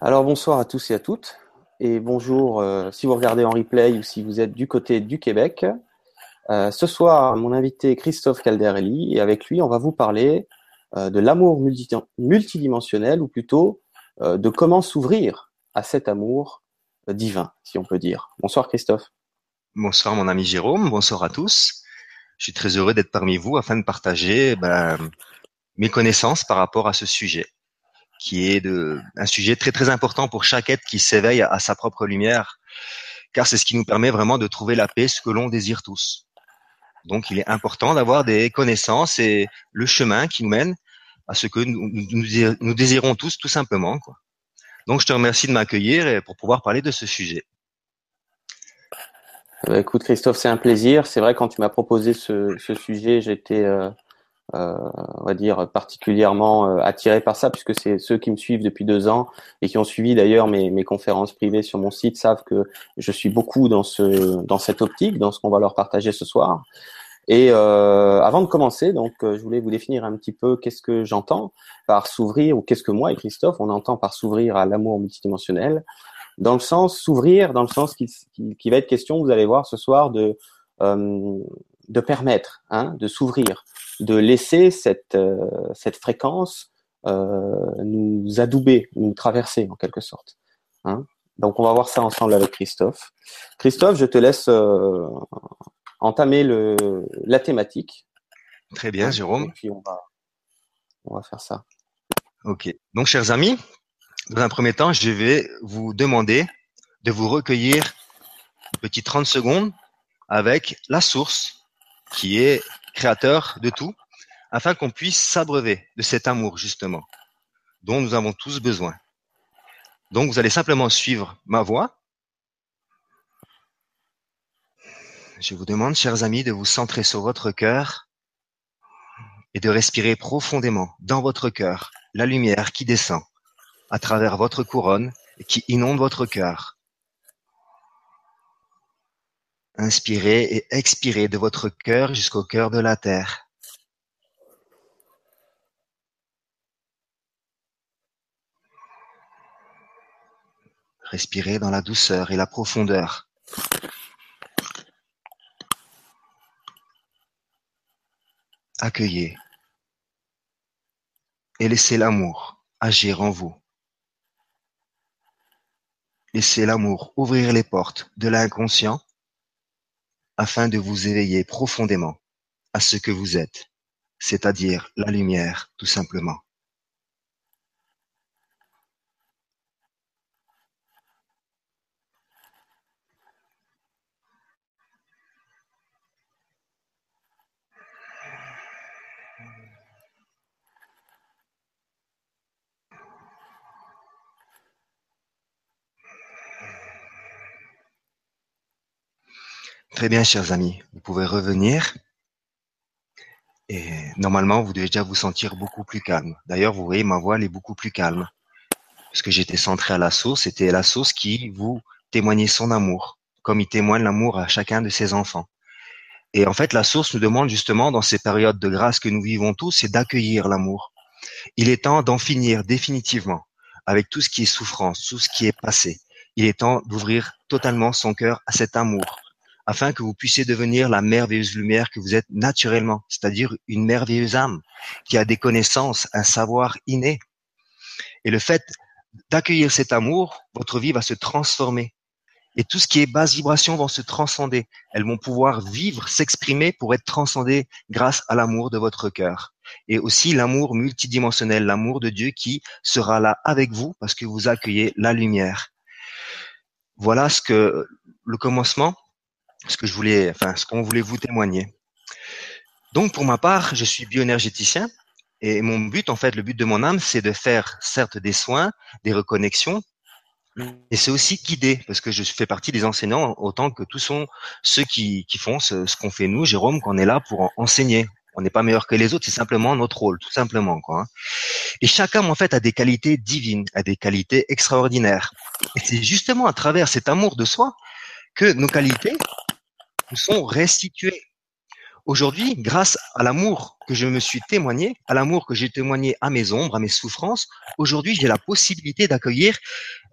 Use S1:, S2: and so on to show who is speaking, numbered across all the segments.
S1: Alors bonsoir à tous et à toutes, et bonjour euh, si vous regardez en replay ou si vous êtes du côté du Québec. Euh, ce soir, mon invité Christophe Calderelli, et avec lui, on va vous parler euh, de l'amour multidimensionnel, ou plutôt de comment s'ouvrir à cet amour divin, si on peut dire. Bonsoir Christophe.
S2: Bonsoir mon ami Jérôme, bonsoir à tous. Je suis très heureux d'être parmi vous afin de partager ben, mes connaissances par rapport à ce sujet qui est de, un sujet très très important pour chaque être qui s'éveille à, sa propre lumière, car c'est ce qui nous permet vraiment de trouver la paix, ce que l'on désire tous. Donc il est important d'avoir des connaissances et le chemin qui nous mène à ce que nous, désirons tous tout simplement. Donc je te remercie de m'accueillir pour pouvoir parler de ce sujet.
S1: Euh, écoute Christophe, c'est un plaisir. C'est vrai quand tu m'as proposé ce, ce sujet, j'étais euh, euh, on va dire particulièrement euh, attiré par ça puisque c'est ceux qui me suivent depuis deux ans et qui ont suivi d'ailleurs mes, mes conférences privées sur mon site savent que je suis beaucoup dans ce dans cette optique, dans ce qu'on va leur partager ce soir. Et euh, avant de commencer, donc euh, je voulais vous définir un petit peu qu'est-ce que j'entends par s'ouvrir ou qu'est-ce que moi et Christophe on entend par s'ouvrir à l'amour multidimensionnel. Dans le sens s'ouvrir, dans le sens qui, qui, va être question, vous allez voir ce soir de euh, de permettre, hein, de s'ouvrir, de laisser cette, euh, cette fréquence euh, nous adouber, nous traverser en quelque sorte. Hein. Donc on va voir ça ensemble avec Christophe. Christophe, je te laisse euh, entamer le, la thématique.
S2: Très bien, Jérôme. Et
S1: puis on va, on va faire ça.
S2: Ok. Donc, chers amis, dans un premier temps, je vais vous demander de vous recueillir une petite 30 secondes avec la source qui est créateur de tout, afin qu'on puisse s'abreuver de cet amour, justement, dont nous avons tous besoin. Donc, vous allez simplement suivre ma voix. Je vous demande, chers amis, de vous centrer sur votre cœur et de respirer profondément dans votre cœur la lumière qui descend à travers votre couronne et qui inonde votre cœur Inspirez et expirez de votre cœur jusqu'au cœur de la terre. Respirez dans la douceur et la profondeur. Accueillez et laissez l'amour agir en vous. Laissez l'amour ouvrir les portes de l'inconscient afin de vous éveiller profondément à ce que vous êtes, c'est-à-dire la lumière, tout simplement. Très bien, chers amis. Vous pouvez revenir. Et normalement, vous devez déjà vous sentir beaucoup plus calme. D'ailleurs, vous voyez, ma voix elle est beaucoup plus calme. Parce que j'étais centré à la source. C'était la source qui vous témoignait son amour, comme il témoigne l'amour à chacun de ses enfants. Et en fait, la source nous demande justement, dans ces périodes de grâce que nous vivons tous, c'est d'accueillir l'amour. Il est temps d'en finir définitivement avec tout ce qui est souffrance, tout ce qui est passé. Il est temps d'ouvrir totalement son cœur à cet amour, afin que vous puissiez devenir la merveilleuse lumière que vous êtes naturellement, c'est-à-dire une merveilleuse âme qui a des connaissances, un savoir inné. Et le fait d'accueillir cet amour, votre vie va se transformer. Et tout ce qui est basse vibration vont se transcender. Elles vont pouvoir vivre, s'exprimer pour être transcendées grâce à l'amour de votre cœur. Et aussi l'amour multidimensionnel, l'amour de Dieu qui sera là avec vous parce que vous accueillez la lumière. Voilà ce que le commencement ce que je voulais, enfin, ce qu'on voulait vous témoigner. Donc, pour ma part, je suis bioénergéticien et mon but, en fait, le but de mon âme, c'est de faire certes des soins, des reconnexions, et c'est aussi guider, parce que je fais partie des enseignants autant que tous sont ceux qui, qui font ce, ce qu'on fait nous, Jérôme, qu'on est là pour enseigner. On n'est pas meilleur que les autres, c'est simplement notre rôle, tout simplement. Quoi. Hein. Et chaque homme, en fait, a des qualités divines, a des qualités extraordinaires. Et c'est justement à travers cet amour de soi que nos qualités sont restitués. Aujourd'hui, grâce à l'amour que je me suis témoigné, à l'amour que j'ai témoigné à mes ombres, à mes souffrances, aujourd'hui j'ai la possibilité d'accueillir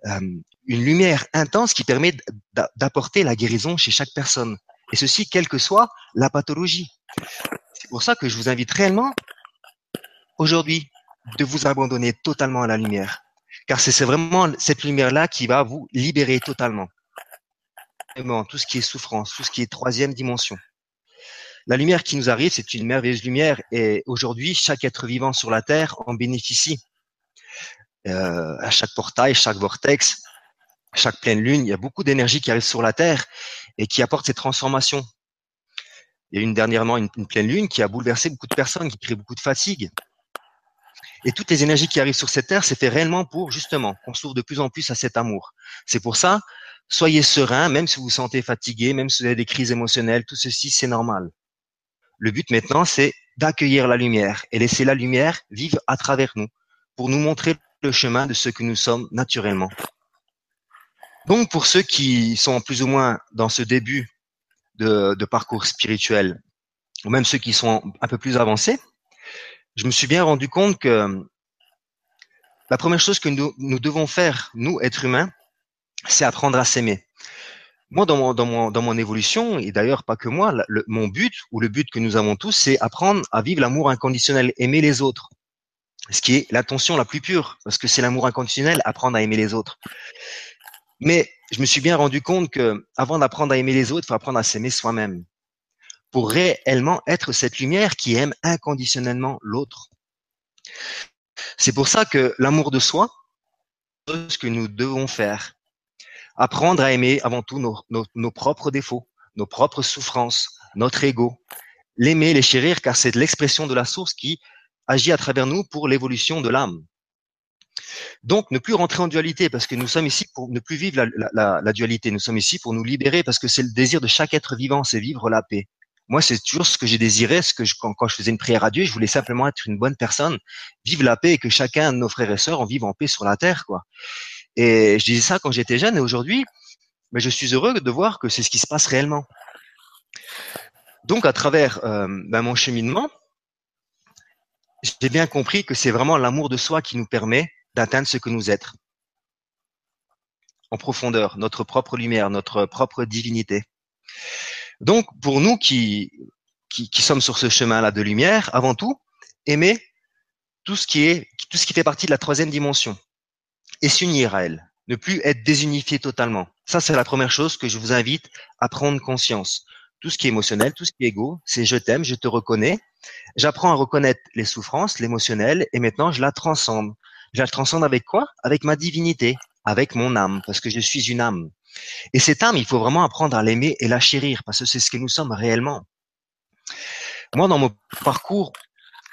S2: euh, une lumière intense qui permet d'apporter la guérison chez chaque personne. Et ceci, quelle que soit la pathologie. C'est pour ça que je vous invite réellement aujourd'hui de vous abandonner totalement à la lumière. Car c'est vraiment cette lumière-là qui va vous libérer totalement. Tout ce qui est souffrance, tout ce qui est troisième dimension. La lumière qui nous arrive, c'est une merveilleuse lumière et aujourd'hui, chaque être vivant sur la Terre en bénéficie. Euh, à chaque portail, chaque vortex, chaque pleine lune, il y a beaucoup d'énergie qui arrive sur la Terre et qui apporte ces transformations. Il y a une dernièrement une, une pleine lune qui a bouleversé beaucoup de personnes, qui crée beaucoup de fatigue. Et toutes les énergies qui arrivent sur cette terre, c'est fait réellement pour justement qu'on s'ouvre de plus en plus à cet amour. C'est pour ça, soyez serein, même si vous vous sentez fatigué, même si vous avez des crises émotionnelles, tout ceci, c'est normal. Le but maintenant, c'est d'accueillir la lumière et laisser la lumière vivre à travers nous pour nous montrer le chemin de ce que nous sommes naturellement. Donc, pour ceux qui sont plus ou moins dans ce début de, parcours spirituel, ou même ceux qui sont un peu plus avancés, je me suis bien rendu compte que la première chose que nous, nous devons faire, nous, êtres humains, c'est apprendre à s'aimer moi, dans mon, évolution, et d'ailleurs pas que moi, mon but, ou le but que nous avons tous, c'est apprendre à vivre l'amour inconditionnel, aimer les autres. Ce qui est l'intention la plus pure, parce que c'est l'amour inconditionnel, apprendre à aimer les autres. Mais je me suis bien rendu compte que avant d'apprendre à aimer les autres, il faut apprendre à s'aimer soi-même. Pour réellement être cette lumière qui aime inconditionnellement l'autre. C'est pour ça que l'amour de soi, ce que nous devons faire, Apprendre à aimer avant tout nos, propres défauts, nos propres souffrances, notre ego. L'aimer, les chérir, car c'est l'expression de la source qui agit à travers nous pour l'évolution de l'âme. Donc, ne plus rentrer en dualité, parce que nous sommes ici pour ne plus vivre la dualité. Nous sommes ici pour nous libérer, parce que c'est le désir de chaque être vivant, c'est vivre la paix. Moi, c'est toujours ce que j'ai désiré, ce que je, quand, quand, je faisais une prière à Dieu, je voulais simplement être une bonne personne, vivre la paix et que chacun de nos frères et sœurs en vive en paix sur la terre, quoi. Et je disais ça quand j'étais jeune et aujourd'hui, mais je suis heureux de voir que c'est ce qui se passe réellement. Donc, à travers euh, ben, mon cheminement, j'ai bien compris que c'est vraiment l'amour de soi qui nous permet d'atteindre ce que nous êtes en profondeur, notre propre lumière, notre propre divinité. Donc, pour nous qui, qui, qui sommes sur ce chemin-là de lumière, avant tout, aimer tout ce qui est, tout ce qui fait partie de la troisième dimension, et s'unir à elle, ne plus être désunifié totalement. Ça, c'est la première chose que je vous invite à prendre conscience. Tout ce qui est émotionnel, tout ce qui est égo, c'est je t'aime, je te reconnais. J'apprends à reconnaître les souffrances, l'émotionnel, et maintenant je la transcende. Je la transcende avec quoi? Avec ma divinité, avec mon âme, parce que je suis une âme. Et cette âme, il faut vraiment apprendre à l'aimer et la chérir, parce que c'est ce que nous sommes réellement. Moi, dans mon parcours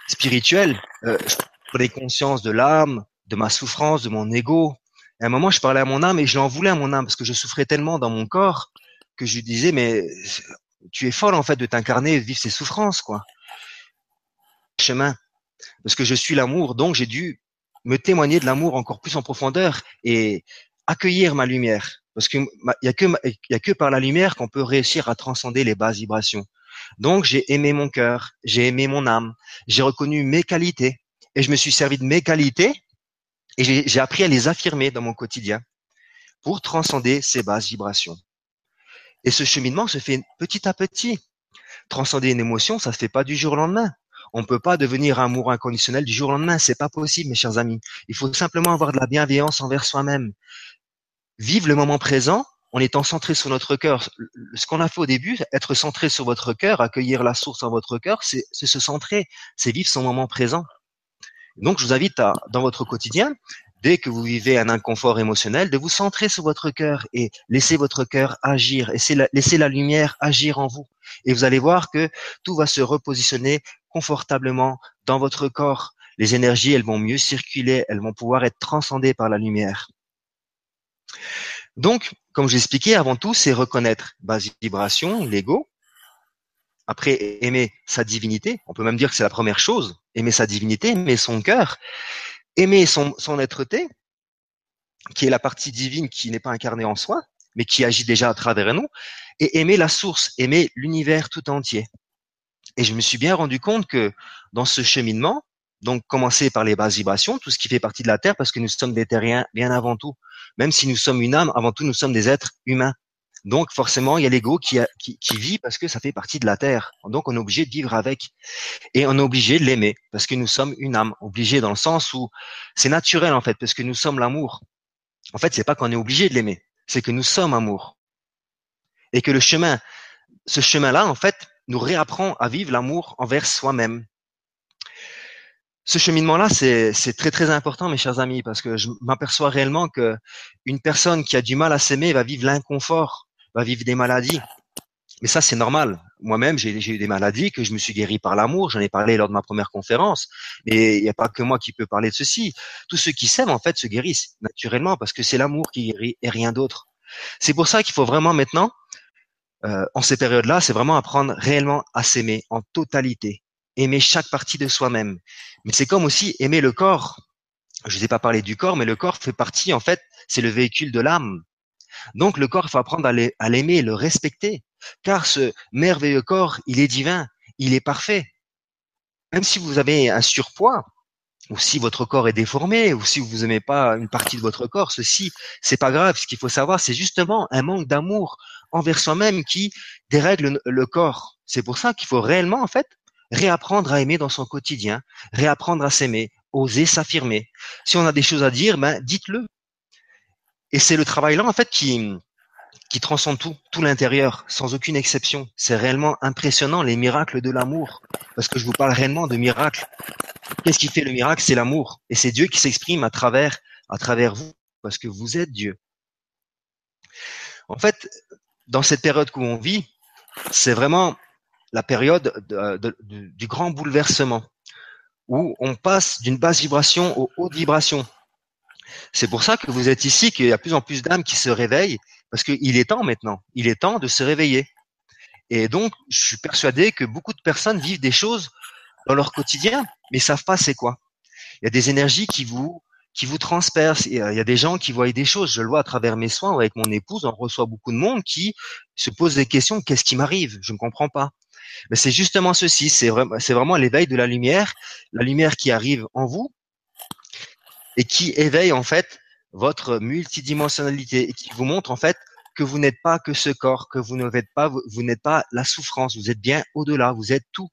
S2: spirituel, euh, je prenais conscience de l'âme, de ma souffrance, de mon ego. à un moment, je parlais à mon âme et je l'en voulais à mon âme parce que je souffrais tellement dans mon corps que je lui disais, mais tu es folle en fait de t'incarner et de vivre ces souffrances, quoi. Chemin. Parce que je suis l'amour, donc j'ai dû me témoigner de l'amour encore plus en profondeur et accueillir ma lumière. Parce qu'il y a que, y a que par la lumière qu'on peut réussir à transcender les basses vibrations. Donc j'ai aimé mon cœur, j'ai aimé mon âme, j'ai reconnu mes qualités et je me suis servi de mes qualités et j'ai appris à les affirmer dans mon quotidien pour transcender ces basses vibrations. Et ce cheminement se fait petit à petit. Transcender une émotion, ça se fait pas du jour au lendemain. On ne peut pas devenir amour inconditionnel du jour au lendemain. C'est pas possible, mes chers amis. Il faut simplement avoir de la bienveillance envers soi-même. Vivre le moment présent en étant centré sur notre cœur. Ce qu'on a fait au début, être centré sur votre cœur, accueillir la source en votre cœur, c'est se centrer, c'est vivre son moment présent. Donc, je vous invite à, dans votre quotidien, dès que vous vivez un inconfort émotionnel, de vous centrer sur votre cœur et laisser votre cœur agir, laisser la, la lumière agir en vous. Et vous allez voir que tout va se repositionner confortablement dans votre corps. Les énergies, elles vont mieux circuler, elles vont pouvoir être transcendées par la lumière. Donc, comme j'expliquais avant tout, c'est reconnaître base vibration, l'ego, après, aimer sa divinité, on peut même dire que c'est la première chose, aimer sa divinité, aimer son cœur, aimer son, son être-té, qui est la partie divine qui n'est pas incarnée en soi, mais qui agit déjà à travers nous, et aimer la source, aimer l'univers tout entier. Et je me suis bien rendu compte que dans ce cheminement, donc commencer par les bases vibrations, tout ce qui fait partie de la Terre, parce que nous sommes des terriens bien avant tout. Même si nous sommes une âme, avant tout, nous sommes des êtres humains. Donc forcément, il y a l'ego qui, qui, vit parce que ça fait partie de la Terre. Donc on est obligé de vivre avec. Et on est obligé de l'aimer parce que nous sommes une âme. Obligé dans le sens où c'est naturel en fait, parce que nous sommes l'amour. En fait, c'est pas qu'on est obligé de l'aimer, c'est que nous sommes amour. Et que le chemin, ce chemin-là, en fait, nous réapprend à vivre l'amour envers soi-même ce cheminement-là, c'est très très important, mes chers amis, parce que je m'aperçois réellement que une personne qui a du mal à s'aimer va vivre l'inconfort, va vivre des maladies. Mais ça, c'est normal. Moi-même, j'ai eu des maladies que je me suis guéri par l'amour. J'en ai parlé lors de ma première conférence. Et il n'y a pas que moi qui peux parler de ceci. Tous ceux qui s'aiment, en fait, se guérissent naturellement parce que c'est l'amour qui guérit et rien d'autre. C'est pour ça qu'il faut vraiment maintenant, euh, en ces périodes-là, c'est vraiment apprendre réellement à s'aimer en totalité, aimer chaque partie de soi-même. Mais c'est comme aussi aimer le corps. Je ne vous ai pas parlé du corps, mais le corps fait partie, en fait, c'est le véhicule de l'âme. Donc le corps, il faut apprendre à l'aimer, le respecter. Car ce merveilleux corps, il est divin, il est parfait. Même si vous avez un surpoids, ou si votre corps est déformé, ou si vous n'aimez pas une partie de votre corps, ceci, c'est pas grave. Ce qu'il faut savoir, c'est justement un manque d'amour envers soi-même qui dérègle le corps. C'est pour ça qu'il faut réellement, en fait, réapprendre à aimer dans son quotidien, réapprendre à s'aimer, oser s'affirmer. Si on a des choses à dire, ben dites-le. Et c'est le travail-là en fait qui qui transcende tout, tout l'intérieur, sans aucune exception. C'est réellement impressionnant les miracles de l'amour, parce que je vous parle réellement de miracles. Qu'est-ce qui fait le miracle? C'est l'amour, et c'est Dieu qui s'exprime à travers à travers vous, parce que vous êtes Dieu. En fait, dans cette période où on vit, c'est vraiment la période du grand bouleversement, où on passe d'une basse vibration aux hautes vibrations. C'est pour ça que vous êtes ici, qu'il y a plus en plus d'âmes qui se réveillent, parce qu'il est temps maintenant, il est temps de se réveiller. Et donc, je suis persuadé que beaucoup de personnes vivent des choses dans leur quotidien, mais savent pas c'est quoi. Il y a des énergies qui vous qui vous transpercent. Il y a des gens qui voient des choses. Je le vois à travers mes soins avec mon épouse. On reçoit beaucoup de monde qui se pose des questions. Qu'est-ce qui m'arrive? Je ne comprends pas. Mais c'est justement ceci, c'est vraiment, c'est vraiment l'éveil de la lumière, la lumière qui arrive en vous et qui éveille en fait votre multidimensionnalité et qui vous montre en fait que vous n'êtes pas que ce corps, que vous n'êtes pas, vous n'êtes pas la souffrance, vous êtes bien au-delà, vous êtes tout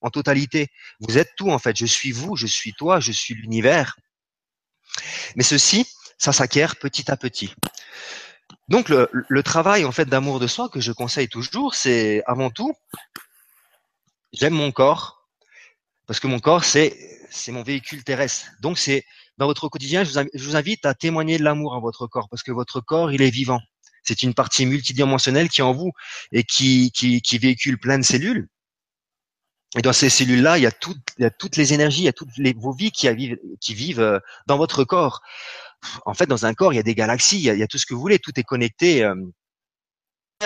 S2: en totalité. Vous êtes tout en fait. Je suis vous, je suis toi, je suis l'univers. Mais ceci, ça s'acquiert petit à petit. Donc le, travail en fait d'amour de soi que je conseille toujours, c'est avant tout, j'aime mon corps parce que mon corps c'est c'est mon véhicule terrestre. Donc c'est dans votre quotidien, je vous, invite à témoigner de l'amour à votre corps parce que votre corps il est vivant. C'est une partie multidimensionnelle qui est en vous et qui, qui, qui véhicule plein de cellules. Et dans ces cellules-là, il y a, toutes les énergies, il y a toutes vos vies qui, vivent euh, dans votre corps en fait, dans un corps, il y a des galaxies, il y a, tout ce que vous voulez, tout est connecté.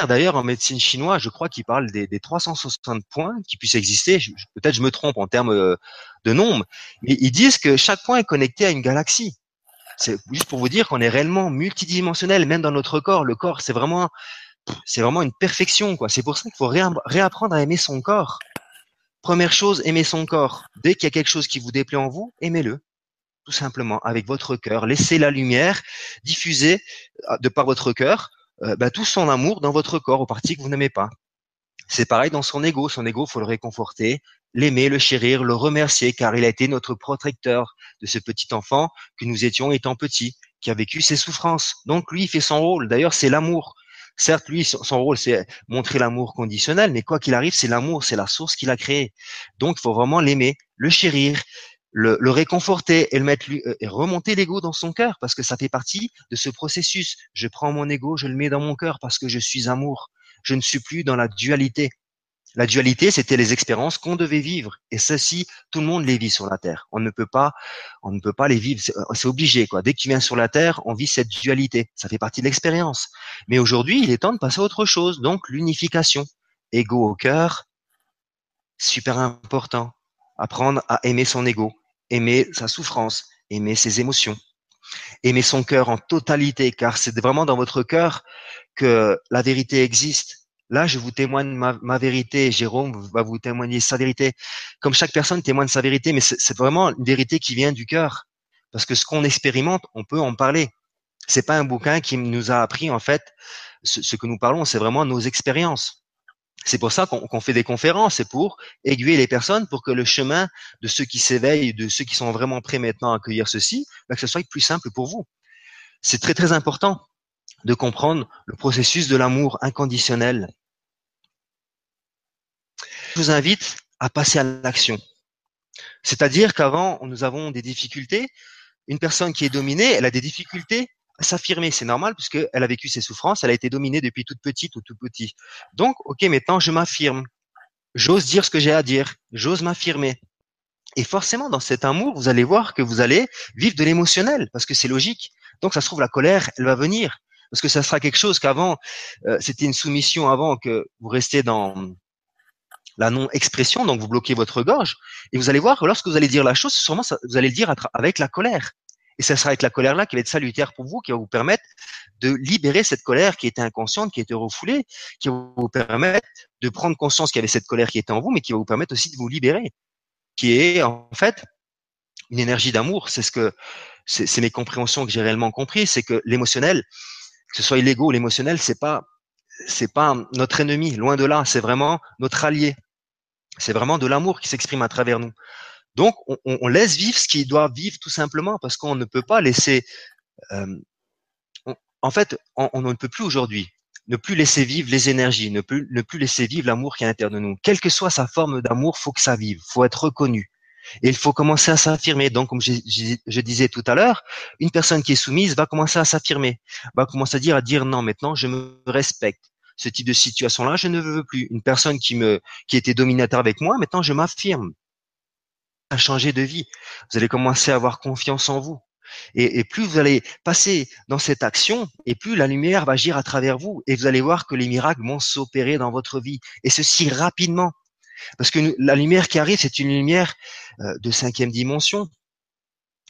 S2: D'ailleurs, en médecine chinoise, je crois qu'ils parlent des, 360 points qui puissent exister. Peut-être je me trompe en termes euh, de nombre, mais ils disent que chaque point est connecté à une galaxie. C'est juste pour vous dire qu'on est réellement multidimensionnel, même dans notre corps. Le corps, c'est vraiment, c'est vraiment une perfection, quoi. C'est pour ça qu'il faut réapprendre à aimer son corps. Première chose, aimer son corps. Dès qu'il y a quelque chose qui vous déplaît en vous, aimez-le tout simplement, avec votre cœur. Laissez la lumière diffuser euh, de par votre cœur euh, bah, tout son amour dans votre corps aux parties que vous n'aimez pas. C'est pareil dans son ego. Son ego, faut le réconforter, l'aimer, le chérir, le remercier, car il a été notre protecteur de ce petit enfant que nous étions étant petits, qui a vécu ses souffrances. Donc lui, il fait son rôle. D'ailleurs, c'est l'amour. Certes, lui, son rôle, c'est montrer l'amour conditionnel, mais quoi qu'il arrive, c'est l'amour, c'est la source qu'il a créée. Donc, il faut vraiment l'aimer, le chérir, le, le, réconforter et le mettre euh, et remonter l'ego dans son cœur parce que ça fait partie de ce processus. Je prends mon ego, je le mets dans mon cœur parce que je suis amour. Je ne suis plus dans la dualité. La dualité, c'était les expériences qu'on devait vivre. Et ceci, tout le monde les vit sur la Terre. On ne peut pas, on ne peut pas les vivre. C'est obligé, quoi. Dès que tu viens sur la Terre, on vit cette dualité. Ça fait partie de l'expérience. Mais aujourd'hui, il est temps de passer à autre chose. Donc, l'unification. Ego au cœur. Super important. Apprendre à aimer son ego aimer sa souffrance, aimer ses émotions, aimer son cœur en totalité, car c'est vraiment dans votre cœur que la vérité existe. Là, je vous témoigne ma, vérité. Jérôme va vous témoigner sa vérité. Comme chaque personne témoigne sa vérité, mais c'est vraiment une vérité qui vient du cœur. Parce que ce qu'on expérimente, on peut en parler. C'est pas un bouquin qui nous a appris en fait ce que nous parlons, c'est vraiment nos expériences. C'est pour ça qu'on fait des conférences, c'est pour aiguiller les personnes pour que le chemin de ceux qui s'éveillent, de ceux qui sont vraiment prêts maintenant à accueillir ceci, bah, que ce soit plus simple pour vous. C'est très très important de comprendre le processus de l'amour inconditionnel. Je vous invite à passer à l'action. C'est-à-dire qu'avant, nous avons des difficultés. Une personne qui est dominée, elle a des difficultés s'affirmer. C'est normal puisqu'elle a vécu ses souffrances, elle a été dominée depuis toute petite ou tout petit. Donc, ok, maintenant je m'affirme. J'ose dire ce que j'ai à dire. J'ose m'affirmer. Et forcément, dans cet amour, vous allez voir que vous allez vivre de l'émotionnel parce que c'est logique. Donc, ça se trouve, la colère, elle va venir parce que ça sera quelque chose qu'avant, euh, c'était une soumission avant que vous restiez dans la non-expression, donc vous bloquez votre gorge, et vous allez voir que lorsque vous allez dire la chose, sûrement vous allez le dire avec la colère. Et ça sera avec la colère-là qui va être salutaire pour vous, qui va vous permettre de libérer cette colère qui était inconsciente, qui était refoulée, qui va vous permettre de prendre conscience qu'il y avait cette colère qui était en vous, mais qui va vous permettre aussi de vous libérer, qui est en fait une énergie d'amour. C'est ce que c'est mes compréhensions que j'ai réellement compris, c'est que l'émotionnel, que ce soit l'ego ou l'émotionnel, c'est pas c'est pas notre ennemi, loin de là, c'est vraiment notre allié. C'est vraiment de l'amour qui s'exprime à travers nous. Donc, on, laisse vivre ce qui doit vivre tout simplement parce qu'on ne peut pas laisser. Euh, en fait, on, ne peut plus aujourd'hui ne plus laisser vivre les énergies, ne plus, ne plus laisser vivre l'amour qui est à l'intérieur de nous. Quelle que soit sa forme d'amour, faut que ça vive, faut être reconnu. Et il faut commencer à s'affirmer. Donc, comme je, je, je, disais tout à l'heure, une personne qui est soumise va commencer à s'affirmer, va commencer à dire, à dire non, maintenant, je me respecte. Ce type de situation-là, je ne veux plus. Une personne qui me, qui était dominateur avec moi, maintenant, je m'affirme changer de vie. Vous allez commencer à avoir confiance en vous. Et, plus vous allez passer dans cette action, et plus la lumière va agir à travers vous. Et vous allez voir que les miracles vont s'opérer dans votre vie. Et ceci rapidement. Parce que la lumière qui arrive, c'est une lumière euh, de cinquième dimension.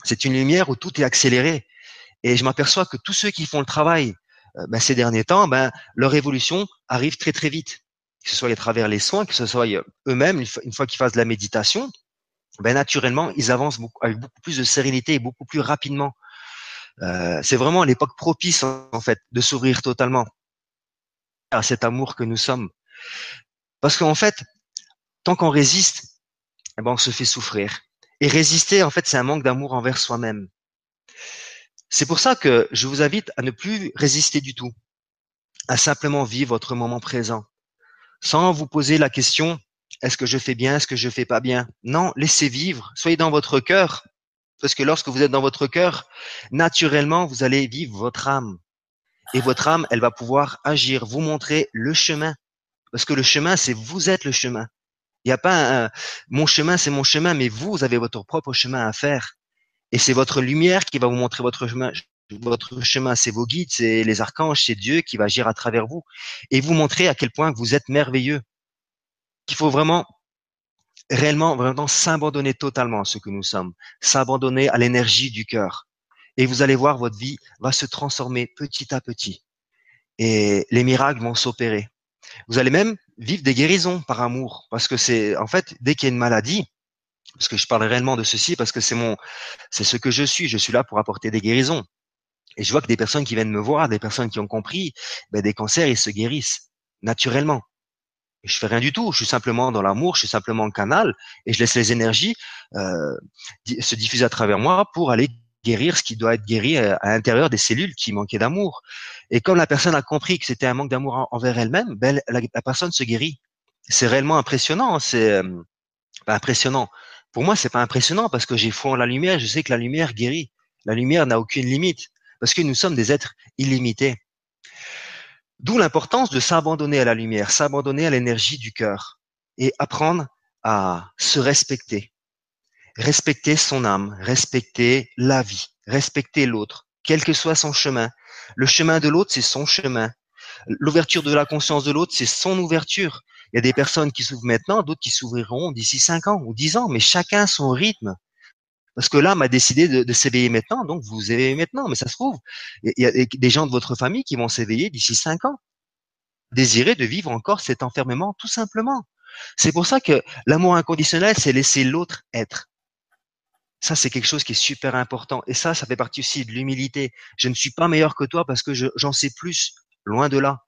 S2: C'est une lumière où tout est accéléré. Et je m'aperçois que tous ceux qui font le travail euh, ben, ces derniers temps, ben, leur évolution arrive très très vite. Que ce soit à travers les soins, que ce soit eux-mêmes, une fois qu'ils fassent de la méditation, ben naturellement, ils avancent beaucoup, avec beaucoup plus de sérénité et beaucoup plus rapidement. Euh, c'est vraiment l'époque propice en fait de s'ouvrir totalement à cet amour que nous sommes. Parce qu'en fait, tant qu'on résiste, eh ben on se fait souffrir. Et résister, en fait, c'est un manque d'amour envers soi-même. C'est pour ça que je vous invite à ne plus résister du tout, à simplement vivre votre moment présent, sans vous poser la question est-ce que je fais bien Est-ce que je fais pas bien? Non, laissez vivre. Soyez dans votre cœur. Parce que lorsque vous êtes dans votre cœur, naturellement, vous allez vivre votre âme. Et votre âme, elle va pouvoir agir, vous montrer le chemin. Parce que le chemin, c'est vous êtes le chemin. Il n'y a pas un, mon chemin, c'est mon chemin, mais vous, vous avez votre propre chemin à faire. Et c'est votre lumière qui va vous montrer votre chemin. Votre chemin, c'est vos guides, c'est les archanges, c'est Dieu qui va agir à travers vous et vous montrer à quel point vous êtes merveilleux qu'il faut vraiment réellement, vraiment s'abandonner totalement à ce que nous sommes, s'abandonner à l'énergie du cœur. Et vous allez voir, votre vie va se transformer petit à petit. Et les miracles vont s'opérer. Vous allez même vivre des guérisons par amour, parce que c'est, en fait, dès qu'il y a une maladie, parce que je parle réellement de ceci, parce que c'est mon, c'est ce que je suis. Je suis là pour apporter des guérisons. Et je vois que des personnes qui viennent me voir, des personnes qui ont compris, ben, des cancers, ils se guérissent naturellement je fais rien du tout. Je suis simplement dans l'amour, je suis simplement un canal et je laisse les énergies euh, se diffuser à travers moi pour aller guérir ce qui doit être guéri euh, à, l'intérieur des cellules qui manquaient d'amour. Et comme la personne a compris que c'était un manque d'amour envers elle-même, ben, la, personne se guérit. C'est réellement impressionnant. C'est euh, impressionnant. Pour moi, c'est pas impressionnant parce que j'ai foi en la lumière. Je sais que la lumière guérit. La lumière n'a aucune limite parce que nous sommes des êtres illimités. D'où l'importance de s'abandonner à la lumière, s'abandonner à l'énergie du cœur et apprendre à se respecter. Respecter son âme, respecter la vie, respecter l'autre, quel que soit son chemin. Le chemin de l'autre, c'est son chemin. L'ouverture de la conscience de l'autre, c'est son ouverture. Il y a des personnes qui s'ouvrent maintenant, d'autres qui s'ouvriront d'ici cinq ans ou dix ans, mais chacun son rythme. Parce que l'âme a décidé de, de s'éveiller maintenant, donc vous éveillez maintenant. Mais ça se trouve, il y a des gens de votre famille qui vont s'éveiller d'ici cinq ans. désirer de vivre encore cet enfermement, tout simplement. C'est pour ça que l'amour inconditionnel, c'est laisser l'autre être. Ça, c'est quelque chose qui est super important. Et ça, ça fait partie aussi de l'humilité. Je ne suis pas meilleur que toi parce que j'en sais plus. Loin de là.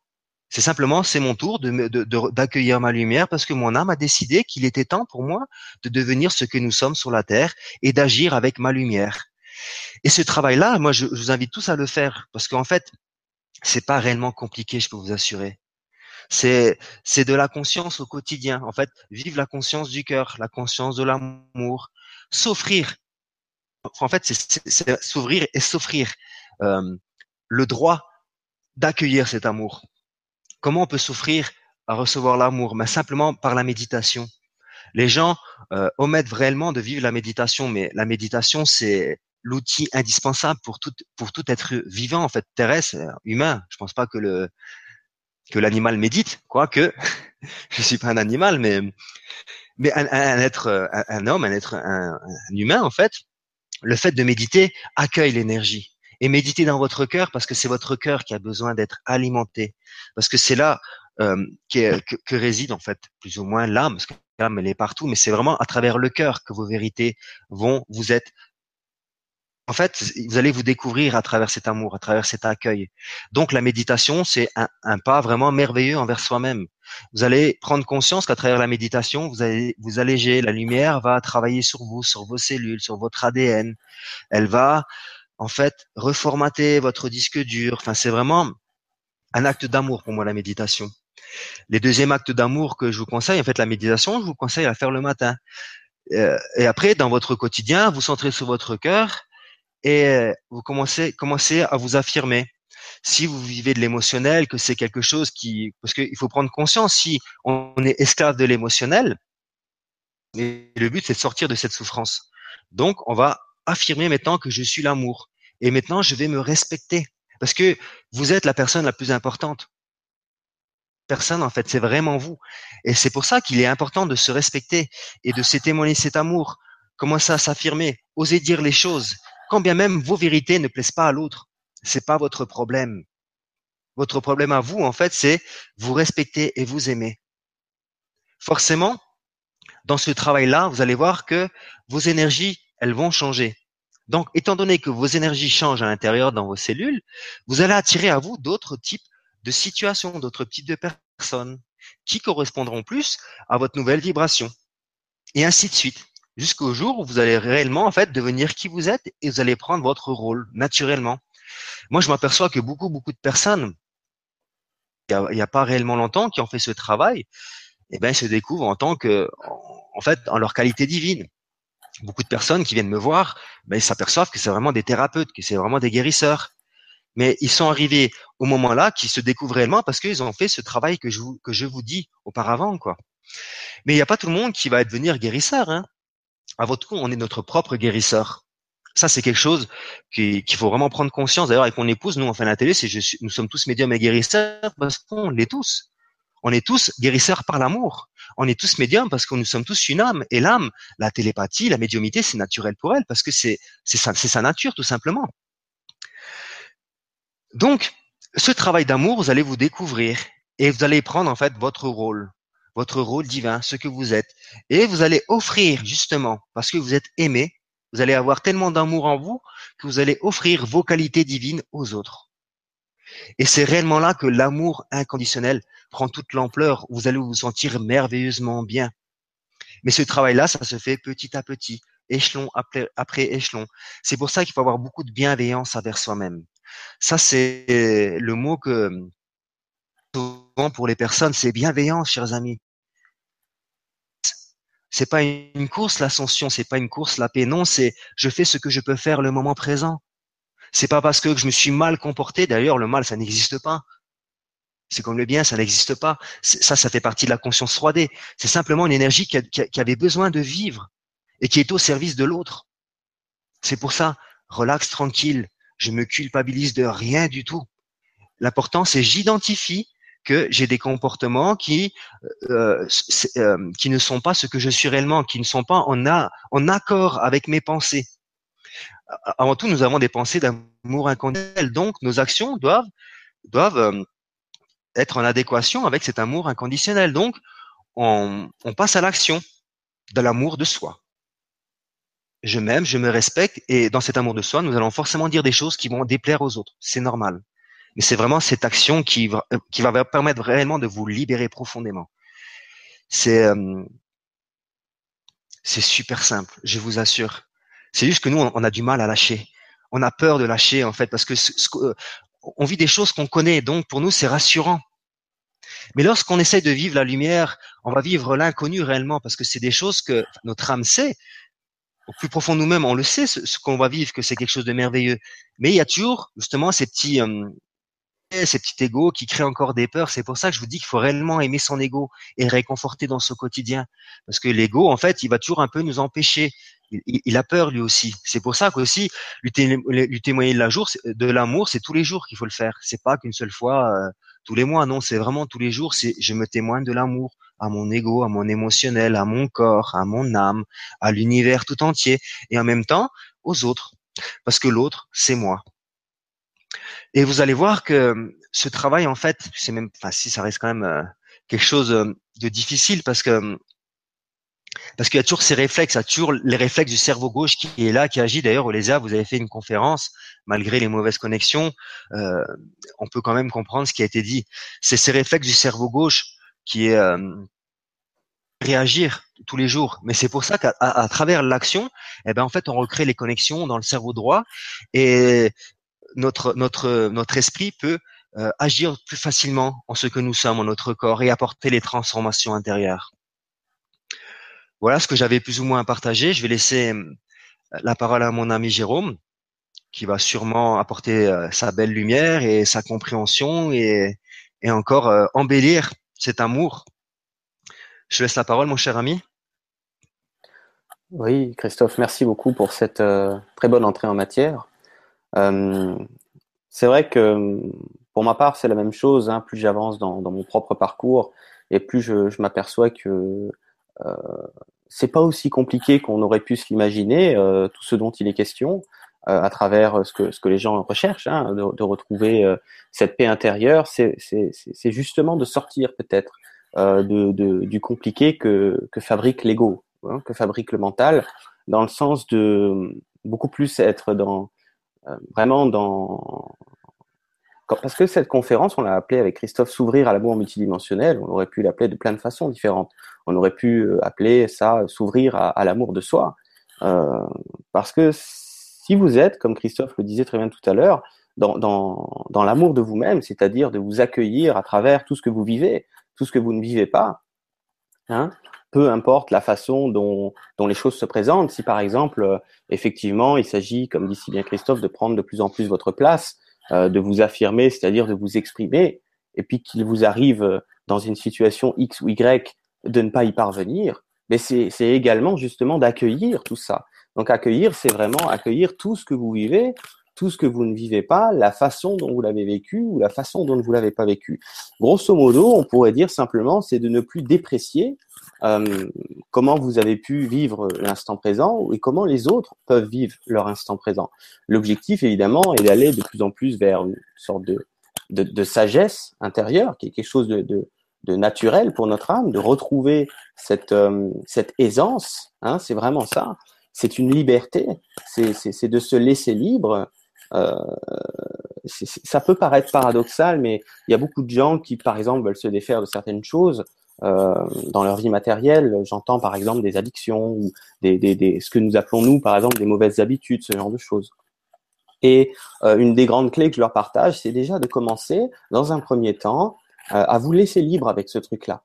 S2: C'est simplement, c'est mon tour de, d'accueillir ma lumière parce que mon âme a décidé qu'il était temps pour moi de devenir ce que nous sommes sur la terre et d'agir avec ma lumière. Et ce travail-là, moi, je, vous invite tous à le faire parce qu'en fait, c'est pas réellement compliqué, je peux vous assurer. C'est, c'est de la conscience au quotidien. En fait, vivre la conscience du cœur, la conscience de l'amour, s'offrir. En fait, c'est, s'ouvrir et s'offrir euh, le droit d'accueillir cet amour. Comment on peut s'offrir à recevoir l'amour Mais simplement par la méditation. Les gens euh, omettent réellement de vivre la méditation, mais la méditation, c'est l'outil indispensable pour tout, pour tout être vivant, en fait, terrestre, humain. Je pense pas que le que l'animal médite, quoique je suis pas un animal, mais mais un, être, un, homme, un être, un, humain, en fait, le fait de méditer accueille l'énergie et méditez dans votre cœur parce que c'est votre cœur qui a besoin d'être alimenté, parce que c'est là euh, que, que, réside en fait plus ou moins l'âme, parce que l'âme elle est partout, mais c'est vraiment à travers le cœur que vos vérités vont vous être en fait, vous allez vous découvrir à travers cet amour, à travers cet accueil. Donc la méditation, c'est un, un, pas vraiment merveilleux envers soi-même. Vous allez prendre conscience qu'à travers la méditation, vous allez vous alléger. La lumière va travailler sur vous, sur vos cellules, sur votre ADN. Elle va en fait, reformater votre disque dur. Enfin, c'est vraiment un acte d'amour pour moi, la méditation. Les deuxièmes actes d'amour que je vous conseille, en fait, la méditation, je vous conseille à faire le matin. Euh, et après, dans votre quotidien, vous centrez sur votre cœur et vous commencez, commencez à vous affirmer. Si vous vivez de l'émotionnel, que c'est quelque chose qui, parce qu'il faut prendre conscience, si on est esclave de l'émotionnel, et le but c'est de sortir de cette souffrance. Donc, on va affirmer maintenant que je suis l'amour. Et maintenant, je vais me respecter. Parce que vous êtes la personne la plus importante. Personne, en fait, c'est vraiment vous. Et c'est pour ça qu'il est important de se respecter et de se témoigner cet amour. Commencer à s'affirmer, oser dire les choses, quand bien même vos vérités ne plaisent pas à l'autre. C'est pas votre problème. Votre problème à vous, en fait, c'est vous respecter et vous aimer. Forcément, dans ce travail-là, vous allez voir que vos énergies elles vont changer. Donc, étant donné que vos énergies changent à l'intérieur dans vos cellules, vous allez attirer à vous d'autres types de situations, d'autres types de personnes qui correspondront plus à votre nouvelle vibration. Et ainsi de suite. Jusqu'au jour où vous allez réellement, en fait, devenir qui vous êtes et vous allez prendre votre rôle naturellement. Moi, je m'aperçois que beaucoup, beaucoup de personnes, il n'y a, pas réellement longtemps, qui ont fait ce travail, eh ben, se découvrent en tant que, en fait, en leur qualité divine beaucoup de personnes qui viennent me voir, ben, ils s'aperçoivent que c'est vraiment des thérapeutes, que c'est vraiment des guérisseurs. Mais ils sont arrivés au moment-là qui se découvrent réellement parce qu'ils ont fait ce travail que je vous, que je vous dis auparavant, quoi. Mais il n'y a pas tout le monde qui va devenir guérisseur. Hein. À votre coup, on est notre propre guérisseur. Ça, c'est quelque chose qu'il faut vraiment prendre conscience. D'ailleurs, avec mon épouse, nous, on fait la télé, c'est nous sommes tous médiums et guérisseurs parce qu'on l'est tous. On est tous guérisseurs par l'amour. On est tous médiums parce que nous sommes tous une âme. Et l'âme, la télépathie, la médiumité, c'est naturel pour elle parce que c'est sa, sa nature tout simplement. Donc, ce travail d'amour, vous allez vous découvrir et vous allez prendre en fait votre rôle, votre rôle divin, ce que vous êtes. Et vous allez offrir justement, parce que vous êtes aimé, vous allez avoir tellement d'amour en vous que vous allez offrir vos qualités divines aux autres. Et c'est réellement là que l'amour inconditionnel prend toute l'ampleur. Vous allez vous sentir merveilleusement bien. Mais ce travail-là, ça se fait petit à petit, échelon après, échelon. C'est pour ça qu'il faut avoir beaucoup de bienveillance envers soi-même. Ça, c'est le mot que souvent pour les personnes, c'est bienveillance, chers amis. C'est pas une course l'ascension, c'est pas une course la paix. Non, c'est je fais ce que je peux faire le moment présent. C'est pas parce que je me suis mal comporté. D'ailleurs, le mal, ça n'existe pas. C'est comme le bien, ça n'existe pas. Ça, ça fait partie de la conscience 3D. C'est simplement une énergie qui, avait besoin de vivre et qui est au service de l'autre. C'est pour ça, relax, tranquille. Je me culpabilise de rien du tout. L'important, c'est j'identifie que j'ai des comportements qui euh, euh, qui ne sont pas ce que je suis réellement, qui ne sont pas en, a, en accord avec mes pensées. Avant tout, nous avons des pensées d'amour inconditionnel, donc nos actions doivent doivent euh, être en adéquation avec cet amour inconditionnel. Donc, on, passe à l'action de l'amour de soi. Je m'aime, je me respecte, et dans cet amour de soi, nous allons forcément dire des choses qui vont déplaire aux autres. C'est normal. Mais c'est vraiment cette action qui va, va permettre réellement de vous libérer profondément. C'est euh, c'est super simple, je vous assure. C'est juste que nous, on a du mal à lâcher. On a peur de lâcher en fait parce que euh, on vit des choses qu'on connaît, donc pour nous c'est rassurant. Mais lorsqu'on essaye de vivre la lumière, on va vivre l'inconnu réellement parce que c'est des choses que notre âme sait. Au plus profond nous-mêmes, on le sait ce, qu'on va vivre, que c'est quelque chose de merveilleux. Mais il y a toujours justement ces petits euh, ces petits égos qui créent encore des peurs. C'est pour ça que je vous dis qu'il faut réellement aimer son ego et réconforter dans ce quotidien. Parce que l'ego, en fait, il va toujours un peu nous empêcher. Il, a peur lui aussi. C'est pour ça qu'aussi lui, lui témoigner de l'amour, c'est tous les jours qu'il faut le faire. C'est pas qu'une seule fois euh, tous les mois. Non, c'est vraiment tous les jours. C'est je me témoigne de l'amour à mon ego, à mon émotionnel, à mon corps, à mon âme, à l'univers tout entier, et en même temps aux autres. Parce que l'autre, c'est moi. Et vous allez voir que ce travail, en fait, c'est même, enfin, si ça reste quand même euh, quelque chose euh, de difficile parce que parce qu'il y a toujours ces réflexes, il y a toujours les réflexes du cerveau gauche qui est là, qui agit. D'ailleurs, au LESA, vous avez fait une conférence, malgré les mauvaises connexions, euh, on peut quand même comprendre ce qui a été dit. C'est ces réflexes du cerveau gauche qui est réagir tous les jours. Mais c'est pour ça qu'à travers l'action, eh ben en fait, on recrée les connexions dans le cerveau droit et notre notre notre esprit peut euh, agir plus facilement en ce que nous sommes, en notre corps, et apporter les transformations intérieures. Voilà ce que j'avais plus ou moins à partager. Je vais laisser euh, la parole à mon ami Jérôme, qui va sûrement apporter euh, sa belle lumière et sa compréhension et, encore embellir cet amour. Je laisse la parole, mon cher ami.
S1: Oui, Christophe, merci beaucoup pour cette très bonne entrée en matière. Euh, c'est vrai que pour ma part, c'est la même chose. Hein, plus j'avance dans, mon propre parcours et plus je, m'aperçois que euh, c'est pas aussi compliqué qu'on aurait pu se l'imaginer, euh, tout ce dont il est question, euh, à travers ce que, ce que les gens recherchent, hein, de, de, retrouver euh, cette paix intérieure. C'est justement de sortir peut-être euh, de, de, du compliqué que, que fabrique l'ego, hein, que fabrique le mental, dans le sens de beaucoup plus être dans euh, vraiment dans parce que cette conférence, on l'a appelée avec Christophe s'ouvrir à l'amour multidimensionnel. On aurait pu l'appeler de plein de façons différentes. On aurait pu euh, appeler ça s'ouvrir à, l'amour de soi. Euh, parce que si vous êtes, comme Christophe le disait très bien tout à l'heure, dans, dans, dans l'amour de vous-même, c'est-à-dire de vous accueillir à travers tout ce que vous vivez, tout ce que vous ne vivez pas, hein, peu importe la façon dont, dont les choses se présentent. Si par exemple, euh, effectivement, il s'agit, comme dit si bien Christophe, de prendre de plus en plus votre place, euh, de vous affirmer, c'est-à-dire de vous exprimer, et puis qu'il vous arrive euh, dans une situation X ou Y de ne pas y parvenir, mais c'est également justement d'accueillir tout ça. Donc accueillir, c'est vraiment accueillir tout ce que vous vivez, tout ce que vous ne vivez pas, la façon dont vous l'avez vécu ou la façon dont vous l'avez pas vécu. Grosso modo, on pourrait dire simplement, c'est de ne plus déprécier euh, comment vous avez pu vivre l'instant présent et comment les autres peuvent vivre leur instant présent. L'objectif, évidemment, est d'aller de plus en plus vers une sorte de, de, de sagesse intérieure, qui est quelque chose de, de, de, naturel pour notre âme, de retrouver cette, euh, cette aisance. Hein, c'est vraiment ça. C'est une liberté. C'est de se laisser libre. Euh, ça peut paraître paradoxal, mais il y a beaucoup de gens qui, par exemple, veulent se défaire de certaines choses euh, dans leur vie matérielle. J'entends par exemple des addictions ou des, des, des, ce que nous appelons nous par exemple des mauvaises habitudes, ce genre de choses. Et euh, une des grandes clés que je leur partage, c'est déjà de commencer dans un premier temps euh, à vous laisser libre avec ce truc-là.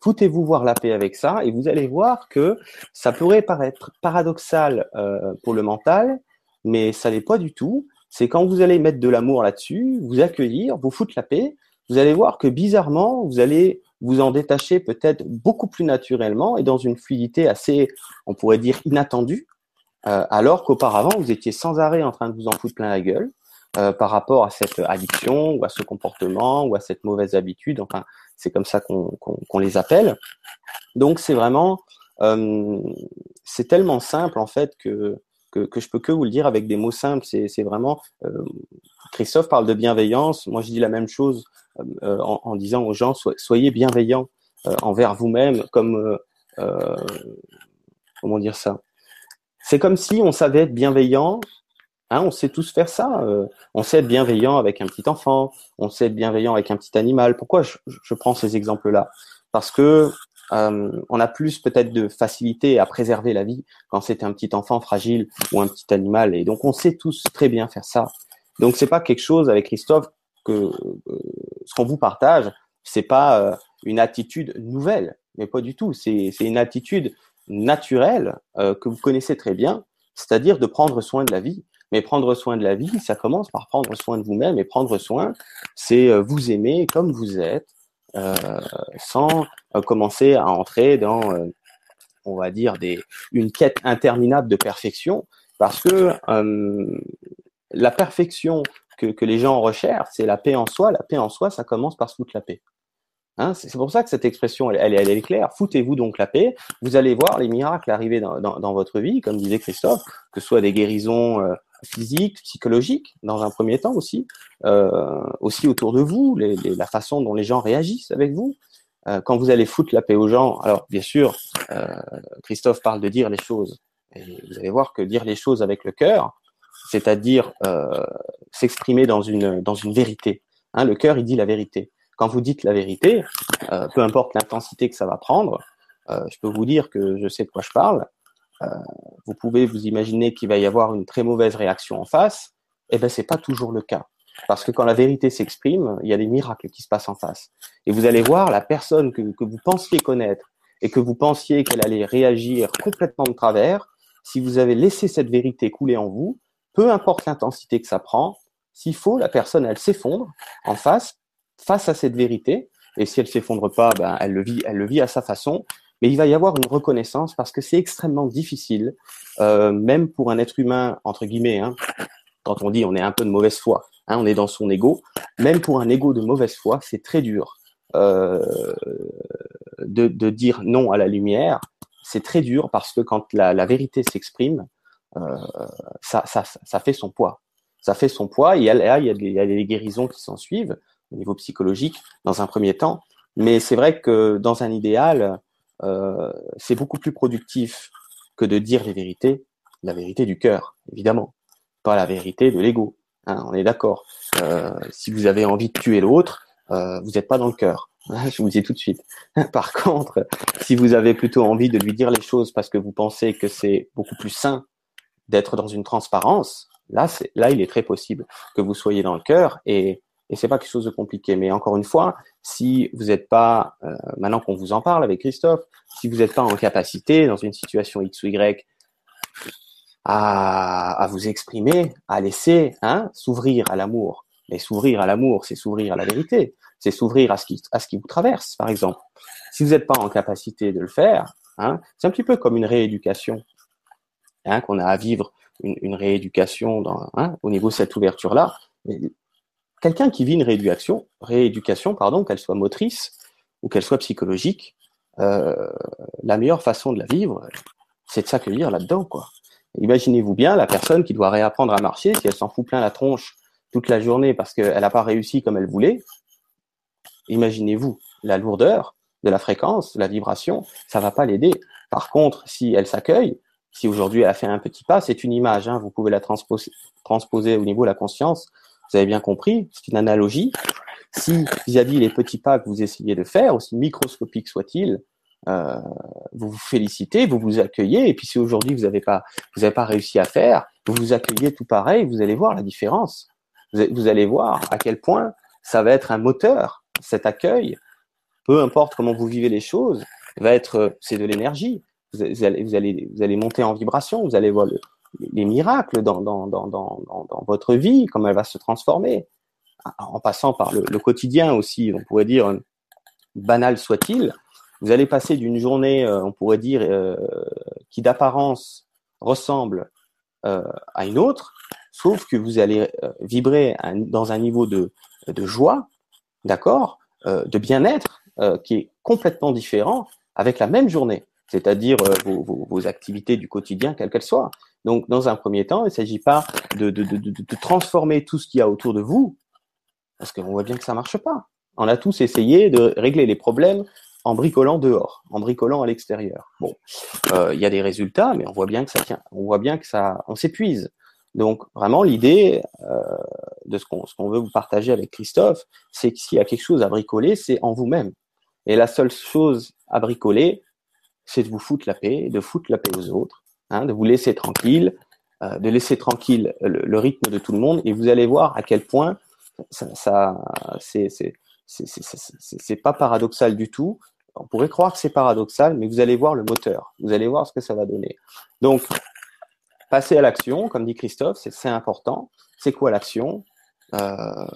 S1: Foutez-vous voir la paix avec ça et vous allez voir que ça pourrait paraître paradoxal euh, pour le mental, mais ça n'est pas du tout. C'est quand vous allez mettre de l'amour là-dessus, vous accueillir, vous foutre la paix, vous allez voir que bizarrement, vous allez vous en détachez peut-être beaucoup plus naturellement et dans une fluidité assez, on pourrait dire, inattendue, euh, alors qu'auparavant, vous étiez sans arrêt en train de vous en foutre plein la gueule euh, par rapport à cette addiction ou à ce comportement ou à cette mauvaise habitude. Enfin, c'est comme ça qu'on les appelle. Donc, c'est vraiment, euh, c'est tellement simple en fait que, que, que je peux que vous le dire avec des mots simples. C'est vraiment, euh, Christophe parle de bienveillance. Moi, je dis la même chose en, en, disant aux gens soyez bienveillants envers vous-même, comme comment dire ça? C'est comme si on savait être bienveillant Hein, on sait tous faire ça. Euh, on sait être bienveillant avec un petit enfant, on sait être bienveillant avec un petit animal. Pourquoi je prends ces exemples-là? Parce que euh, on a plus peut-être de facilité à préserver la vie quand c'est un petit enfant fragile ou un petit animal. Et donc on sait tous très bien faire ça. Donc c'est pas quelque chose avec Christophe que euh, ce qu'on vous partage, c'est pas une attitude nouvelle, mais pas du tout. C'est une attitude naturelle que vous connaissez très bien, c'est-à-dire de prendre soin de la vie mais prendre soin de la vie, ça commence par prendre soin de vous-même. Et prendre soin, c'est euh, vous aimer comme vous êtes, euh, sans euh, commencer à entrer dans, euh, on va dire, des, une quête interminable de perfection. Parce que la perfection que, les gens recherchent, c'est la paix en soi. La paix en soi, ça commence par se foutre la paix. Hein, c'est pour ça que cette expression, elle, est claire. Foutez-vous donc la paix. Vous allez voir les miracles arriver dans, votre vie, comme disait Christophe, que ce soit des guérisons euh, physiques, psychologiques, dans un premier temps aussi, euh, aussi autour de vous, les, les, la façon dont les gens réagissent avec vous. Euh, quand vous allez foutre la paix aux gens, alors bien sûr, euh, Christophe parle de dire les choses. Et vous allez voir que dire les choses avec le cœur, c'est-à-dire euh, s'exprimer dans une dans une vérité. Hein, le cœur, il dit la vérité quand vous dites la vérité, euh, peu importe l'intensité que ça va prendre, euh, je peux vous dire que je sais de quoi je parle. Euh, vous pouvez vous imaginer qu'il va y avoir une très mauvaise réaction en face. Eh ben, c'est pas toujours le cas. Parce que quand la vérité s'exprime, il y a des miracles qui se passent en face. Et vous allez voir la personne que, que vous pensiez connaître et que vous pensiez qu'elle allait réagir complètement de travers, si vous avez laissé cette vérité couler en vous, peu importe l'intensité que ça prend, s'il faut, la personne, elle s'effondre en face face à cette vérité. Et si elle s'effondre pas, ben, elle le vit, elle le vit à sa façon. Mais il va y avoir une reconnaissance parce que c'est extrêmement difficile, euh, même pour un être humain entre guillemets. Hein, quand on dit on est un peu de mauvaise foi, hein, on est dans son ego. Même pour un ego de mauvaise foi, c'est très dur euh, de, de, dire non à la lumière. C'est très dur parce que quand la, la vérité s'exprime, euh, ça, ça, ça fait son poids. Ça fait son poids. Et il y a des, il y a des guérisons qui s'en suivent au niveau psychologique dans un premier temps. Mais c'est vrai que dans un idéal, euh, c'est beaucoup plus productif que de dire les vérités, la vérité du cœur, évidemment, pas la vérité de l'ego. Hein, on est d'accord. Euh, si vous avez envie de tuer l'autre, euh, vous n'êtes pas dans le cœur. Je vous dis tout de suite. Par contre, si vous avez plutôt envie de lui dire les choses parce que vous pensez que c'est beaucoup plus sain d'être dans une transparence, là, là, il est très possible que vous soyez dans le cœur et et c'est pas quelque chose de compliqué. Mais encore une fois, si vous n'êtes pas, euh, maintenant qu'on vous en parle avec Christophe, si vous n'êtes pas en capacité dans une situation X ou Y à, vous exprimer, à laisser hein, s'ouvrir à l'amour. Mais s'ouvrir à l'amour, c'est s'ouvrir à la vérité, c'est s'ouvrir à ce qui vous traverse, par exemple. Si vous n'êtes pas en capacité de le faire, hein, c'est un petit peu comme une rééducation hein, qu'on a à vivre, une, rééducation au niveau de cette ouverture-là quelqu'un qui vit une rééducation, rééducation pardon, qu'elle soit motrice ou qu'elle soit psychologique, euh, la meilleure façon de la vivre, c'est de s'accueillir là-dedans, quoi. Imaginez-vous bien la personne qui doit réapprendre à marcher, si elle s'en fout plein la tronche toute la journée parce qu'elle n'a pas réussi comme elle voulait. Imaginez-vous la lourdeur de la fréquence, la vibration, ça va pas l'aider. Par contre, si elle s'accueille, si aujourd'hui elle a fait un petit pas, c'est une image, hein, vous pouvez la transposer, transposer au niveau de la conscience, vous avez bien compris, c'est une analogie. Si vis-à-vis les petits pas que vous essayez de faire, aussi microscopiques soient-ils, euh, vous vous félicitez, vous vous accueillez, et puis si aujourd'hui vous n'avez pas, vous n'avez pas réussi à faire, vous vous accueillez tout pareil, vous allez voir la différence. Vous, allez voir à quel point ça va être un moteur, cet accueil, peu importe comment vous vivez les choses, va être, c'est de l'énergie. Vous allez, vous allez, vous allez monter en vibration, vous allez voir le, les miracles dans, dans, dans, dans, votre vie, comment elle va se transformer, en passant par le, quotidien aussi, on pourrait dire, banal soit-il, vous allez passer d'une journée, euh, on pourrait dire, euh, qui d'apparence ressemble euh, à une autre, sauf que vous allez vibrer dans un niveau de, joie, d'accord, de bien-être, qui est complètement différent avec la même journée, c'est-à-dire vos, activités du quotidien, quelles qu'elles soient. Donc, dans un premier temps, il ne s'agit pas de, transformer tout ce qu'il y a autour de vous, parce qu'on voit bien que ça marche pas. On a tous essayé de régler les problèmes en bricolant dehors, en bricolant à l'extérieur. Bon, euh, il y a des résultats, mais on voit bien que ça tient. On voit bien que ça, on s'épuise. Donc vraiment l'idée euh, de ce qu'on ce qu'on veut vous partager avec Christophe, c'est que s'il y a quelque chose à bricoler, c'est en vous-même. Et la seule chose à bricoler, c'est de vous foutre la paix, de foutre la paix aux autres, hein, de vous laisser tranquille, euh, de laisser tranquille le, rythme de tout le monde, et vous allez voir à quel point ça, ça c'est c'est pas paradoxal du tout. On pourrait croire que c'est paradoxal, mais vous allez voir le moteur. Vous allez voir ce que ça va donner. Donc, passer à l'action, comme dit Christophe, c'est important. C'est quoi l'action? Euh,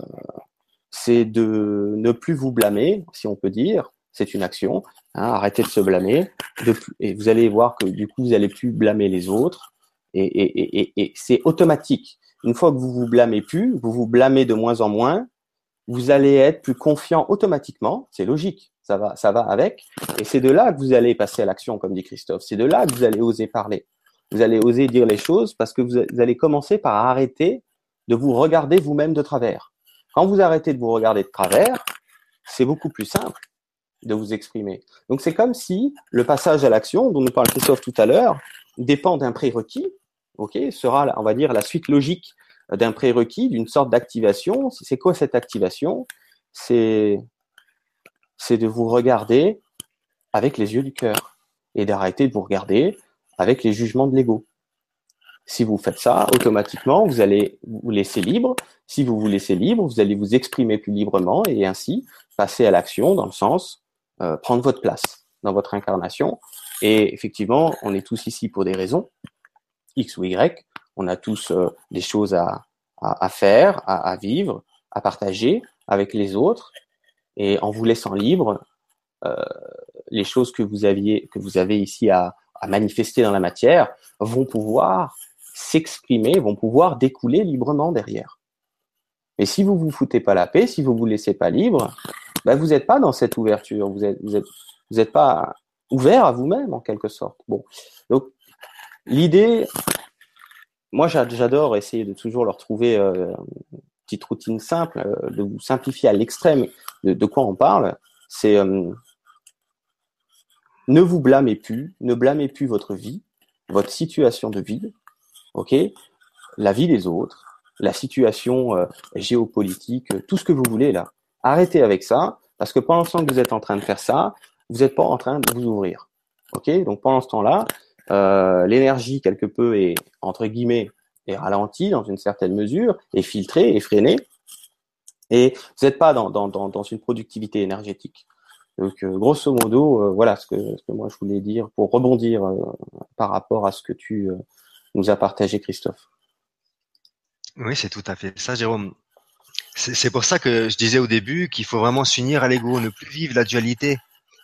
S1: C'est de ne plus vous blâmer, si on peut dire. C'est une action. Hein, arrêtez de se blâmer. Et vous allez voir que du coup, vous allez plus blâmer les autres. Et c'est automatique. Une fois que vous vous blâmez plus, vous vous blâmez de moins en moins, vous allez être plus confiant automatiquement. C'est logique, ça va, ça va avec. Et c'est de là que vous allez passer à l'action, comme dit Christophe. C'est de là que vous allez oser parler. Vous allez oser dire les choses parce que vous, allez commencer par arrêter de vous regarder vous-même de travers. Quand vous arrêtez de vous regarder de travers, c'est beaucoup plus simple de vous exprimer. Donc c'est comme si le passage à l'action dont nous parle Christophe tout à l'heure dépend d'un prérequis, ok, sera, on va dire, la suite logique d'un prérequis, d'une sorte d'activation. C'est quoi cette activation? C'est c'est de vous regarder avec les yeux du cœur et d'arrêter de vous regarder avec les jugements de l'ego. Si vous faites ça, automatiquement, vous allez vous laisser libre. Si vous vous laissez libre, vous allez vous exprimer plus librement et ainsi passer à l'action dans le sens euh, prendre votre place dans votre incarnation. Et effectivement, on est tous ici pour des raisons, X ou Y. On a tous euh, des choses à, à, faire, à, vivre, à partager avec les autres. Et en vous laissant libre, euh, les choses que vous aviez, que vous avez ici à, à manifester dans la matière vont pouvoir s'exprimer, vont pouvoir découler librement derrière. Mais si vous vous foutez pas la paix, si vous vous laissez pas libre, ben vous n'êtes pas dans cette ouverture, vous êtes, vous êtes, pas ouvert à vous-même en quelque sorte. Bon, donc l'idée, moi, j'adore essayer de toujours leur trouver euh, une petite routine simple, euh, de vous simplifier à l'extrême de, quoi on parle. C'est euh, ne vous blâmez plus, ne blâmez plus votre vie, votre situation de vie, ok, la vie des autres, la situation euh, géopolitique, tout ce que vous voulez là. Arrêtez avec ça, parce que pendant ce temps que vous êtes en train de faire ça, vous n'êtes pas en train de vous ouvrir. Ok, donc pendant ce temps-là, euh, l'énergie quelque peu est entre guillemets est ralentie dans une certaine mesure, est filtrée, est freinée, et vous n'êtes pas dans, une productivité énergétique. Donc euh, grosso modo, euh, voilà ce que, ce que moi je voulais dire pour rebondir par rapport à ce que tu nous as partagé, Christophe.
S2: Oui, c'est tout à fait ça, Jérôme. C'est pour ça que je disais au début qu'il faut vraiment s'unir à l'ego, ne plus vivre la dualité.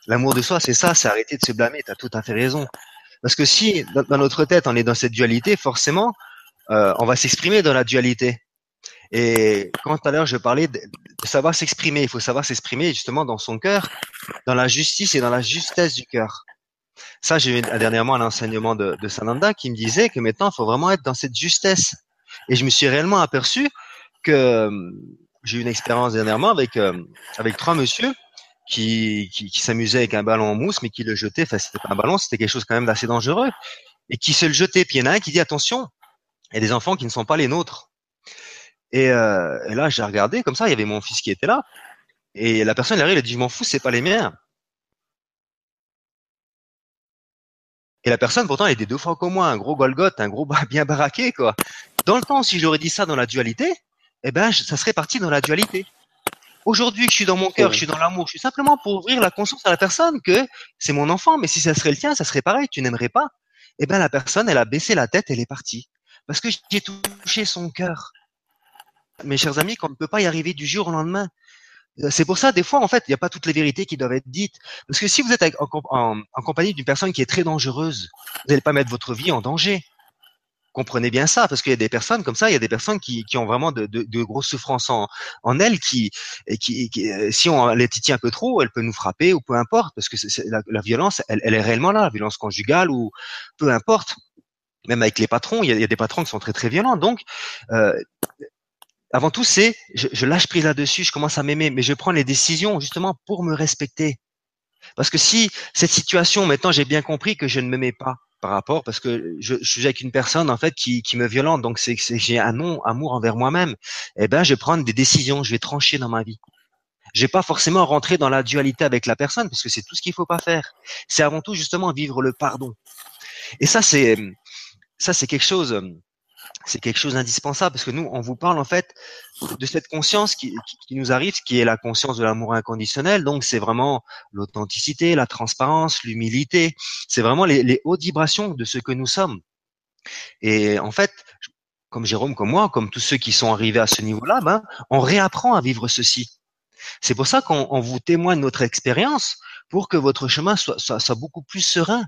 S2: L'amour de soi, c'est ça, c'est arrêter de se blâmer. Tu as tout à fait raison. Parce que si dans notre tête on est dans cette dualité, forcément, euh, on va s'exprimer dans la dualité. Et quand tout à l'heure je parlais de, savoir s'exprimer, il faut savoir s'exprimer justement dans son cœur, dans la justice et dans la justesse du cœur. Ça, j'ai eu dernièrement un enseignement de, de Sananda qui me disait que maintenant, il faut vraiment être dans cette justesse. Et je me suis réellement aperçu que euh, j'ai eu une expérience dernièrement avec euh, avec trois monsieur qui, qui, qui s'amusait avec un ballon en mousse, mais qui le jetait. Enfin, c'était pas un ballon, c'était quelque chose quand même d'assez dangereux. Et qui se le jetait. Puis il y en a un qui dit attention, il y a des enfants qui ne sont pas les nôtres. Et, euh, et là, j'ai regardé comme ça. Il y avait mon fils qui était là. Et la personne, elle arrive, elle dit je m'en fous, c'est pas les miens. Et la personne, pourtant, elle était deux fois comme moi, un gros Golgoth, un gros bien baraqué, quoi. Dans le temps, si j'aurais dit ça dans la dualité, eh ben, ça serait parti dans la dualité. Aujourd'hui, je suis dans mon cœur, je suis dans l'amour, je suis simplement pour ouvrir la conscience à la personne que c'est mon enfant, mais si ça serait le tien, ça serait pareil, tu n'aimerais pas. Eh ben, la personne, elle a baissé la tête, elle est partie. Parce que j'ai touché son cœur. Mes chers amis, qu'on ne peut pas y arriver du jour au lendemain. Euh, c'est pour ça, des fois, en fait, il n'y a pas toutes les vérités qui doivent être dites. Parce que si vous êtes en, en compagnie d'une personne qui est très dangereuse, vous n'allez pas mettre votre vie en danger comprenez bien ça, parce qu'il y a des personnes comme ça, il y a des personnes qui, qui ont vraiment de, de, de grosses souffrances en, en elles, qui, qui, qui, euh, si on les titille un peu trop, elle peut nous frapper ou peu importe, parce que la, la, violence, elle, elle, est réellement là, la violence conjugale ou peu importe. même avec les patrons, il y a, des patrons qui sont très très violents. Donc, euh, avant tout, c'est je, je, lâche prise là-dessus, je commence à m'aimer, mais je prends les décisions justement pour me respecter. Parce que si cette situation, maintenant, j'ai bien compris que je ne m'aimais pas par rapport, parce que je, suis avec une personne en fait qui, qui me violente, donc c'est j'ai un non amour envers moi-même. Eh ben, je vais prendre des décisions, je vais trancher dans ma vie. Je vais pas forcément rentrer dans la dualité avec la personne, parce que c'est tout ce qu'il faut pas faire. C'est avant tout justement vivre le pardon. Et ça, c'est ça, c'est quelque chose c'est quelque chose d'indispensable parce que nous, on vous parle en fait de cette conscience qui, nous arrive, qui est la conscience de l'amour inconditionnel. Donc, c'est vraiment l'authenticité, la transparence, l'humilité. C'est vraiment les, hautes vibrations de ce que nous sommes. Et en fait, comme Jérôme, comme moi, comme tous ceux qui sont arrivés à ce niveau-là, ben, on réapprend à vivre ceci. C'est pour ça qu'on vous témoigne notre expérience pour que votre chemin soit beaucoup plus serein,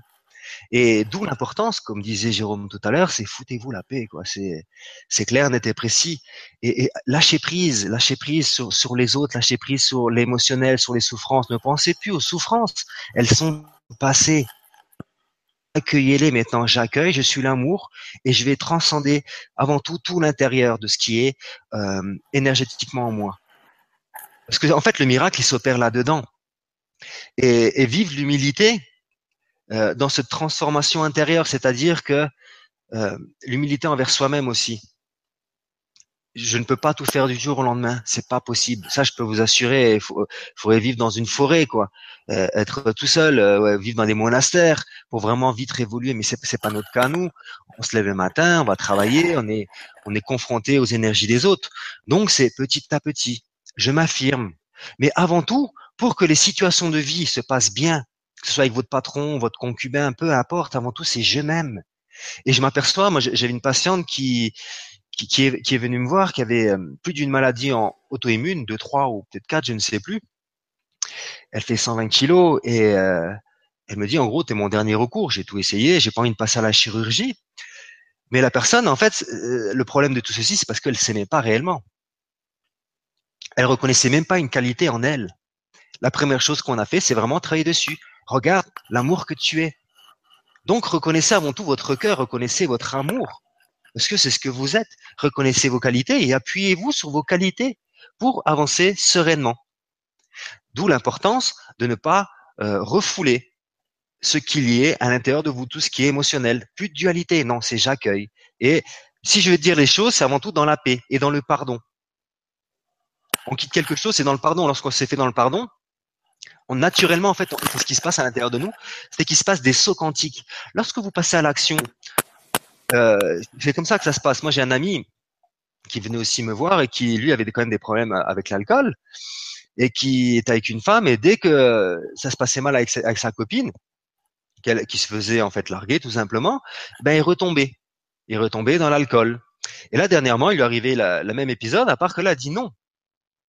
S2: et d'où l'importance, comme disait Jérôme tout à l'heure, c'est foutez-vous la paix, quoi. C'est, c'est clair, net et précis. Et, lâchez prise, lâchez prise sur, sur les autres, lâchez prise sur l'émotionnel, sur les souffrances. Ne pensez plus aux souffrances. Elles sont passées. Accueillez-les maintenant. J'accueille, je suis l'amour et je vais transcender avant tout tout l'intérieur de ce qui est euh, énergétiquement en moi. Parce que en fait, le miracle, il s'opère là-dedans. Et vive l'humilité, euh, dans cette transformation intérieure, c'est-à-dire que euh, l'humilité envers soi-même aussi. Je ne peux pas tout faire du jour au lendemain, c'est pas possible. Ça, je peux vous assurer. Il faudrait vivre dans une forêt, quoi, euh, être tout seul, ouais, vivre dans des monastères pour vraiment vite évoluer. Mais c'est c'est pas notre cas nous. On se lève le matin, on va travailler, on est on est confronté aux énergies des autres. Donc c'est petit à petit. Je m'affirme. Mais avant tout, pour que les situations de vie se passent bien, que ce soit avec votre patron, votre concubin, peu importe, avant tout, c'est je m'aime. Et je m'aperçois, moi j'avais une patiente qui, qui, est venue me voir, qui avait euh, plus d'une maladie en auto-immune, deux, trois ou peut-être quatre, je ne sais plus. Elle fait 120 kilos et euh, elle me dit en gros, t'es mon dernier recours, j'ai tout essayé, j'ai pas envie de passer à la chirurgie. Mais la personne, en fait, euh, le problème de tout ceci, c'est parce qu'elle s'aimait pas réellement. Elle reconnaissait même pas une qualité en elle. La première chose qu'on a fait, c'est vraiment travailler dessus. Regarde l'amour que tu es. Donc reconnaissez avant tout votre cœur, reconnaissez votre amour, parce que c'est ce que vous êtes. Reconnaissez vos qualités et appuyez-vous sur vos qualités pour avancer sereinement. D'où l'importance de ne pas euh, refouler ce qu'il y ait à l'intérieur de vous, tout ce qui est émotionnel. Plus de dualité, non, c'est j'accueille. Et si je veux dire les choses, c'est avant tout dans la paix et dans le pardon. On quitte quelque chose, c'est dans le pardon. Lorsqu'on s'est fait dans le pardon, naturellement, en fait, ce qui se passe à l'intérieur de nous, c'est qu'il se passe des sauts quantiques. Lorsque vous passez à l'action, euh, c'est comme ça que ça se passe. Moi, j'ai un ami qui venait aussi me voir et qui, lui, avait quand même des problèmes avec l'alcool et qui était avec une femme et dès que ça se passait mal avec sa, copine, qui se faisait en fait larguer tout simplement, ben il retombait, il retombait dans l'alcool. Et là dernièrement, il lui arrivait le même épisode, à part que là, il dit non.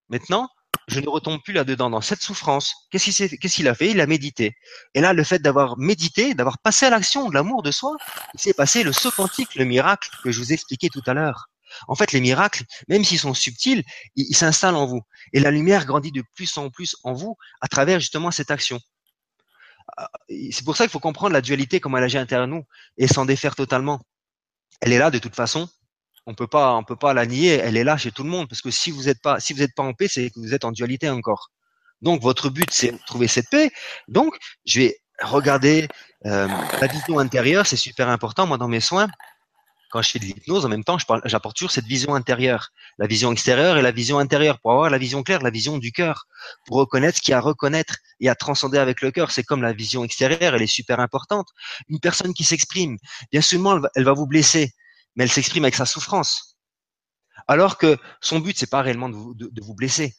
S2: Maintenant, je ne retombe plus là-dedans, dans cette souffrance. Qu'est-ce qu'il a fait? Il a médité. Et là, le fait d'avoir médité, d'avoir passé à l'action de l'amour de soi, il s'est passé le saut quantique, le miracle que je vous expliquais tout à l'heure. En fait, les miracles, même s'ils sont subtils, ils s'installent en vous. Et la lumière grandit de plus en plus en vous à travers justement cette action. Ah, c'est pour ça qu'il faut comprendre la dualité, comme elle agit à l'intérieur de nous, et s'en défaire totalement. Elle est là de toute façon, on peut pas, on peut pas la nier. Elle est là chez tout le monde parce que si vous êtes pas, si vous êtes pas en paix, c'est que vous êtes en dualité encore. Donc votre but c'est de trouver cette paix. Donc je vais regarder euh, la vision intérieure, c'est super important. Moi dans mes soins, quand je fais de l'hypnose, en même temps, j'apporte toujours cette vision intérieure, la vision extérieure et la vision intérieure pour avoir la vision claire, la vision du cœur, pour reconnaître ce qu'il y a à reconnaître et à transcender avec le cœur. C'est comme la vision extérieure, elle est super importante. Une personne qui s'exprime, bien souvent, elle va vous blesser mais elle s'exprime avec sa souffrance. Alors que son but, c'est pas réellement de vous, de, vous blesser.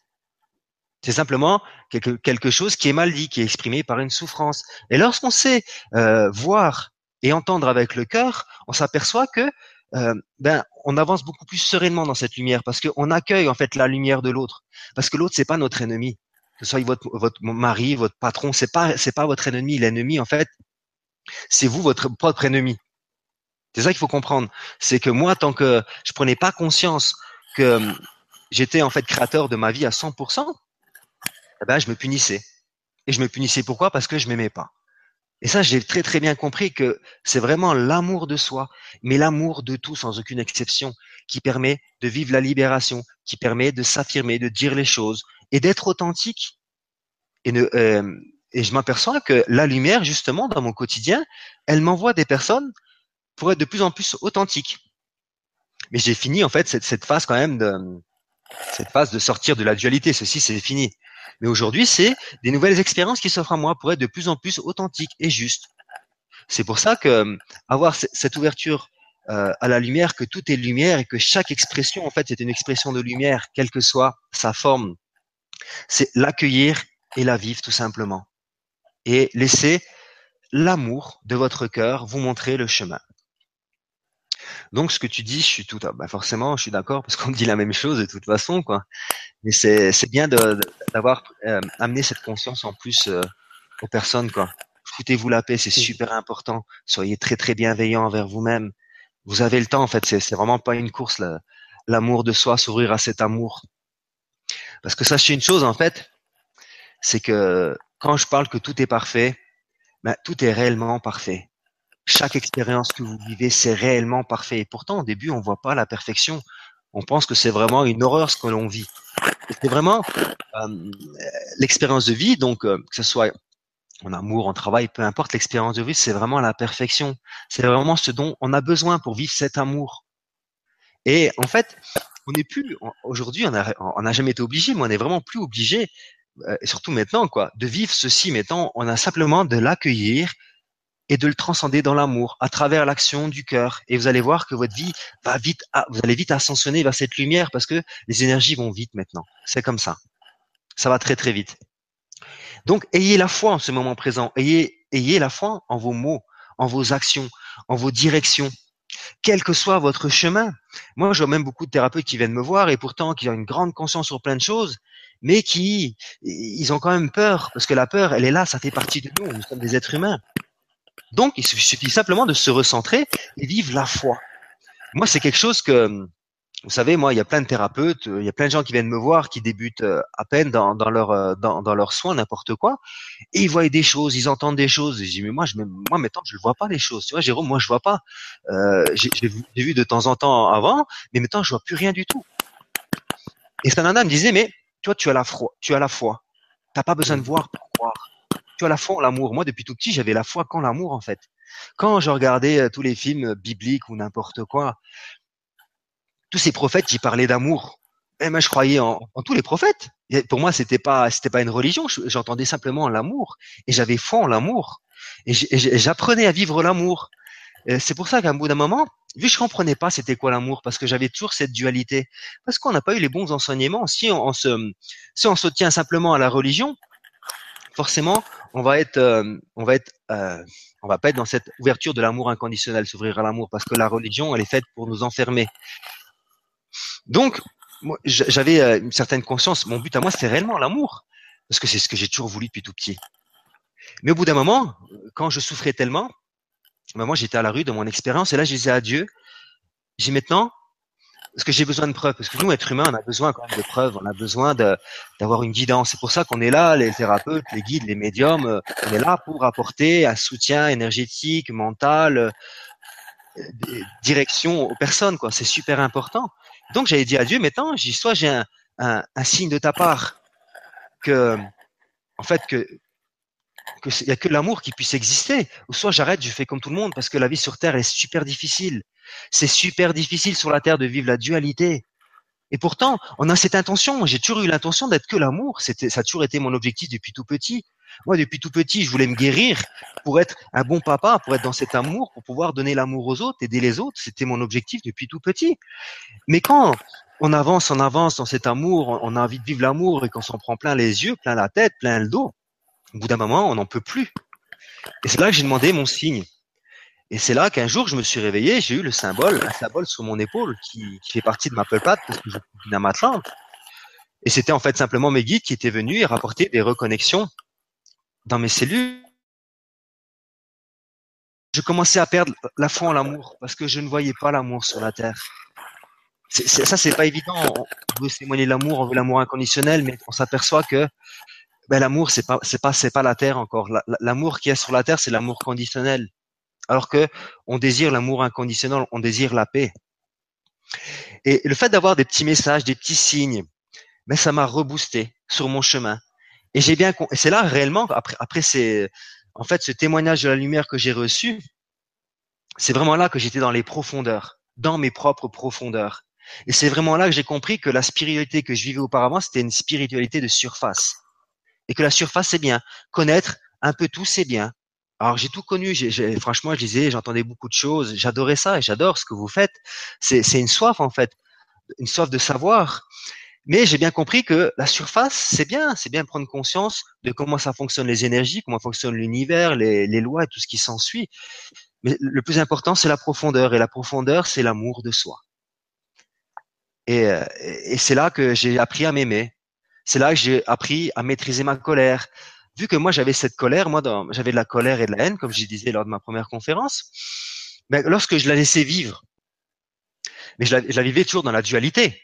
S2: C'est simplement quelque, quelque, chose qui est mal dit, qui est exprimé par une souffrance. Et lorsqu'on sait euh, voir et entendre avec le cœur, on s'aperçoit que euh, ben on avance beaucoup plus sereinement dans cette lumière parce qu'on accueille en fait la lumière de l'autre. Parce que l'autre c'est pas notre ennemi. Que ce soit votre, votre mari, votre patron, c'est pas c'est pas votre ennemi. L'ennemi en fait, c'est vous votre propre ennemi. C'est ça qu'il faut comprendre. C'est que moi, tant que je prenais pas conscience que euh, j'étais en fait créateur de ma vie à 100%, eh ben, je me punissais. Et je me punissais pourquoi? Parce que je m'aimais pas. Et ça, j'ai très très bien compris que c'est vraiment l'amour de soi, mais l'amour de tout sans aucune exception, qui permet de vivre la libération, qui permet de s'affirmer, de dire les choses et d'être authentique. Et, euh, et je m'aperçois que la lumière, justement, dans mon quotidien, elle m'envoie des personnes pour être de plus en plus authentiques. Mais j'ai fini en fait cette, cette phase quand même de cette phase de sortir de la dualité. Ceci, c'est fini. Mais aujourd'hui, c'est des nouvelles expériences qui s'offrent à moi pour être de plus en plus authentique et juste. C'est pour ça que avoir cette ouverture euh, à la lumière, que tout est lumière et que chaque expression, en fait, c'est une expression de lumière, quelle que soit sa forme. C'est l'accueillir et la vivre tout simplement. Et laisser l'amour de votre cœur vous montrer le chemin. Donc, ce que tu dis, je suis tout, bah forcément, je suis d'accord parce qu'on dit la même chose de toute façon, quoi. Mais c'est c'est bien d'avoir euh, amené cette conscience en plus euh, aux personnes, quoi. Foutez-vous la paix, c'est super important. Soyez très très bienveillant envers vous-même. Vous avez le temps, en fait. C'est c'est vraiment pas une course, l'amour de soi, s'ouvrir à cet amour. Parce que sachez une chose, en fait, c'est que quand je parle que tout est parfait, ben, tout est réellement parfait chaque expérience que vous vivez, c'est réellement parfait. Et pourtant, au début, on voit pas la perfection. On pense que c'est vraiment une horreur ce que l'on vit. C'est vraiment euh, l'expérience de vie, donc euh, que ce soit en amour, en travail, peu importe l'expérience de vie, c'est vraiment la perfection. C'est vraiment ce dont on a besoin pour vivre cet amour. Et en fait, on n'est plus aujourd'hui, on n'a on jamais été obligé, mais on n'est vraiment plus obligé, euh, et surtout maintenant, quoi, de vivre ceci. Maintenant, on a simplement de l'accueillir, et de le transcender dans l'amour à travers l'action du cœur. Et vous allez voir que votre vie va vite, vous allez vite ascensionner vers cette lumière parce que les énergies vont vite maintenant. C'est comme ça. Ça va très très vite. Donc, ayez la foi en ce moment présent. Ayez, ayez la foi en vos mots, en vos actions, en vos directions. Quel que soit votre chemin. Moi, je vois même beaucoup de thérapeutes qui viennent me voir et pourtant qui ont une grande conscience sur plein de choses, mais qui, ils ont quand même peur parce que la peur, elle est là, ça fait partie de nous. Nous sommes des êtres humains. Donc, il suffit simplement de se recentrer et vivre la foi. Moi, c'est quelque chose que, vous savez, moi, il y a plein de thérapeutes, il y a plein de gens qui viennent me voir, qui débutent euh, à peine dans, leur euh, dans, dans leurs soins, n'importe quoi, et ils voient des choses, ils entendent des choses. Je dis mais moi, je, maintenant, je ne vois pas les choses. Tu vois, Jérôme, moi, je vois pas. Euh, J'ai vu, de temps en temps avant, mais maintenant, je vois plus rien du tout. Et Sananda me disait mais toi, tu as la foi, tu as la foi. T'as pas besoin de voir pour croire tu as la foi en l'amour. Moi, depuis tout petit, j'avais la foi qu'en l'amour, en fait. Quand je regardais euh, tous les films bibliques ou n'importe quoi, tous ces prophètes qui parlaient d'amour, eh ben, je croyais en, tous les prophètes. pour moi, c'était pas, c'était pas une religion. J'entendais simplement l'amour et j'avais foi en l'amour et j'apprenais à vivre l'amour. C'est pour ça qu'à un bout d'un moment, vu que je comprenais pas c'était quoi l'amour, parce que j'avais toujours cette dualité, parce qu'on n'a pas eu les bons enseignements. Si on, se, si on se tient simplement à la religion, forcément, on va être, euh, on va être, euh, on va pas être dans cette ouverture de l'amour inconditionnel, s'ouvrir à l'amour, parce que la religion, elle est faite pour nous enfermer. Donc, j'avais euh, une certaine conscience. Mon but à moi, c'était réellement l'amour, parce que c'est ce que j'ai toujours voulu depuis tout petit. Mais au bout d'un moment, quand je souffrais tellement, ben moi j'étais à la rue de mon expérience, et là je disais à Dieu, j'ai maintenant, parce que j'ai besoin de preuves. Parce que nous, êtres humains, on a besoin quand même de preuves. On a besoin d'avoir une guidance. C'est pour ça qu'on est là, les thérapeutes, les guides, les médiums. Euh, on est là pour apporter un soutien énergétique, mental, euh, direction aux personnes. quoi. C'est super important. Donc j'avais dit à Dieu, maintenant, soit j'ai un, un, un signe de ta part que, en fait, que qu'il n'y a que l'amour qui puisse exister, ou soit j'arrête, je fais comme tout le monde, parce que la vie sur Terre est super difficile. C'est super difficile sur la Terre de vivre la dualité. Et pourtant, on a cette intention. J'ai toujours eu l'intention d'être que l'amour. C'était, ça a toujours été mon objectif depuis tout petit. Moi, depuis tout petit, je voulais me guérir pour être un bon papa, pour être dans cet amour, pour pouvoir donner l'amour aux autres, aider les autres. C'était mon objectif depuis tout petit. Mais quand on avance, on avance dans cet amour, on a envie de vivre l'amour et qu'on s'en prend plein les yeux, plein la tête, plein le dos, au bout d'un moment, on n'en peut plus. Et c'est là que j'ai demandé mon signe. Et c'est là qu'un jour, je me suis réveillé, j'ai eu le symbole, un symbole sur mon épaule qui, fait partie de ma peuplade parce que je suis un matelas. Et c'était en fait simplement mes guides qui étaient venus et rapporter des reconnexions dans mes cellules. Je commençais à perdre la foi en l'amour parce que je ne voyais pas l'amour sur la terre. Ça, c'est pas évident. On veut témoigner l'amour, on veut l'amour inconditionnel, mais on s'aperçoit que ben l'amour c'est pas c'est pas c'est pas la terre encore. L'amour qui est sur la terre c'est l'amour conditionnel. Alors que on désire l'amour inconditionnel, on désire la paix. Et le fait d'avoir des petits messages, des petits signes, ben ça m'a reboosté sur mon chemin. Et j'ai bien c'est là réellement après après en fait ce témoignage de la lumière que j'ai reçu, c'est vraiment là que j'étais dans les profondeurs, dans mes propres profondeurs. Et c'est vraiment là que j'ai compris que la spiritualité que je vivais auparavant, c'était une spiritualité de surface. Et que la surface, c'est bien. Connaître un peu tout, c'est bien. Alors j'ai tout connu, j'ai, franchement, je disais, j'entendais beaucoup de choses, j'adorais ça et j'adore ce que vous faites. C'est, c'est une soif en fait, une soif de savoir. Mais j'ai bien compris que la surface, c'est bien, c'est bien prendre conscience de comment ça fonctionne les énergies, comment fonctionne l'univers, les, les lois et tout ce qui s'ensuit. Mais le plus important, c'est la profondeur. Et la profondeur, c'est l'amour de soi. Et, euh, et c'est là que j'ai appris à m'aimer. C'est là que j'ai appris à maîtriser ma colère. Vu que moi j'avais cette colère, moi j'avais de la colère et de la haine, comme je disais lors de ma première conférence. Mais lorsque je la laissais vivre, mais je la, vivais toujours dans la dualité.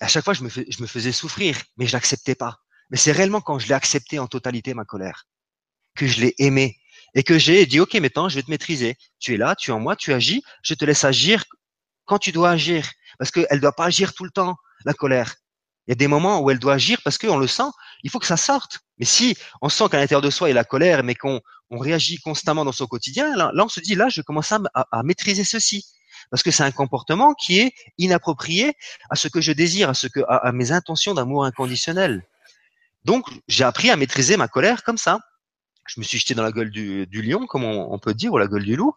S2: À chaque fois, je me, je me faisais souffrir, mais je l'acceptais pas. Mais c'est réellement quand je l'ai accepté en totalité ma colère que je l'ai aimé et que j'ai dit ok maintenant je vais te maîtriser. Tu es là, tu es en moi, tu agis. Je te laisse agir quand tu dois agir parce qu'elle ne doit pas agir tout le temps, la colère. Il y a des moments où elle doit agir parce qu'on le sent, il faut que ça sorte. Mais si on sent qu'à l'intérieur de soi il a la colère, mais qu'on on réagit constamment dans son quotidien, là, on se dit, là, je commence à, maîtriser ceci. Parce que c'est un comportement qui est inapproprié à ce que je désire, à, ce que, à, mes intentions d'amour inconditionnel. Donc, j'ai appris à maîtriser ma colère comme ça. Je me suis jeté dans la gueule du, lion, comme on, peut dire, ou la gueule du loup.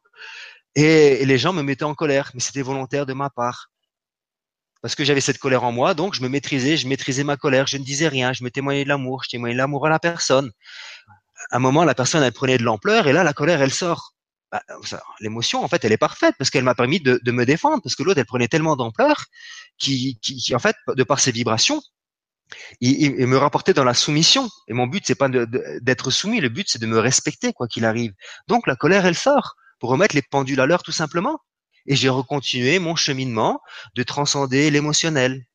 S2: Et les gens me mettaient en colère, mais c'était volontaire de ma part parce que j'avais cette colère en moi, donc je me maîtrisais, je maîtrisais ma colère, je ne disais rien, je me témoignais de l'amour, je témoignais de l'amour à la personne. À un moment, la personne, elle prenait de l'ampleur, et là, la colère, elle sort. Bah, l'émotion, en fait, elle est parfaite, parce qu'elle m'a permis de, me défendre, parce que l'autre, elle prenait tellement d'ampleur, qui, qui, en fait, de par ses vibrations, il, me rapportait dans la soumission. Et mon but, c'est pas d'être soumis, le but, c'est de me respecter, quoi qu'il arrive. Donc, la colère, elle sort, pour remettre les pendules à l'heure, tout simplement et j'ai recontinué mon cheminement de transcender l'émotionnel,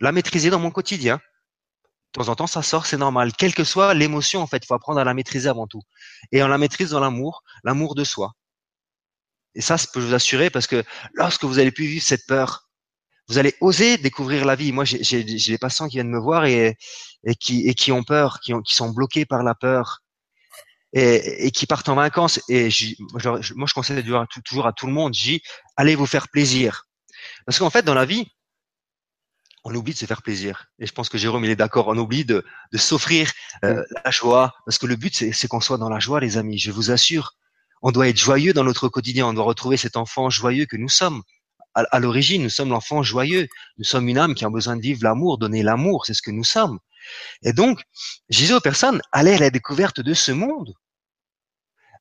S2: la maîtriser dans mon quotidien. De temps en temps, ça sort, c'est normal. Quelle que soit l'émotion, en fait, il faut apprendre à la maîtriser avant tout. Et on la maîtrise dans l'amour, l'amour de soi. Et ça, je peux vous assurer, parce que lorsque vous allez plus vivre cette peur, vous allez oser découvrir la vie. Moi, j'ai des patients qui viennent me voir et, qui, ont peur, qui sont bloqués par la peur, et, et, qui partent en vacances. Et moi, je conseille toujours à tout le monde, j'ai allez vous faire plaisir. Parce qu'en fait, dans la vie, on oublie de se faire plaisir. Et je pense que Jérôme, il est d'accord. On oublie de, de s'offrir euh, la joie. Parce que le but, c'est qu'on soit dans la joie, les amis. Je vous assure. On doit être joyeux dans notre quotidien. On doit retrouver cet enfant joyeux que nous sommes. À, à l'origine, nous sommes l'enfant joyeux. Nous sommes une âme qui a besoin de vivre l'amour, donner l'amour. C'est ce que nous sommes. Et donc, je disais aux personnes, allez à la découverte de ce monde.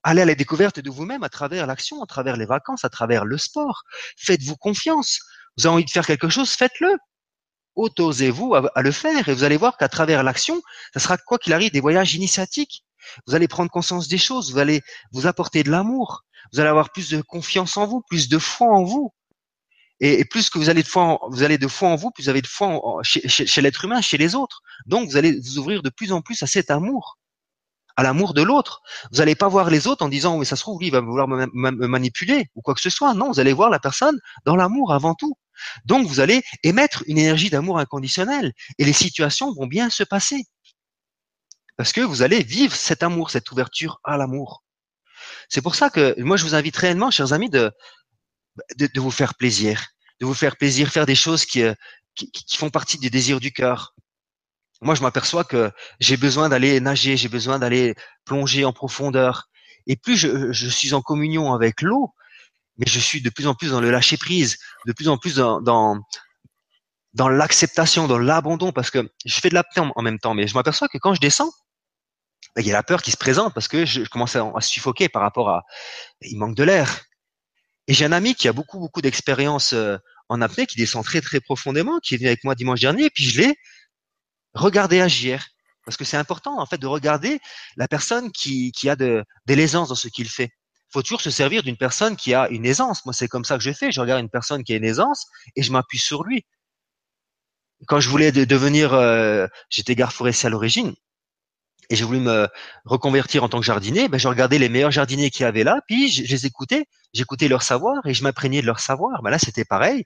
S2: Allez à la découverte de vous-même à travers l'action, à travers les vacances, à travers le sport. Faites-vous confiance. Vous avez envie de faire quelque chose, faites-le. Autosez-vous à, le faire et vous allez voir qu'à travers l'action, ça sera quoi qu'il arrive des voyages initiatiques. Vous allez prendre conscience des choses, vous allez vous apporter de l'amour, vous allez avoir plus de confiance en vous, plus de foi en vous. Et, plus que vous allez de foi, en, vous allez de foi en vous, plus vous avez de foi chez, l'être humain, chez les autres. Donc vous allez vous ouvrir de plus en plus à cet amour, à l'amour de l'autre. Vous n'allez pas voir les autres en disant oui ça se trouve lui il va vouloir me, manipuler ou quoi que ce soit. Non, vous allez voir la personne dans l'amour avant tout. Donc vous allez émettre une énergie d'amour inconditionnel et les situations vont bien se passer parce que vous allez vivre cet amour, cette ouverture à l'amour. C'est pour ça que moi je vous invite réellement, chers amis, de de, vous faire plaisir, de vous faire plaisir, faire des choses qui, euh, qui, font partie du désir du cœur. Moi, je m'aperçois que j'ai besoin d'aller nager, j'ai besoin d'aller plonger en profondeur. Et plus je, je suis en communion avec l'eau, mais je suis de plus en plus dans le lâcher prise, de plus en plus dans, dans, dans l'acceptation, dans l'abandon, parce que je fais de la en, en même temps, mais je m'aperçois que quand je descends, ben, il y a la peur qui se présente parce que je, commence à, à suffoquer par rapport à, il manque de l'air. Et j'ai un ami qui a beaucoup, beaucoup d'expérience euh, en apnée, qui descend très, très profondément, qui est venu avec moi dimanche dernier, et puis je l'ai regardé agir. Parce que c'est important, en fait, de regarder la personne qui, qui a de, de l'aisance dans ce qu'il fait. Faut toujours se servir d'une personne qui a une aisance. Moi, c'est comme ça que je fais. Je regarde une personne qui a une aisance et je m'appuie sur lui. Quand je voulais devenir, euh, j'étais garde forestier à l'origine, et j'ai voulu me reconvertir en tant que jardinier, ben, je regardais les meilleurs jardiniers qu'il y avait là, puis je, les écoutais, j'écoutais leur savoir et je m'imprégnais de leur savoir. Ben là, c'était pareil.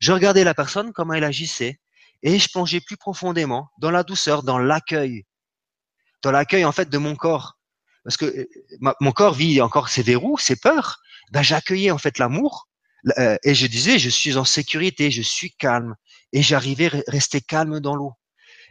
S2: Je regardais la personne, comment elle agissait, et je plongeais plus profondément dans la douceur, dans l'accueil, dans l'accueil en fait de mon corps, parce que mon corps vit encore ses verrous, ses peurs. Ben j'accueillais en fait l'amour euh, et je disais je suis en sécurité, je suis calme et j'arrivais à rester calme dans l'eau.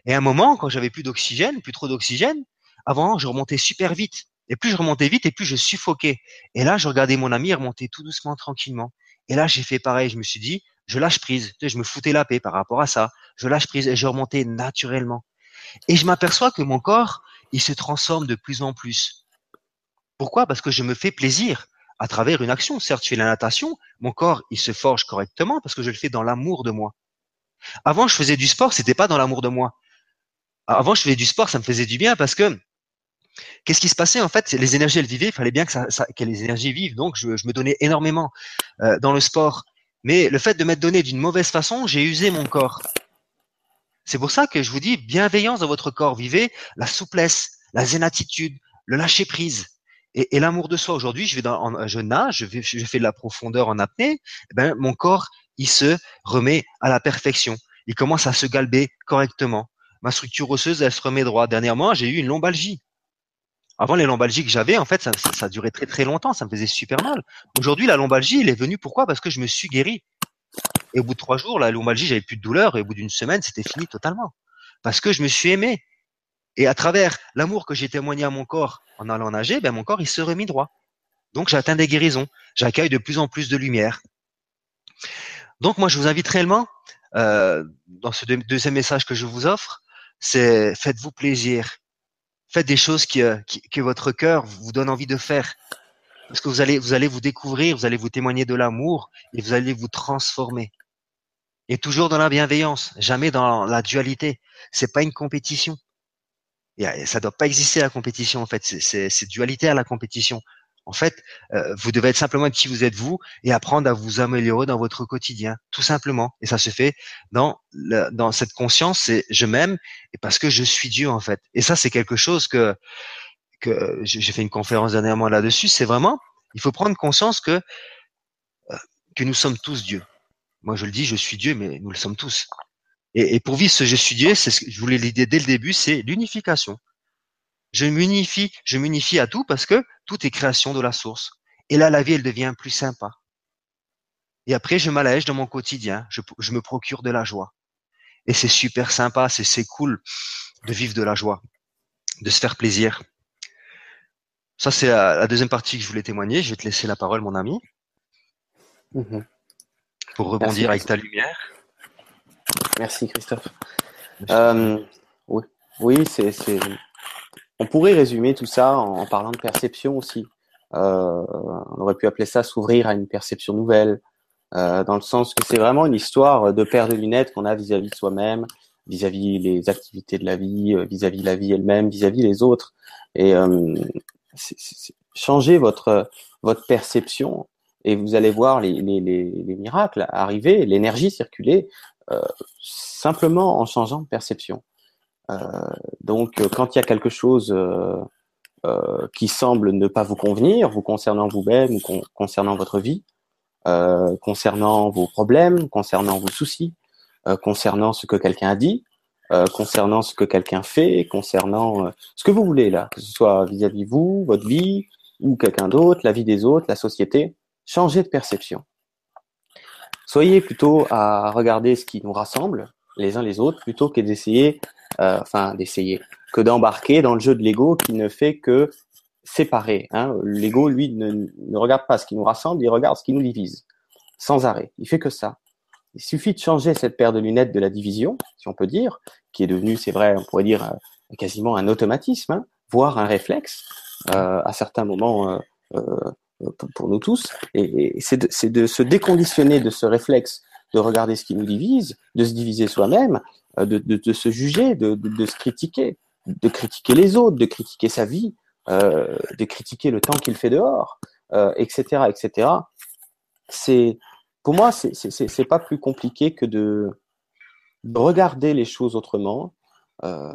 S2: Et à un moment, quand j'avais plus d'oxygène, plus trop d'oxygène, avant, je remontais super vite. Et plus je remontais vite, et plus je suffoquais. Et là, je regardais mon ami remonter tout doucement, tranquillement. Et là, j'ai fait pareil. Je me suis dit, je lâche prise. Je me foutais la paix par rapport à ça. Je lâche prise et je remontais naturellement. Et je m'aperçois que mon corps, il se transforme de plus en plus. Pourquoi? Parce que je me fais plaisir à travers une action. Certes, je fais la natation, mon corps, il se forge correctement parce que je le fais dans l'amour de moi. Avant, je faisais du sport, c'était pas dans l'amour de moi. Avant, je faisais du sport, ça me faisait du bien parce que qu'est-ce qui se passait en fait? Les énergies, elles vivaient. Il fallait bien que, ça, les énergies vivent. Donc, je, me donnais énormément euh, dans le sport. Mais le fait de m'être donné d'une mauvaise façon, j'ai usé mon corps. C'est pour ça que je vous dis bienveillance dans votre corps. Vivez la souplesse, la zen attitude, le lâcher prise et, l'amour de soi. Aujourd'hui, je vais dans, nage, je, vais, je fais de la profondeur en apnée. Eh ben, mon corps, il se remet à la perfection. Il commence à se galber correctement ma structure osseuse, elle se remet droit. Dernièrement, j'ai eu une lombalgie. Avant, les lombalgies que j'avais, en fait, ça, ça, durait très très longtemps, ça me faisait super mal. Aujourd'hui, la lombalgie, elle est venue pourquoi? Parce que je me suis guéri. Et au bout de trois jours, la lombalgie, j'avais plus de douleur, et au bout d'une semaine, c'était fini totalement. Parce que je me suis aimé. Et à travers l'amour que j'ai témoigné à mon corps en allant nager, ben mon corps, il se remis droit. Donc, j'atteins des guérisons. J'accueille de plus en plus de lumière. Donc, moi, je vous invite réellement, euh, dans ce deuxième message que je vous offre, c'est faites-vous plaisir. Faites des choses qui, euh, que votre cœur vous donne envie de faire. Parce que vous allez, vous allez vous découvrir, vous allez vous témoigner de l'amour et vous allez vous transformer. Et toujours dans la bienveillance, jamais dans la dualité. C'est pas une compétition. Et ça doit pas exister la compétition en fait. C'est dualité à la compétition. En fait, euh, vous devez être simplement qui vous êtes vous et apprendre à vous améliorer dans votre quotidien, tout simplement. Et ça se fait dans dans cette conscience, c'est je m'aime et parce que je suis Dieu en fait. Et ça, c'est quelque chose que que j'ai fait une conférence dernièrement là-dessus. C'est vraiment, il faut prendre conscience que euh, que nous sommes tous Dieu. Moi, je le dis, je suis Dieu, mais nous le sommes tous. Et, et pour vivre ce je suis Dieu, c'est ce que je voulais l'idée dès le début, c'est l'unification. Je m'unifie, je m'unifie à tout parce que tout est création de la source. Et là, la vie, elle devient plus sympa. Et après, je m'allège dans mon quotidien. Je, je, me procure de la joie. Et c'est super sympa, c'est, c'est cool de vivre de la joie, de se faire plaisir. Ça, c'est la, deuxième partie que je voulais témoigner. Je vais te laisser la parole, mon ami. Mhm. Pour rebondir avec ta lumière.
S1: Merci, Christophe. Euh, oui, oui c'est, c'est, on pourrait résumer tout ça en, parlant de perception aussi. Euh, on aurait pu appeler ça s'ouvrir à une perception nouvelle, euh, dans le sens que c'est vraiment une histoire de paire de lunettes qu'on a vis-à-vis de soi-même, vis-à-vis les activités de la vie, euh, vis-à-vis la vie elle-même, vis-à-vis les autres. Et changer votre perception et vous allez voir les, les, les, miracles arriver, l'énergie circuler simplement en changeant de perception. Euh, donc, euh, quand il y a quelque chose euh, qui semble ne pas vous convenir, vous concernant vous-même ou concernant votre vie, concernant vos problèmes, concernant vos soucis, concernant ce que quelqu'un a dit, concernant ce que quelqu'un fait, concernant ce que vous voulez là, que ce soit vis-à-vis -vis vous, votre vie ou quelqu'un d'autre, la vie des autres, la société, changez de perception. Soyez plutôt à regarder ce qui nous rassemble les uns les autres plutôt que d'essayer euh, enfin d'essayer, que d'embarquer dans le jeu de l'ego qui ne fait que séparer. Hein. L'ego, lui, ne, regarde pas ce qui nous rassemble, il regarde ce qui nous divise, sans arrêt. Il fait que ça. Il suffit de changer cette paire de lunettes de la division, si on peut dire, qui est devenue, c'est vrai, on pourrait dire euh, quasiment un automatisme, hein, voire un réflexe euh, à certains moments pour, nous tous. Et, c'est de se déconditionner de ce réflexe de regarder ce qui nous divise, de se diviser soi-même, euh, de, de, de, se juger, de, de, se critiquer, de critiquer les autres, de critiquer sa vie, euh, de critiquer le temps qu'il fait dehors, euh, etc., etc. C'est, pour moi, c'est, pas plus compliqué que de, de regarder les choses autrement. Euh,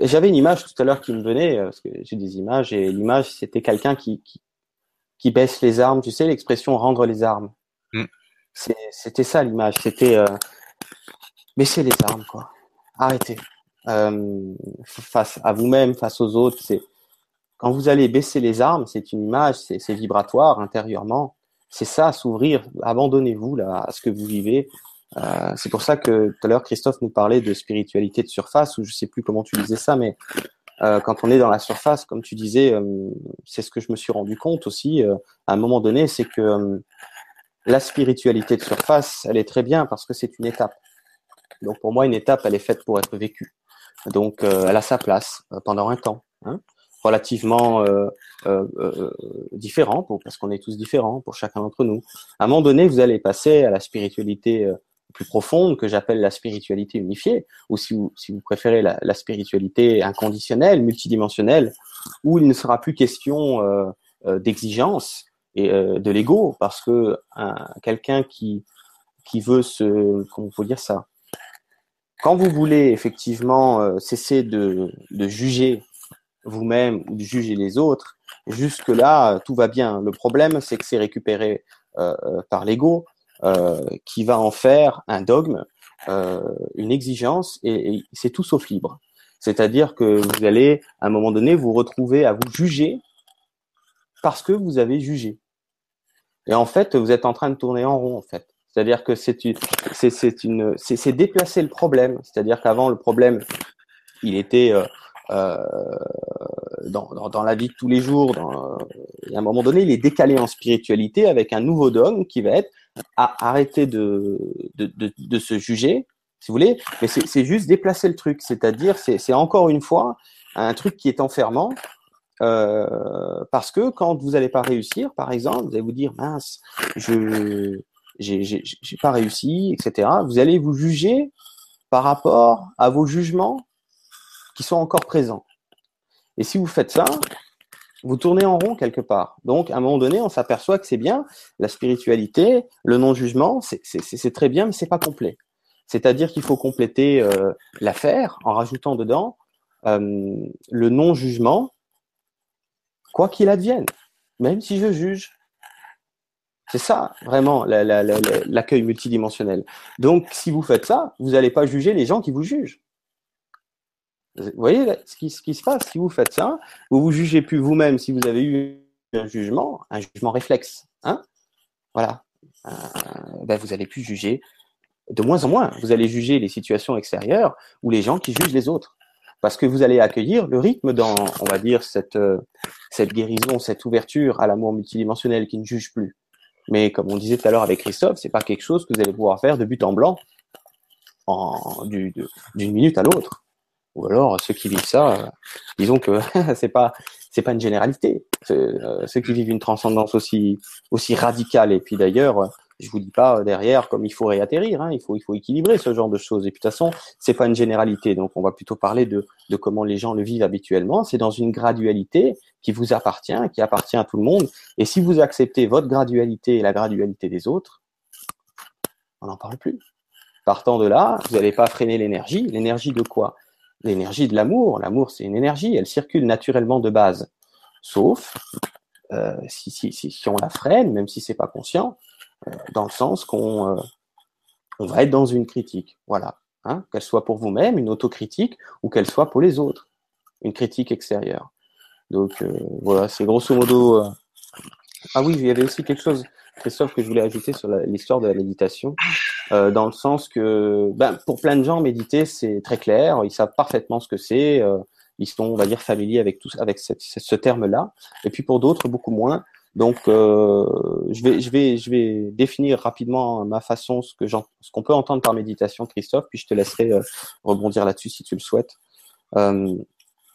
S1: J'avais une image tout à l'heure qui me venait, parce que j'ai des images, et l'image, c'était quelqu'un qui, qui, qui, baisse les armes. Tu sais, l'expression rendre les armes. C'était ça l'image. C'était euh, baisser les armes, quoi. Arrêtez. Euh, face à vous-même, face aux autres, c'est quand vous allez baisser les armes, c'est une image, c'est vibratoire intérieurement. C'est ça, s'ouvrir. Abandonnez-vous là à ce que vous vivez. Euh, c'est pour ça que tout à l'heure Christophe nous parlait de spiritualité de surface, ou je sais plus comment tu disais ça, mais euh, quand on est dans la surface, comme tu disais, c'est ce que je me suis rendu compte aussi à un moment donné, c'est que la spiritualité de surface, elle est très bien parce que c'est une étape. Donc pour moi, une étape, elle est faite pour être vécue. Donc elle a sa place pendant un temps. Hein relativement euh, euh, euh, différent, pour, parce qu'on est tous différents pour chacun d'entre nous. À un moment donné, vous allez passer à la spiritualité euh, plus profonde que j'appelle la spiritualité unifiée, ou si vous, si vous préférez la, la spiritualité inconditionnelle, multidimensionnelle, où il ne sera plus question euh, euh d'exigence et de l'ego, parce que quelqu'un qui qui veut se, comment faut dire ça, quand vous voulez effectivement cesser de, de juger vous-même ou de juger les autres. Jusque-là, tout va bien. Le problème, c'est que c'est récupéré euh, euh, par l'ego euh, qui va en faire un dogme, euh, une exigence, et c'est tout sauf libre. C'est-à-dire que vous allez, à un moment donné, vous retrouver à vous juger parce que vous avez jugé. Et en fait, vous êtes en train de tourner en rond, en fait. C'est-à-dire que c'est une, c'est une, c'est déplacer le problème. C'est-à-dire qu'avant, le problème, il était euh, euh, dans, dans, dans, la vie de tous les jours. Dans, à un moment donné, il est décalé en spiritualité avec un nouveau dogme qui va être à arrêter de, de, de, de se juger, si vous voulez, mais c'est juste déplacer le truc. C'est-à-dire, c'est encore une fois un truc qui est enfermant. Euh, parce que quand vous n'allez pas réussir, par exemple, vous allez vous dire mince, je j'ai pas réussi, etc. Vous allez vous juger par rapport à vos jugements qui sont encore présents. Et si vous faites ça, vous tournez en rond quelque part. Donc, à un moment donné, on s'aperçoit que c'est bien, la spiritualité, le non-jugement, c'est très bien, mais c'est pas complet. C'est-à-dire qu'il faut compléter euh, l'affaire en rajoutant dedans euh, le non-jugement, quoi qu'il advienne, même si je juge. C'est ça, vraiment, l'accueil multidimensionnel. Donc, si vous faites ça, vous n'allez pas juger les gens qui vous jugent. Vous voyez ce qui, se passe si vous faites ça, vous vous jugez plus vous-même si vous avez eu un jugement, un jugement réflexe. Hein voilà. Euh, ben vous allez plus juger de moins en moins. Vous allez juger les situations extérieures ou les gens qui jugent les autres. Parce que vous allez accueillir le rythme dans, on va dire, cette, euh, cette guérison, cette ouverture à l'amour multidimensionnel qui ne juge plus. Mais comme on disait tout à l'heure avec Christophe, c'est pas quelque chose que vous allez pouvoir faire de but en blanc en, d'une minute à l'autre ou alors ceux qui vivent ça, euh, disons que c'est pas c'est pas une généralité. Euh, ceux qui vivent une transcendance aussi aussi radicale et puis d'ailleurs, je vous dis pas derrière comme il faut réatterrir, hein, il faut il faut équilibrer ce genre de choses. Et puis de toute façon, c'est pas une généralité, donc on va plutôt parler de comment les gens le vivent habituellement. C'est dans une gradualité qui vous appartient, qui appartient à tout le monde. Et si vous acceptez votre gradualité et la gradualité des autres, on n'en parle plus. Partant de là, vous n'allez pas freiner l'énergie. L'énergie de quoi? L'énergie de l'amour. L'amour, c'est une énergie, elle circule naturellement de base. Sauf euh, si, si, si, on la freine, même si c'est pas conscient, euh, dans le sens qu'on euh, va être dans une critique. Voilà. Hein, qu'elle soit pour vous-même, une autocritique, ou qu'elle soit pour les autres, une critique extérieure. Donc euh, voilà, c'est grosso modo. Euh, ah oui, il y avait aussi quelque chose Christophe, que je voulais ajouter sur l'histoire de la méditation, euh, dans le sens que, ben, pour plein de gens, méditer, c'est très clair, ils savent parfaitement ce que c'est, euh, ils sont, on va dire, familiers avec tout, avec ce terme-là, et puis pour d'autres, beaucoup moins. Donc, euh, je vais, je vais, je vais définir rapidement ma façon, ce que ce qu'on peut entendre par méditation, Christophe, puis je te laisserai euh, rebondir là-dessus si tu le souhaites. Euh,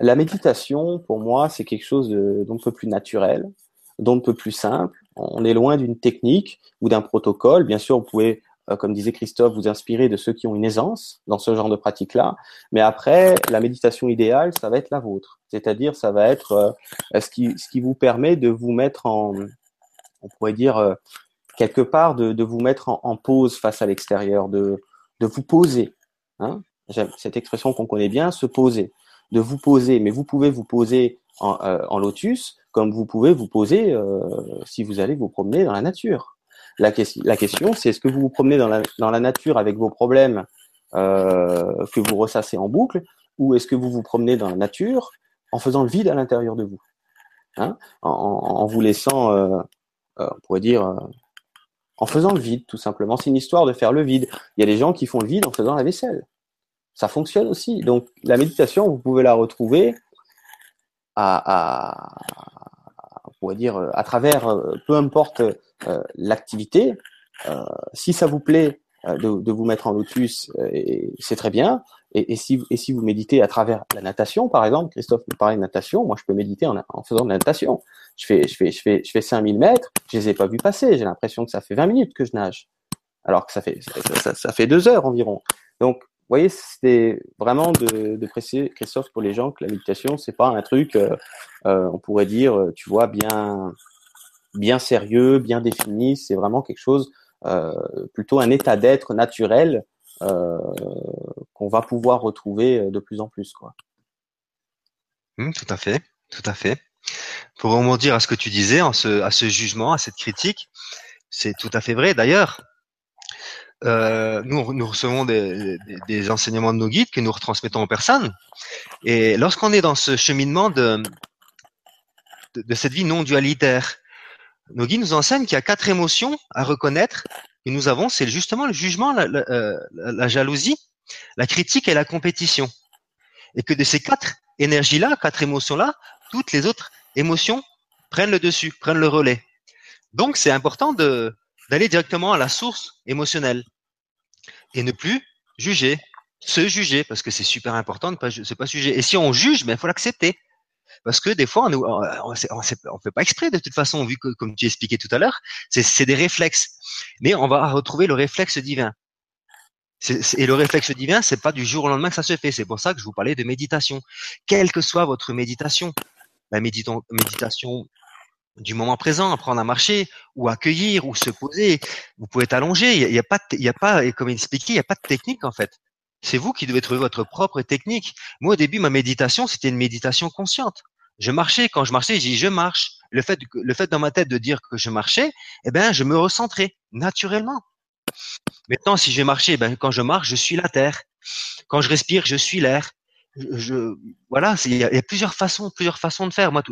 S1: la méditation, pour moi, c'est quelque chose d'un peu plus naturel, d'un peu plus simple, on est loin d'une technique ou d'un protocole. Bien sûr, vous pouvez, comme disait Christophe, vous inspirer de ceux qui ont une aisance dans ce genre de pratique-là. Mais après, la méditation idéale, ça va être la vôtre. C'est-à-dire, ça va être euh, ce, qui, vous permet de vous mettre en, on pourrait dire, euh, quelque part, de, vous mettre en, pause face à l'extérieur, de, vous poser. Hein cette expression qu'on connaît bien, se poser, de vous poser. Mais vous pouvez vous poser en, euh, lotus comme vous pouvez vous poser euh, si vous allez vous promener dans la nature. La, question, c'est est-ce que vous vous promenez dans la, nature avec vos problèmes euh, que vous ressassez en boucle, ou est-ce que vous vous promenez dans la nature en faisant le vide à l'intérieur de vous, hein en, vous laissant, euh, euh, on pourrait dire, en faisant le vide, tout simplement. C'est une histoire de faire le vide. Il y a des gens qui font le vide en faisant la vaisselle. Ça fonctionne aussi. Donc la méditation, vous pouvez la retrouver à on pourrait dire à travers, peu importe l'activité. si ça vous plaît, euh, de, de, vous mettre en lotus, euh, c'est très bien. Et, et, si, et si vous méditez à travers la natation, par exemple, Christophe me parlait de natation, moi je peux méditer en, en faisant de la natation. Je fais, je fais, je fais, je fais 5000 mètres, je les ai pas vus passer, j'ai l'impression que ça fait 20 minutes que je nage. Alors que ça fait, ça, ça, fait deux heures environ. Donc, vous voyez, c'est vraiment de, de préciser, Christophe, pour les gens, que la méditation, c'est pas un truc, euh, euh, on pourrait dire, tu vois, bien, bien sérieux, bien défini. C'est vraiment quelque chose euh, plutôt un état d'être naturel euh, qu'on va pouvoir retrouver euh, de plus en plus. Quoi.
S2: Mmh, tout à fait, tout à fait. Pour rebondir à ce que tu disais, à ce jugement, à cette critique, c'est tout à fait vrai. D'ailleurs, euh, nous, nous recevons des, des, des, enseignements de nos guides que nous retransmettons aux personnes. Et lorsqu'on est dans ce cheminement de, de, de, cette vie non dualitaire, nos nous enseignent qu'il y a quatre émotions à reconnaître que nous avons. C'est justement le jugement, euh, la, jalousie, la critique et la compétition. Et que de ces quatre énergies-là, quatre émotions-là, toutes les autres émotions prennent le dessus, prennent le relais. Donc, c'est important de d'aller directement à la source émotionnelle et ne plus juger, se juger, parce que c'est super important de pas se pas juger. Et si on juge, ben il faut l'accepter. Parce que des fois, on ne fait pas exprès de toute façon, vu que, comme tu expliquais tout à l'heure, c'est des réflexes. Mais on va retrouver le réflexe divin. et le réflexe divin, c'est pas du jour au lendemain que ça se fait. C'est pour ça que je vous parlais de méditation. Quelle que soit votre méditation, la méditation du moment présent, apprendre à marcher, ou accueillir, ou se poser. Vous pouvez être allongé. Il n'y a, pas, il y a pas, comme il expliquait, il n'y a pas de technique en fait. C'est vous qui devez trouver votre propre technique. Moi, au début, ma méditation, c'était une méditation consciente. Je marchais. Quand je marchais, j'ai dit je marche. Le fait, le fait dans ma tête de dire que je marchais, eh ben, je me recentrais naturellement. Maintenant, si je marchais, eh ben, quand je marche, je suis la terre. Quand je respire, je suis l'air. Je, voilà, il y, a plusieurs façons, plusieurs façons de faire. Moi,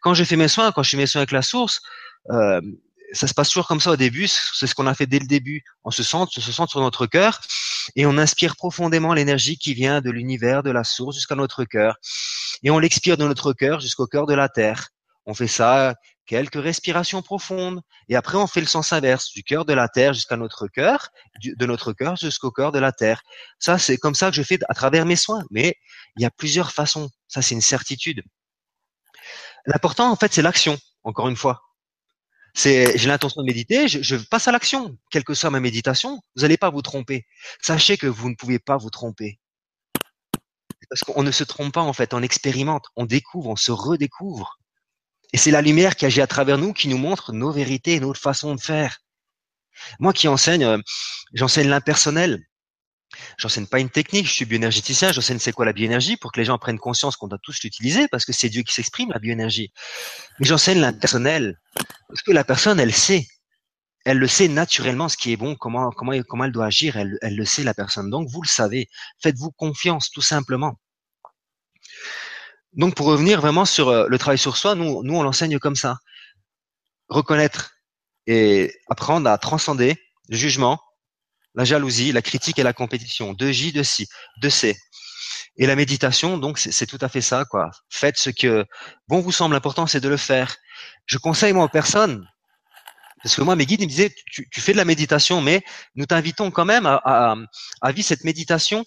S2: quand je fais mes soins, quand je fais mes soins avec la source, euh, ça se passe toujours comme ça au début. C'est ce qu'on a fait dès le début. On se sent, on se sent sur notre cœur et on inspire profondément l'énergie qui vient de l'univers, de la source jusqu'à notre cœur. Et on l'expire de notre cœur jusqu'au cœur de la terre. On fait ça quelques respirations profondes et après on fait le sens inverse du cœur de la terre jusqu'à notre cœur, de notre cœur jusqu'au cœur de la terre. Ça c'est comme ça que je fais à travers mes soins. Mais il y a plusieurs façons. Ça c'est une certitude. L'important en fait c'est l'action. Encore une fois, j'ai l'intention de méditer, je, je passe à l'action, quelle que soit ma méditation. Vous n'allez pas vous tromper. Sachez que vous ne pouvez pas vous tromper. Parce qu'on ne se trompe pas en fait, on expérimente, on découvre, on se redécouvre. Et c'est la lumière qui agit à travers nous, qui nous montre nos vérités, notre façon de faire. Moi qui enseigne, euh, j'enseigne l'impersonnel. J'enseigne pas une technique, je suis bioénergéticien, j'enseigne c'est quoi la bioénergie pour que les gens prennent conscience qu'on doit tous l'utiliser parce que c'est Dieu qui s'exprime, la bioénergie. Mais j'enseigne l'impersonnel parce que la personne, elle sait. Elle le sait naturellement ce qui est bon, comment, comment, comment elle doit agir, elle, elle le sait la personne. Donc vous le savez. Faites-vous confiance tout simplement. Donc pour revenir vraiment sur euh, le travail sur soi, nous, nous on l'enseigne comme ça. Reconnaître et apprendre à transcender le jugement, la jalousie, la critique et la compétition. De J, de C, de C. Et la méditation, donc, c'est tout à fait ça, quoi. Faites ce que bon vous semble important, c'est de le faire. Je conseille moi aux personnes, parce que moi mes guides ils me disaient, tu, fais de la méditation, mais nous t'invitons quand même à, à, à vivre cette méditation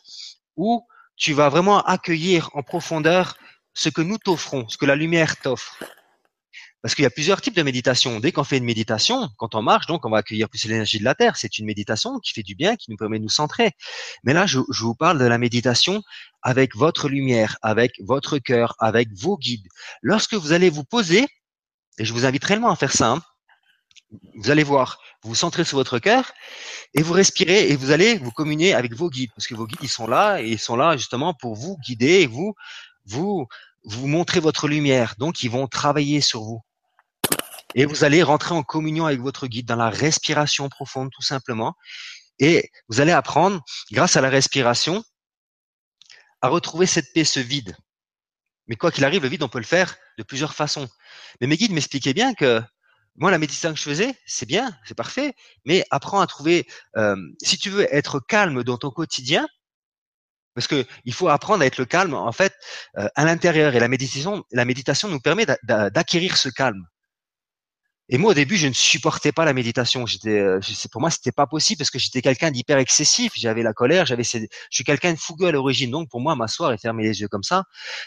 S2: où tu vas vraiment accueillir en profondeur ce que nous t'offrons, ce que la lumière t'offre. Parce qu'il y a plusieurs types de méditation. Dès qu'on fait une méditation, quand on marche, donc on va accueillir plus l'énergie de la Terre. C'est une méditation qui fait du bien, qui nous permet de nous centrer. Mais là, je, je vous parle de la méditation avec votre lumière, avec votre cœur, avec vos guides. Lorsque vous allez vous poser, et je vous invite réellement à faire ça, hein, vous allez voir, vous vous centrez sur votre cœur et vous respirez et vous allez vous communier avec vos guides parce que vos guides ils sont là et ils sont là justement pour vous guider et vous vous vous montrer votre lumière. Donc ils vont travailler sur vous. Et vous allez rentrer en communion avec votre guide dans la respiration profonde tout simplement et vous allez apprendre grâce à la respiration à retrouver cette paix, ce vide. Mais quoi qu'il arrive, le vide, on peut le faire de plusieurs façons. Mais mes guides m'expliquaient bien que moi, la méditation que je faisais, c'est bien, c'est parfait, mais apprends à trouver, euh, si tu veux être calme dans ton quotidien, parce que il faut apprendre à être le calme en fait euh, à l'intérieur et la méditation, la méditation nous permet d'acquérir ce calme. Et moi, au début, je ne supportais pas la méditation. J'étais, euh, pour moi, c'était pas possible parce que j'étais quelqu'un d'hyper excessif. J'avais la colère, j'avais, je suis quelqu'un de fougueux à l'origine. Donc, pour moi, m'asseoir et fermer les yeux comme ça,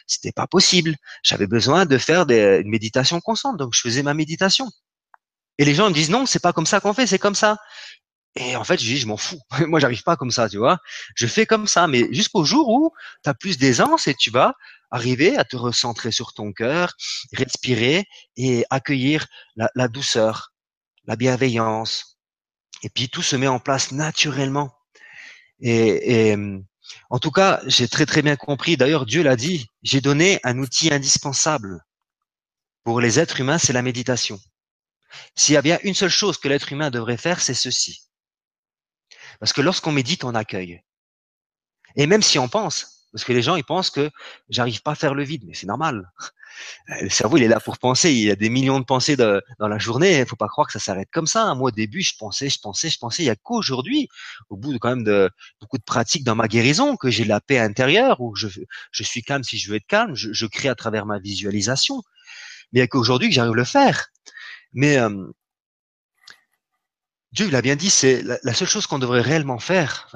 S2: c'était pas possible. J'avais besoin de faire des, une méditation constante. Donc, je faisais ma méditation. Et les gens me disent non, c'est pas comme ça qu'on fait, c'est comme ça. Et en fait, je dis, je m'en fous. Moi, j'arrive pas comme ça, tu vois. Je fais comme ça, mais jusqu'au jour où tu as plus d'aisance et tu vas arriver à te recentrer sur ton cœur, respirer et accueillir la, douceur, la bienveillance. Et puis tout se met en place naturellement. Et, et en tout cas, j'ai très très bien compris. D'ailleurs, Dieu l'a dit. J'ai donné un outil indispensable pour les êtres humains, c'est la méditation. S'il y a bien une seule chose que l'être humain devrait faire, c'est ceci. Parce que lorsqu'on médite, on accueille. Et même si on pense, parce que les gens, ils pensent que j'arrive pas à faire le vide, mais c'est normal. Le cerveau, il est là pour penser. Il y a des millions de pensées dans la journée. Il faut pas croire que ça s'arrête comme ça. Moi, au début, je pensais, je pensais, je pensais. Il y a qu'aujourd'hui, au bout de quand même de beaucoup de pratiques dans ma guérison, que j'ai la paix intérieure, où je, suis calme si je veux être calme. Je, je crée à travers ma visualisation. Mais il y a qu'aujourd'hui que j'arrive à le faire. Mais euh, Dieu, il a bien dit, c'est la, seule chose qu'on devrait réellement faire.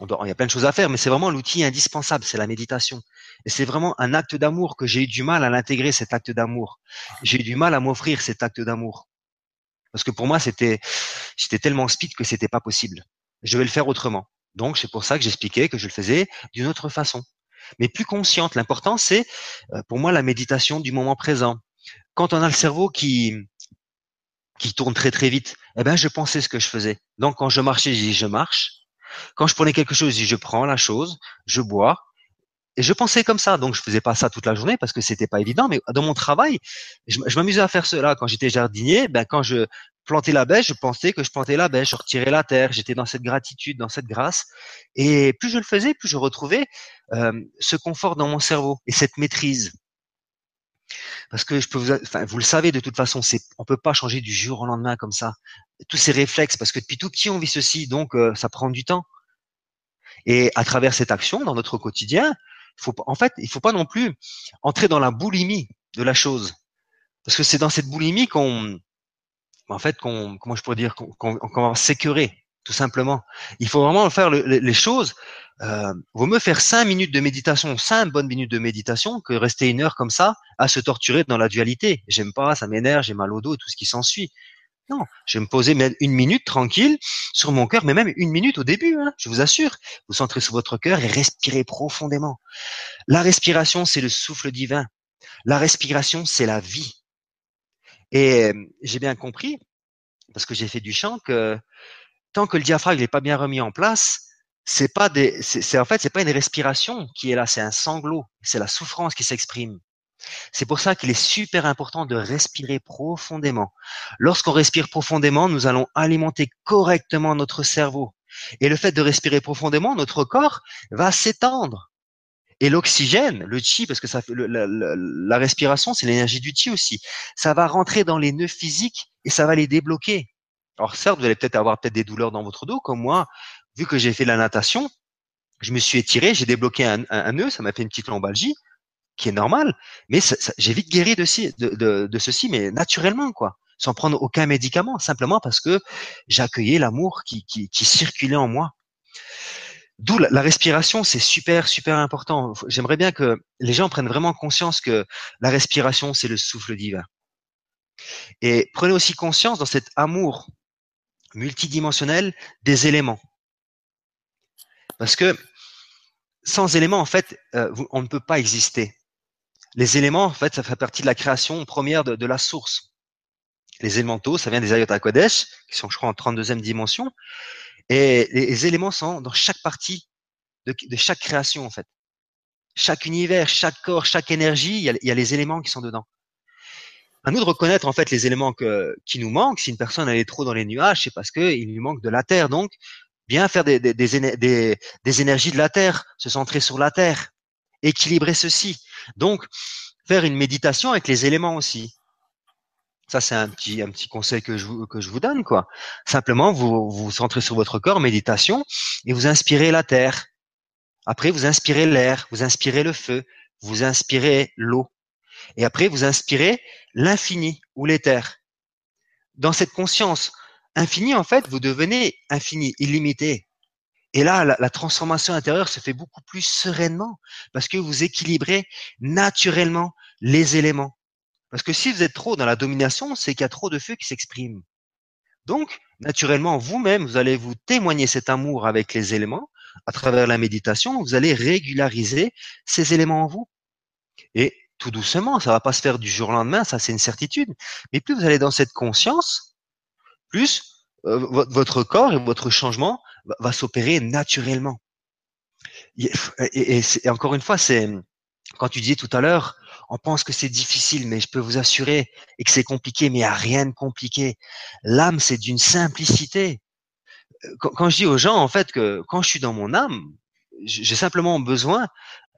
S2: il y a plein de choses à faire, mais c'est vraiment l'outil indispensable, c'est la méditation. Et c'est vraiment un acte d'amour que j'ai eu du mal à l'intégrer, cet acte d'amour. J'ai eu du mal à m'offrir cet acte d'amour. Parce que pour moi, c'était, j'étais tellement speed que c'était pas possible. Je vais le faire autrement. Donc, c'est pour ça que j'expliquais que je le faisais d'une autre façon. Mais plus consciente. L'important, c'est, euh, pour moi, la méditation du moment présent. Quand on a le cerveau qui, qui tourne très très vite, eh ben je pensais ce que je faisais. Donc quand je marchais, je dis je marche. Quand je prenais quelque chose, je dis je prends la chose, je bois. Et je pensais comme ça, donc je faisais pas ça toute la journée parce que c'était pas évident. Mais dans mon travail, je, m'amusais à faire cela. Quand j'étais jardinier, ben quand je plantais la bêche, je pensais que je plantais la bêche, je retirais la terre. J'étais dans cette gratitude, dans cette grâce. Et plus je le faisais, plus je retrouvais euh, ce confort dans mon cerveau et cette maîtrise. Parce que je peux vous, enfin, vous le savez de toute façon, c'est, on peut pas changer du jour au lendemain comme ça. Tous ces réflexes, parce que depuis tout petit on vit ceci, donc euh, ça prend du temps. Et à travers cette action, dans notre quotidien, faut, en fait, il faut pas non plus entrer dans la boulimie de la chose, parce que c'est dans cette boulimie qu'on, en fait, qu'on, comment je pourrais dire, qu'on, va s'écœurer, tout simplement. Il faut vraiment faire les choses euh, vaut mieux faire cinq minutes de méditation, cinq bonnes minutes de méditation, que rester une heure comme ça à se torturer dans la dualité. J'aime pas, ça m'énerve, j'ai mal au dos tout ce qui s'ensuit. Non, je vais me poser une minute tranquille sur mon cœur, mais même une minute au début, hein, je vous assure. Vous centrez sur votre cœur et respirez profondément. La respiration, c'est le souffle divin. La respiration, c'est la vie. Et euh, j'ai bien compris, parce que j'ai fait du chant, que tant que le diaphragme n'est pas bien remis en place, c'est pas des, c'est en fait c'est pas une respiration qui est là, c'est un sanglot, c'est la souffrance qui s'exprime. C'est pour ça qu'il est super important de respirer profondément. Lorsqu'on respire profondément, nous allons alimenter correctement notre cerveau. Et le fait de respirer profondément, notre corps va s'étendre. Et l'oxygène, le chi, parce que ça fait la, la respiration, c'est l'énergie du chi aussi. Ça va rentrer dans les nœuds physiques et ça va les débloquer. Alors certes, vous allez peut-être avoir peut-être des douleurs dans votre dos, comme moi vu que j'ai fait la natation, je me suis étiré, j'ai débloqué un, nœud, ça m'a fait une petite lombalgie, qui est normale, mais j'ai vite guéri de, de, ceci, mais naturellement, quoi, sans prendre aucun médicament, simplement parce que j'accueillais l'amour qui, circulait en moi. D'où la, respiration, c'est super, super important. J'aimerais bien que les gens prennent vraiment conscience que la respiration, c'est le souffle divin. Et prenez aussi conscience dans cet amour multidimensionnel des éléments. Parce que sans éléments, en fait, euh, on ne peut pas exister. Les éléments, en fait, ça fait partie de la création première de, la source. Les élémentaux, ça vient des Ayot Kodesh, qui sont, je crois, en 32e dimension. Et les, éléments sont dans chaque partie de, chaque création, en fait. Chaque univers, chaque corps, chaque énergie, il y a, les éléments qui sont dedans. À nous de reconnaître, en fait, les éléments qui nous manquent. Si une personne, elle est trop dans les nuages, c'est parce qu'il lui manque de la terre. Donc, bien faire des, énergies de la terre, se centrer sur la terre, équilibrer ceci. Donc, faire une méditation avec les éléments aussi. Ça, c'est un petit, conseil que je, vous, que je vous donne, quoi. Simplement, vous vous centrez sur votre corps, méditation, et vous inspirez la terre. Après, vous inspirez l'air, vous inspirez le feu, vous inspirez l'eau. Et après, vous inspirez l'infini ou l'éther. Dans cette conscience infinie, en fait, vous devenez infini, illimité. Et là, la, transformation intérieure se fait beaucoup plus sereinement parce que vous équilibrez naturellement les éléments. Parce que si vous êtes trop dans la domination, c'est qu'il y a trop de feu qui s'exprime. Donc, naturellement, vous-même, vous allez vous témoigner cet amour avec les éléments. À travers la méditation, vous allez régulariser ces éléments en vous. Et tout doucement, ça va pas se faire du jour au lendemain, ça c'est une certitude. Mais plus vous allez dans cette conscience, plus euh, votre corps et votre changement va, s'opérer naturellement. Et, encore une fois, c'est quand tu disais tout à l'heure, on pense que c'est difficile, mais je peux vous assurer et que c'est compliqué, mais il n'y a rien de compliqué. L'âme, c'est d'une simplicité. Euh, quand, je dis aux gens, en fait, que quand je suis dans mon âme, j'ai simplement besoin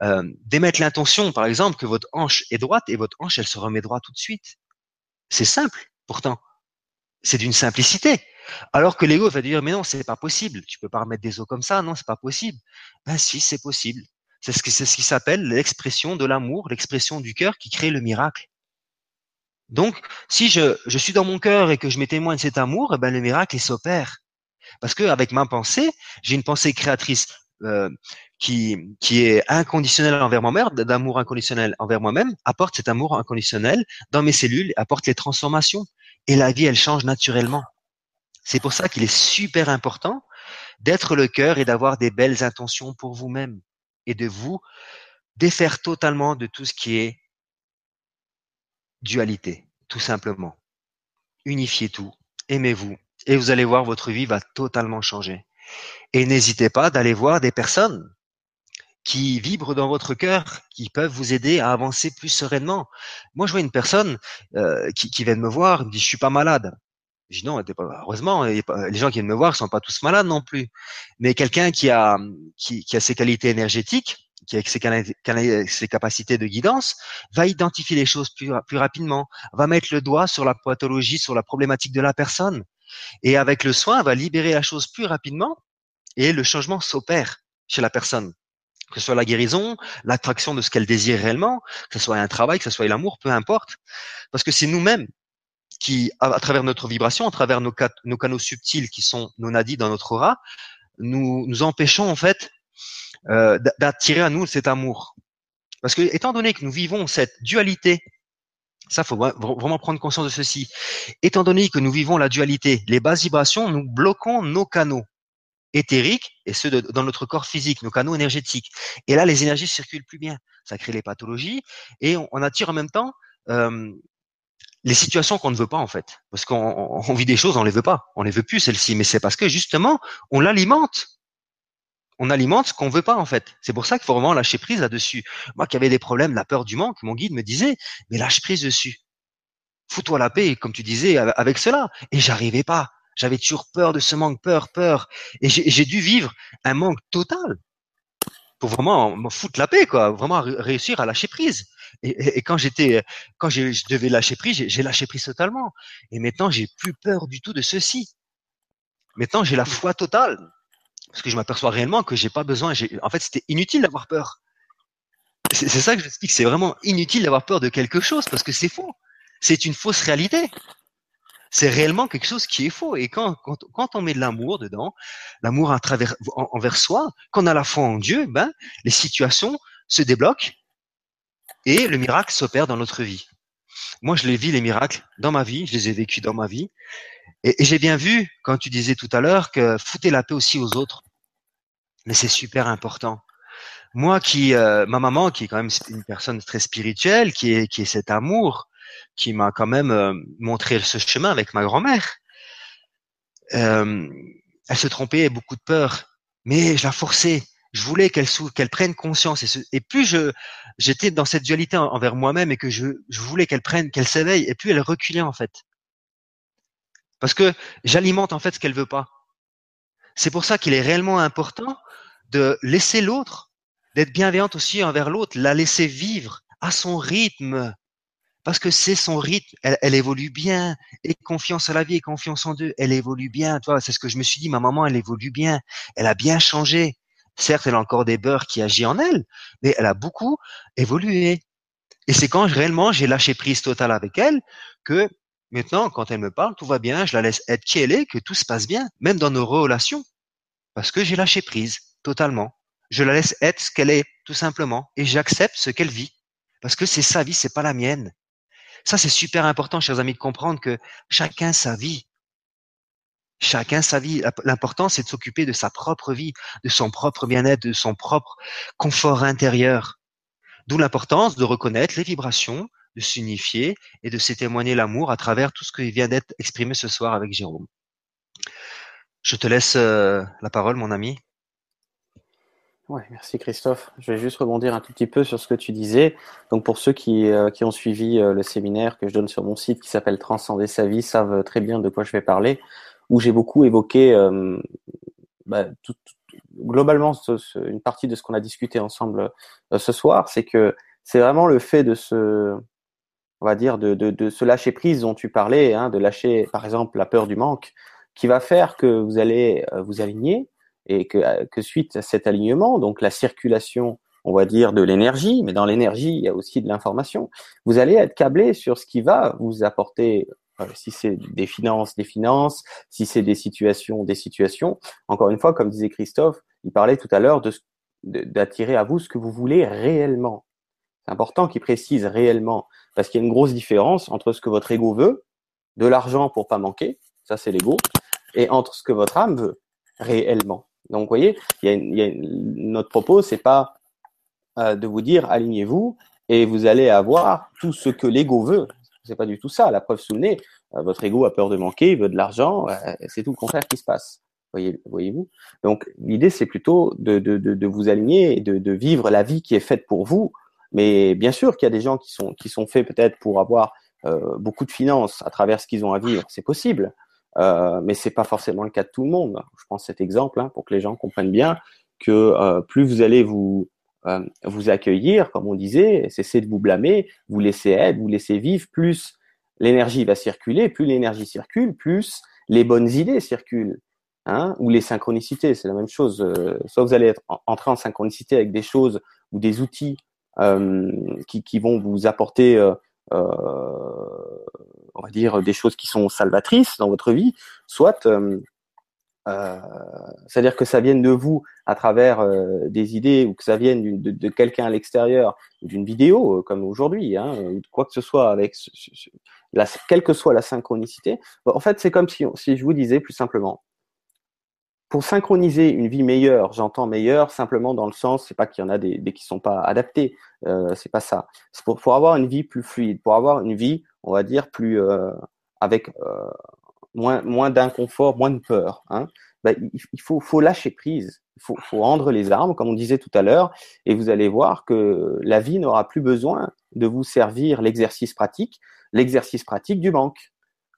S2: euh, d'émettre l'intention, par exemple, que votre hanche est droite et votre hanche, elle se remet droite tout de suite. C'est simple, pourtant. C'est d'une simplicité. Alors que l'ego va dire, mais non, c'est pas possible. Tu peux pas remettre des os comme ça. Non, c'est pas possible. Ben si, c'est possible. C'est ce, ce qui s'appelle l'expression de l'amour, l'expression du cœur qui crée le miracle. Donc, si je, je suis dans mon cœur et que je me témoigne de cet amour, eh ben, le miracle s'opère. Parce que avec ma pensée, j'ai une pensée créatrice euh, qui, qui est inconditionnelle envers moi-même, d'amour inconditionnel envers moi-même, apporte cet amour inconditionnel dans mes cellules, apporte les transformations. Et la vie, elle change naturellement. C'est pour ça qu'il est super important d'être le cœur et d'avoir des belles intentions pour vous-même et de vous défaire totalement de tout ce qui est dualité, tout simplement. Unifiez tout, aimez-vous, et vous allez voir, votre vie va totalement changer. Et n'hésitez pas d'aller voir des personnes qui vibrent dans votre cœur, qui peuvent vous aider à avancer plus sereinement. Moi, je vois une personne euh, qui, vient de me voir, me dit, je suis pas malade. Je dis non, heureusement, les gens qui viennent me voir sont pas tous malades non plus. Mais quelqu'un qui a, qui, ses qualités énergétiques, qui a ses, ses, capacités de guidance, va identifier les choses plus, plus rapidement, va mettre le doigt sur la pathologie, sur la problématique de la personne. Et avec le soin, va libérer la chose plus rapidement et le changement s'opère chez la personne. Que ce soit la guérison, l'attraction de ce qu'elle désire réellement, que ce soit un travail, que ce soit l'amour, peu importe. Parce que c'est nous-mêmes qui, à, travers notre vibration, à travers nos, canaux subtils qui sont nos nadis dans notre aura, nous, nous empêchons en fait euh, d'attirer à nous cet amour. Parce que étant donné que nous vivons cette dualité, ça faut vraiment prendre conscience de ceci. Étant donné que nous vivons la dualité, les basses vibrations, nous bloquons nos canaux éthériques et ceux dans notre corps physique, nos canaux énergétiques. Et là, les énergies circulent plus bien. Ça crée les pathologies et on, on attire en même temps euh, les situations qu'on ne veut pas en fait, parce qu'on vit des choses, on les veut pas, on les veut plus celles-ci, mais c'est parce que justement on l'alimente, on alimente ce qu'on veut pas en fait. C'est pour ça qu'il faut vraiment lâcher prise là-dessus. Moi qui avais des problèmes, la peur du manque, mon guide me disait, mais lâche prise dessus, fous-toi la paix, comme tu disais, avec cela. Et j'arrivais pas. J'avais toujours peur de ce manque, peur, peur. Et j'ai dû vivre un manque total pour vraiment me foutre la paix, quoi. Vraiment réussir à lâcher prise. Et, quand j'étais, quand je devais lâcher prise, j'ai lâché prise totalement. Et maintenant, j'ai plus peur du tout de ceci. Maintenant, j'ai la foi totale parce que je m'aperçois réellement que j'ai pas besoin. En fait, c'était inutile d'avoir peur. C'est ça que j'explique. C'est vraiment inutile d'avoir peur de quelque chose parce que c'est faux. C'est une fausse réalité. C'est réellement quelque chose qui est faux. Et quand, quand, quand on met de l'amour dedans, l'amour envers soi, qu'on a la foi en Dieu, ben, les situations se débloquent et le miracle s'opère dans notre vie. Moi, je les vis, les miracles, dans ma vie, je les ai vécus dans ma vie. Et, j'ai bien vu, quand tu disais tout à l'heure, que fouter la paix aussi aux autres. Mais c'est super important. Moi qui, euh, ma maman, qui est quand même une personne très spirituelle, qui est, qui est cet amour, qui m'a quand même euh, montré ce chemin avec ma grand-mère. Euh, elle se trompait, beaucoup de peur, mais je la forçais. Je voulais qu'elle qu'elle prenne conscience. Et, plus je j'étais dans cette dualité envers moi-même et que je, je voulais qu'elle prenne, qu'elle s'éveille, et plus elle reculait en fait. Parce que j'alimente en fait ce qu'elle veut pas. C'est pour ça qu'il est réellement important de laisser l'autre, d'être bienveillante aussi envers l'autre, la laisser vivre à son rythme. Parce que c'est son rythme, elle, évolue bien, et confiance à la vie et confiance en Dieu, elle évolue bien. Toi, c'est ce que je me suis dit, ma maman, elle évolue bien, elle a bien changé. Certes, elle a encore des beurs qui agissent en elle, mais elle a beaucoup évolué. Et c'est quand réellement j'ai lâché prise totale avec elle que Maintenant, quand elle me parle, tout va bien, je la laisse être qui elle est, que tout se passe bien, même dans nos relations. Parce que j'ai lâché prise, totalement. Je la laisse être ce qu'elle est, tout simplement, et j'accepte ce qu'elle vit. Parce que c'est sa vie, c'est pas la mienne. Ça, c'est super important, chers amis, de comprendre que chacun sa vie. Chacun sa vie. L'important, c'est de s'occuper de sa propre vie, de son propre bien-être, de son propre confort intérieur. D'où l'importance de reconnaître les vibrations, de s'unifier et de se témoigner l'amour à travers tout ce qui vient d'être exprimé ce soir avec Jérôme. Je te laisse euh, la parole, mon ami.
S1: Ouais, merci Christophe. Je vais juste rebondir un tout petit peu sur ce que tu disais. Donc pour ceux qui, euh, qui ont suivi euh, le séminaire que je donne sur mon site qui s'appelle Transcender sa vie savent très bien de quoi je vais parler, où j'ai beaucoup évoqué bah, tout, globalement une partie de ce qu'on a discuté ensemble ce soir, c'est que c'est vraiment le fait de se on va dire, de, de, ce lâcher prise dont tu parlais, hein, de lâcher, par exemple, la peur du manque, qui va faire que vous allez euh, vous aligner et que, euh, que suite à cet alignement, donc la circulation, on va dire, de l'énergie, mais dans l'énergie, il y a aussi de l'information, vous allez être câblé sur ce qui va vous apporter, euh, si c'est des finances, des finances, si c'est des situations, des situations. Encore une fois, comme disait Christophe, il parlait tout à l'heure d'attirer à vous ce que vous voulez réellement. C'est important qu'il précise réellement, parce qu'il y a une grosse différence entre ce que votre ego veut, de l'argent pour pas manquer, ça c'est l'ego, et entre ce que votre âme veut réellement. Donc, vous voyez, y a, y a notre propos, c'est pas euh, de vous dire alignez-vous et vous allez avoir tout ce que l'ego veut. C'est pas du tout ça. La preuve sous le nez, euh, votre ego a peur de manquer, il veut de l'argent, euh, c'est tout le contraire qui se passe. Voyez, voyez-vous? Donc, l'idée c'est plutôt de, de, de, de, vous aligner et de, de vivre la vie qui est faite pour vous mais bien sûr qu'il y a des gens qui sont qui sont faits peut-être pour avoir euh, beaucoup de finances à travers ce qu'ils ont à vivre, c'est possible. Euh, mais c'est pas forcément le cas de tout le monde. Je prends cet exemple hein, pour que les gens comprennent bien que euh, plus vous allez vous euh, vous accueillir, comme on disait, cesser de vous blâmer, vous laisser être, vous laisser vivre, plus l'énergie va circuler, plus l'énergie circule, plus les bonnes idées circulent. Hein, ou les synchronicités, c'est la même chose. Soit vous allez être entrer en synchronicité avec des choses ou des outils qui, qui, vont vous apporter, on va dire, des choses qui sont salvatrices dans votre vie, soit euh, c'est-à-dire que ça vienne de vous à travers euh, des idées ou que ça vienne de, de quelqu'un à l'extérieur, d'une vidéo comme aujourd'hui, hein, quoi que ce soit avec la, quelle que soit la synchronicité. En fait, c'est comme si, si je vous disais plus simplement, pour synchroniser une vie meilleure, j'entends meilleure simplement dans le sens, c'est pas qu'il y en a des, des qui sont pas adaptés, euh, c'est pas ça. C'est pour, pour, avoir une vie plus fluide, pour avoir une vie, on va dire plus euh, avec euh, moins moins d'inconfort, moins de peur. Hein. Ben, il, faut faut lâcher prise, il faut, faut rendre les armes, comme on disait tout à l'heure, et vous allez voir que la vie n'aura plus besoin de vous servir l'exercice pratique, l'exercice pratique du banque.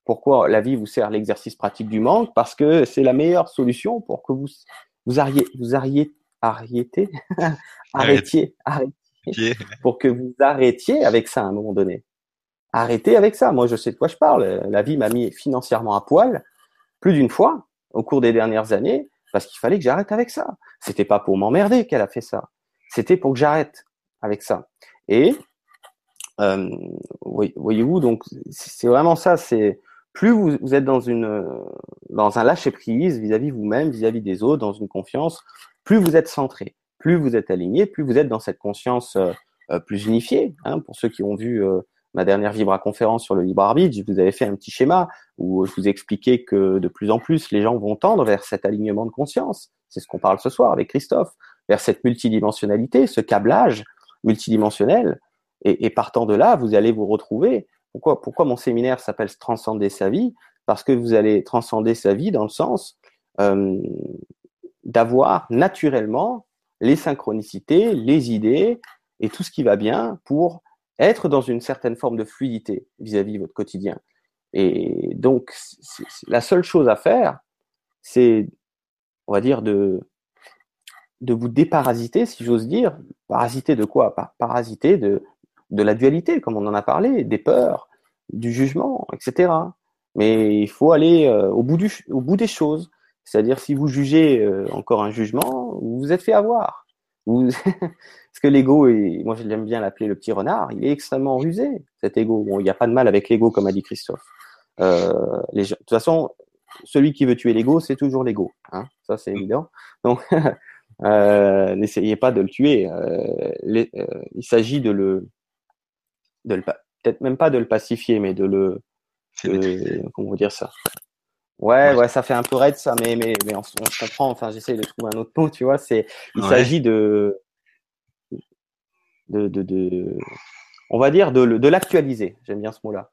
S1: Pourquoi la vie vous sert l'exercice pratique du manque Parce que c'est la meilleure solution pour que vous vous arriez, vous arriez, arrêtiez, arrêtiez, arrêtiez, pour que vous arrêtiez avec ça à un moment donné. Arrêtez avec ça. Moi, je sais de quoi je parle. La vie m'a mis financièrement à poil plus d'une fois au cours des dernières années parce qu'il fallait que j'arrête avec ça. C'était pas pour m'emmerder qu'elle a fait ça. C'était pour que j'arrête avec ça. Et euh, voyez-vous, donc c'est vraiment ça. C'est plus vous, vous, êtes dans une dans un lâcher prise vis-à-vis vous-même, vis-à-vis des autres, dans une confiance, plus vous êtes centré, plus vous êtes aligné, plus vous êtes dans cette conscience euh, euh, plus unifiée. Hein, pour ceux qui ont vu euh, ma dernière Vibra conférence sur le libre arbitre, je vous avais fait un petit schéma où je vous expliquais que de plus en plus les gens vont tendre vers cet alignement de conscience. C'est ce qu'on parle ce soir avec Christophe, vers cette multidimensionnalité, ce câblage multidimensionnel. Et, et partant de là, vous allez vous retrouver pourquoi, mon séminaire s'appelle Transcender sa vie? Parce que vous allez transcender sa vie dans le sens euh, d'avoir naturellement les synchronicités, les idées et tout ce qui va bien pour être dans une certaine forme de fluidité vis-à-vis de votre quotidien. Et donc, la seule chose à faire, c'est, on va dire, de vous déparasiter, si j'ose dire. Parasiter de quoi? Parasiter de, de la dualité, comme on en a parlé, des peurs, du jugement, etc. Mais il faut aller euh, au, bout du, au bout des choses. C'est-à-dire, si vous jugez euh, encore un jugement, vous vous êtes fait avoir. Vous... Parce que l'ego, moi j'aime bien l'appeler le petit renard, il est extrêmement rusé, cet ego. Bon, il n'y a pas de mal avec l'ego, comme a dit Christophe. Euh, les... De toute façon, celui qui veut tuer l'ego, c'est toujours l'ego. Hein ça, c'est évident. Donc, euh, n'essayez pas de le tuer. Les... Il s'agit de le, de le, peut-être même pas de le pacifier, mais de le, de... comment vous dire ça? Ouais, ouais, ça fait un peu raide ça, mais mais, mais on, se comprend. Enfin, j'essaie de trouver un autre mot, tu vois. C'est, il s'agit de, de, de, de, on va dire de, de l'actualiser. J'aime bien ce mot-là.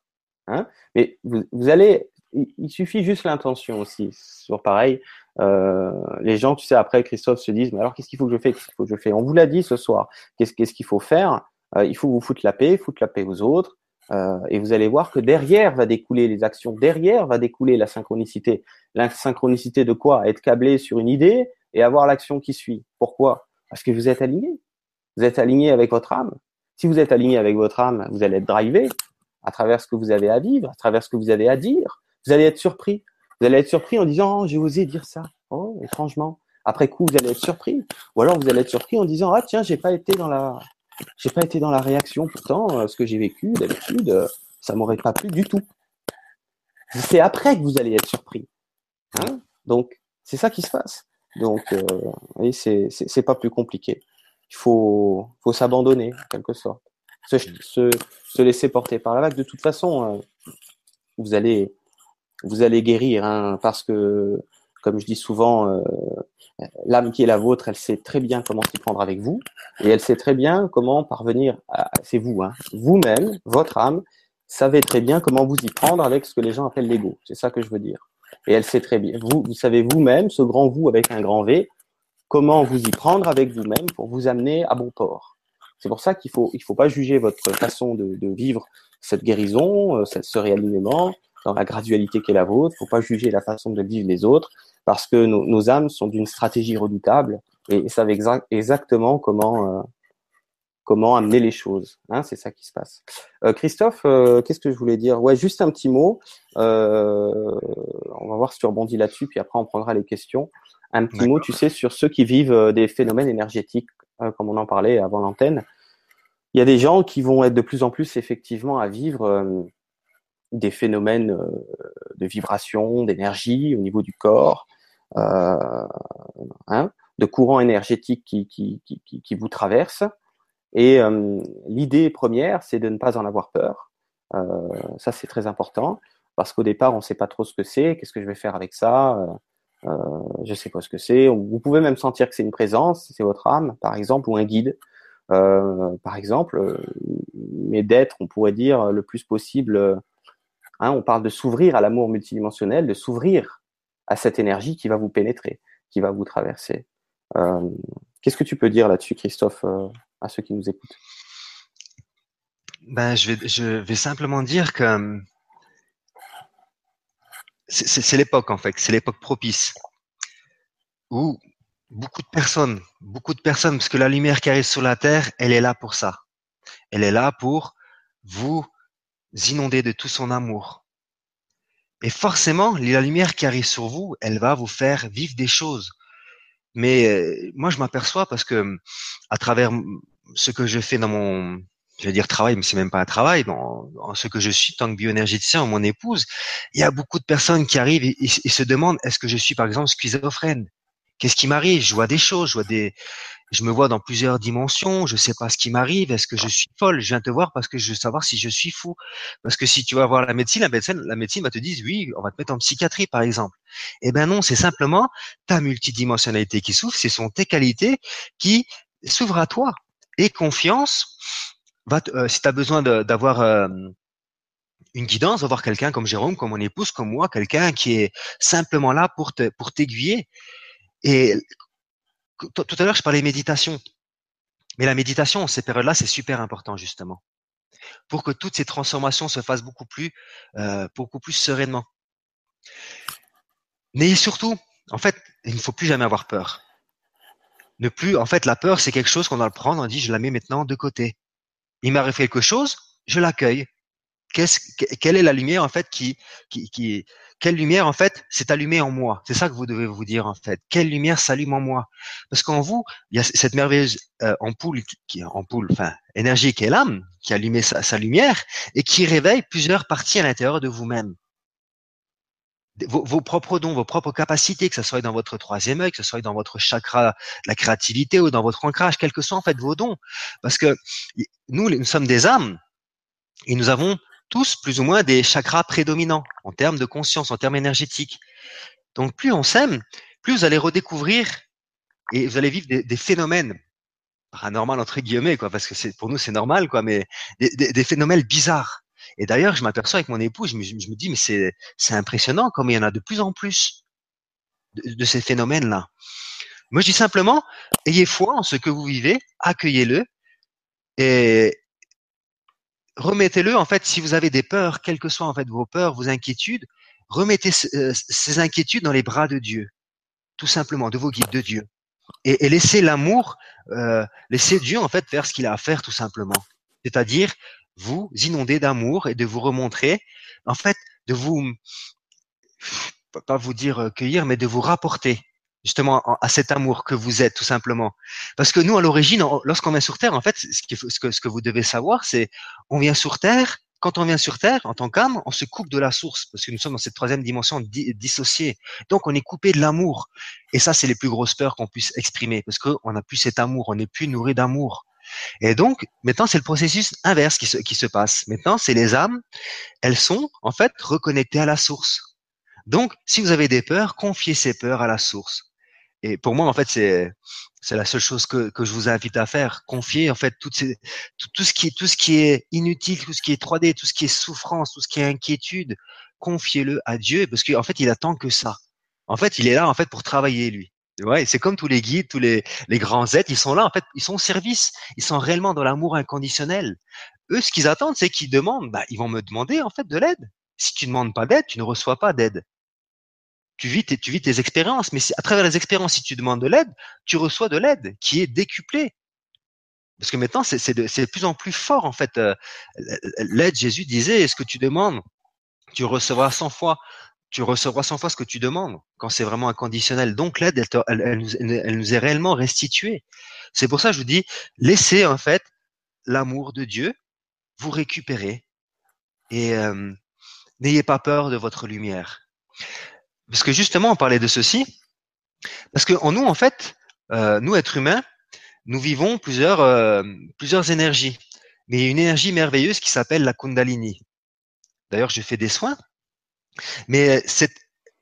S1: Hein mais vous, vous allez, il, suffit juste l'intention aussi. Sur pareil, euh, les gens, tu sais, après Christophe se disent, mais alors qu'est-ce qu'il faut que je fais? Qu'est-ce qu'il faut que je fais? On vous l'a dit ce soir. Qu'est-ce qu'est-ce qu'il faut faire? Euh, Il faut vous foutre la paix, foutre la paix aux autres. Euh, et vous allez voir que derrière va découler les actions, derrière va découler la synchronicité. La synchronicité de quoi? Être câblé sur une idée et avoir l'action qui suit. Pourquoi? Parce que vous êtes aligné. Vous êtes aligné avec votre âme. Si vous êtes aligné avec votre âme, vous allez être drivé à travers ce que vous avez à vivre, à travers ce que vous avez à dire. Vous allez être surpris. Vous allez être surpris en disant oh, j'ai osé dire ça. Oh, étrangement. Après coup, vous allez être surpris. Ou alors vous allez être surpris en disant ah tiens, j'ai pas été dans la j'ai pas été dans la réaction, pourtant, euh, ce que j'ai vécu d'habitude, euh, ça m'aurait pas plu du tout. C'est après que vous allez être surpris. Hein Donc, c'est ça qui se passe. Donc, euh, voyez, c'est, c'est, pas plus compliqué. Il faut, faut s'abandonner, en quelque sorte. Se, se, se, laisser porter par la vague. De toute façon, euh, vous allez, vous allez guérir, hein, parce que, comme je dis souvent, l'âme qui est la vôtre, elle sait très bien comment s'y prendre avec vous, et elle sait très bien comment parvenir à, c'est vous, hein, vous-même, votre âme, savez très bien comment vous y prendre avec ce que les gens appellent l'ego. C'est ça que je veux dire. Et elle sait très bien, vous, vous savez vous-même, ce grand vous avec un grand V, comment vous y prendre avec vous-même pour vous amener à bon port. C'est pour ça qu'il faut, il faut pas juger votre façon de, de vivre cette guérison, euh, ce réalignement, dans la gradualité qui est la vôtre. Il faut pas juger la façon de vivre les autres parce que nos, nos âmes sont d'une stratégie redoutable et savent exactement comment euh, comment amener les choses. Hein, c'est ça qui se passe. Euh, Christophe, euh, qu'est-ce que je voulais dire? Ouais, juste un petit mot. On va voir si tu rebondis là-dessus, puis après on prendra les questions. Un petit mot, tu sais, sur ceux qui vivent des phénomènes énergétiques, comme on en parlait avant l'antenne. Il y a des gens qui vont être de plus en plus effectivement à vivre des phénomènes de vibration, d'énergie au niveau du corps, euh, hein, de courants énergétiques qui, vous traversent. Et euh, l'idée première, c'est de ne pas en avoir peur. Euh, ça, c'est très important parce qu'au départ, on ne sait pas trop ce que c'est. Qu'est-ce que je vais faire avec ça? Euh, Je sais pas ce que c'est. Vous pouvez même sentir que c'est une présence, c'est votre âme, par exemple, ou un guide, euh, par exemple. Mais d'être, on pourrait dire le plus possible. Hein, on parle de s'ouvrir à l'amour multidimensionnel, de s'ouvrir à cette énergie qui va vous pénétrer, qui va vous traverser. Euh, Qu'est-ce que tu peux dire là-dessus, Christophe, euh, à ceux qui nous écoutent?
S2: Ben, je, vais, je vais simplement dire que euh, c'est l'époque, en fait, c'est l'époque propice où beaucoup de personnes, beaucoup de personnes, parce que la lumière qui arrive sur la Terre, elle est là pour ça. Elle est là pour vous inonder de tout son amour, et forcément, la lumière qui arrive sur vous, elle va vous faire vivre des choses. Mais euh, moi, je m'aperçois parce que à travers ce que je fais dans mon, je vais dire travail, mais c'est même pas un travail, dans, ce que je suis tant que bioénergéticien, mon épouse, il y a beaucoup de personnes qui arrivent et se demandent est-ce que je suis par exemple schizophrène? Qu'est-ce qui m'arrive? Je vois des choses, je vois des, je me vois dans plusieurs dimensions. Je sais pas ce qui m'arrive. Est-ce que je suis folle? Je viens te voir parce que je veux savoir si je suis fou. Parce que si tu vas voir la médecine, la médecine, la médecine va te dire oui, on va te mettre en psychiatrie par exemple. Eh ben non, c'est simplement ta multidimensionnalité qui s'ouvre. Ce sont tes qualités qui s'ouvrent à toi. Et confiance, va euh, si tu as besoin d'avoir euh, une guidance, va voir quelqu'un comme Jérôme, comme mon épouse, comme moi, quelqu'un qui est simplement là pour te, pour t'aiguiller. Et tout à l'heure, je parlais méditation. Mais la méditation, ces périodes-là, c'est super important, justement. Pour que toutes ces transformations se fassent beaucoup plus, euh, beaucoup plus sereinement. Mais surtout, en fait, il ne faut plus jamais avoir peur. Ne plus, en fait, la peur, c'est quelque chose qu'on doit le prendre, on dit, je la mets maintenant de côté. Il m'arrive quelque chose, je l'accueille. Qu'est-ce, quelle est la lumière, en fait, qui, qui, quelle lumière, en fait, s'est allumée en moi? C'est ça que vous devez vous dire, en fait. Quelle lumière s'allume en moi? Parce qu'en vous, il y a cette merveilleuse euh, ampoule, qui, ampoule, enfin, énergie qui est l'âme, qui allume sa, sa lumière et qui réveille plusieurs parties à l'intérieur de vous-même vos, propres dons, vos propres capacités, que ce soit dans votre troisième œil, que ce soit dans votre chakra, la créativité ou dans votre ancrage, quels que soient en fait vos dons. Parce que nous, nous sommes des âmes et nous avons tous plus ou moins des chakras prédominants en termes de conscience, en termes énergétiques. Donc plus on s'aime, plus vous allez redécouvrir et vous allez vivre des, phénomènes paranormaux entre guillemets, quoi, parce que c'est pour nous c'est normal, quoi, mais des, phénomènes bizarres et d'ailleurs, je m'aperçois avec mon épouse, je me, je me dis, mais c'est, c'est impressionnant comme il y en a de plus en plus de, de ces phénomènes-là. Moi, je dis simplement, ayez foi en ce que vous vivez, accueillez-le et remettez-le. En fait, si vous avez des peurs, quelles que soient en fait vos peurs, vos inquiétudes, remettez euh, ces inquiétudes dans les bras de Dieu, tout simplement, de vos guides, de Dieu, et, laissez l'amour, euh, laissez Dieu en fait faire ce qu'il a à faire, tout simplement. C'est-à-dire vous inonder d'amour et de vous remontrer, en fait, de vous, pas vous dire euh, cueillir, mais de vous rapporter justement à cet amour que vous êtes tout simplement. Parce que nous, à l'origine, lorsqu'on vient sur Terre, en fait, ce, que, vous devez savoir, c'est on vient sur Terre. Quand on vient sur Terre, en tant qu'âme, on se coupe de la source parce que nous sommes dans cette troisième dimension dissociée. Donc, on est coupé de l'amour. Et ça, c'est les plus grosses peurs qu'on puisse exprimer parce qu'on n'a plus cet amour, on n'est plus nourri d'amour. Et donc, maintenant, c'est le processus inverse qui se, qui se passe. Maintenant, c'est les âmes, elles sont en fait reconnectées à la source. Donc, si vous avez des peurs, confiez ces peurs à la source. Et pour moi, en fait, c'est c'est la seule chose que, que je vous invite à faire. Confier en fait tout, tout, ce qui tout ce qui est inutile, tout ce qui est 3D, tout ce qui est souffrance, tout ce qui est inquiétude, confiez-le à Dieu parce qu'en fait, il attend que ça. En fait, il est là en fait pour travailler lui. Ouais, c'est comme tous les guides, tous les, les grands êtres, ils sont là, en fait, ils sont au service, ils sont réellement dans l'amour inconditionnel. Eux, ce qu'ils attendent, c'est qu'ils demandent, bah, ils vont me demander, en fait, de l'aide. Si tu ne demandes pas d'aide, tu ne reçois pas d'aide. Tu vis, tes, tu vis tes expériences, mais à travers les expériences, si tu demandes de l'aide, tu reçois de l'aide qui est décuplée. Parce que maintenant, c'est de, de, plus en plus fort, en fait. Euh, l'aide, Jésus disait, est-ce que tu demandes Tu recevras 100 fois tu recevras 100 fois ce que tu demandes quand c'est vraiment inconditionnel. Donc l'aide, elle, elle, elle, nous, est réellement restituée. C'est pour ça que je vous dis, laissez en fait l'amour de Dieu vous récupérer et euh, n'ayez pas peur de votre lumière. Parce que justement, on parlait de ceci, parce que en nous, en fait, euh, nous êtres humains, nous vivons plusieurs euh, plusieurs énergies, mais il y a une énergie merveilleuse qui s'appelle la Kundalini. D'ailleurs, je fais des soins mais cette,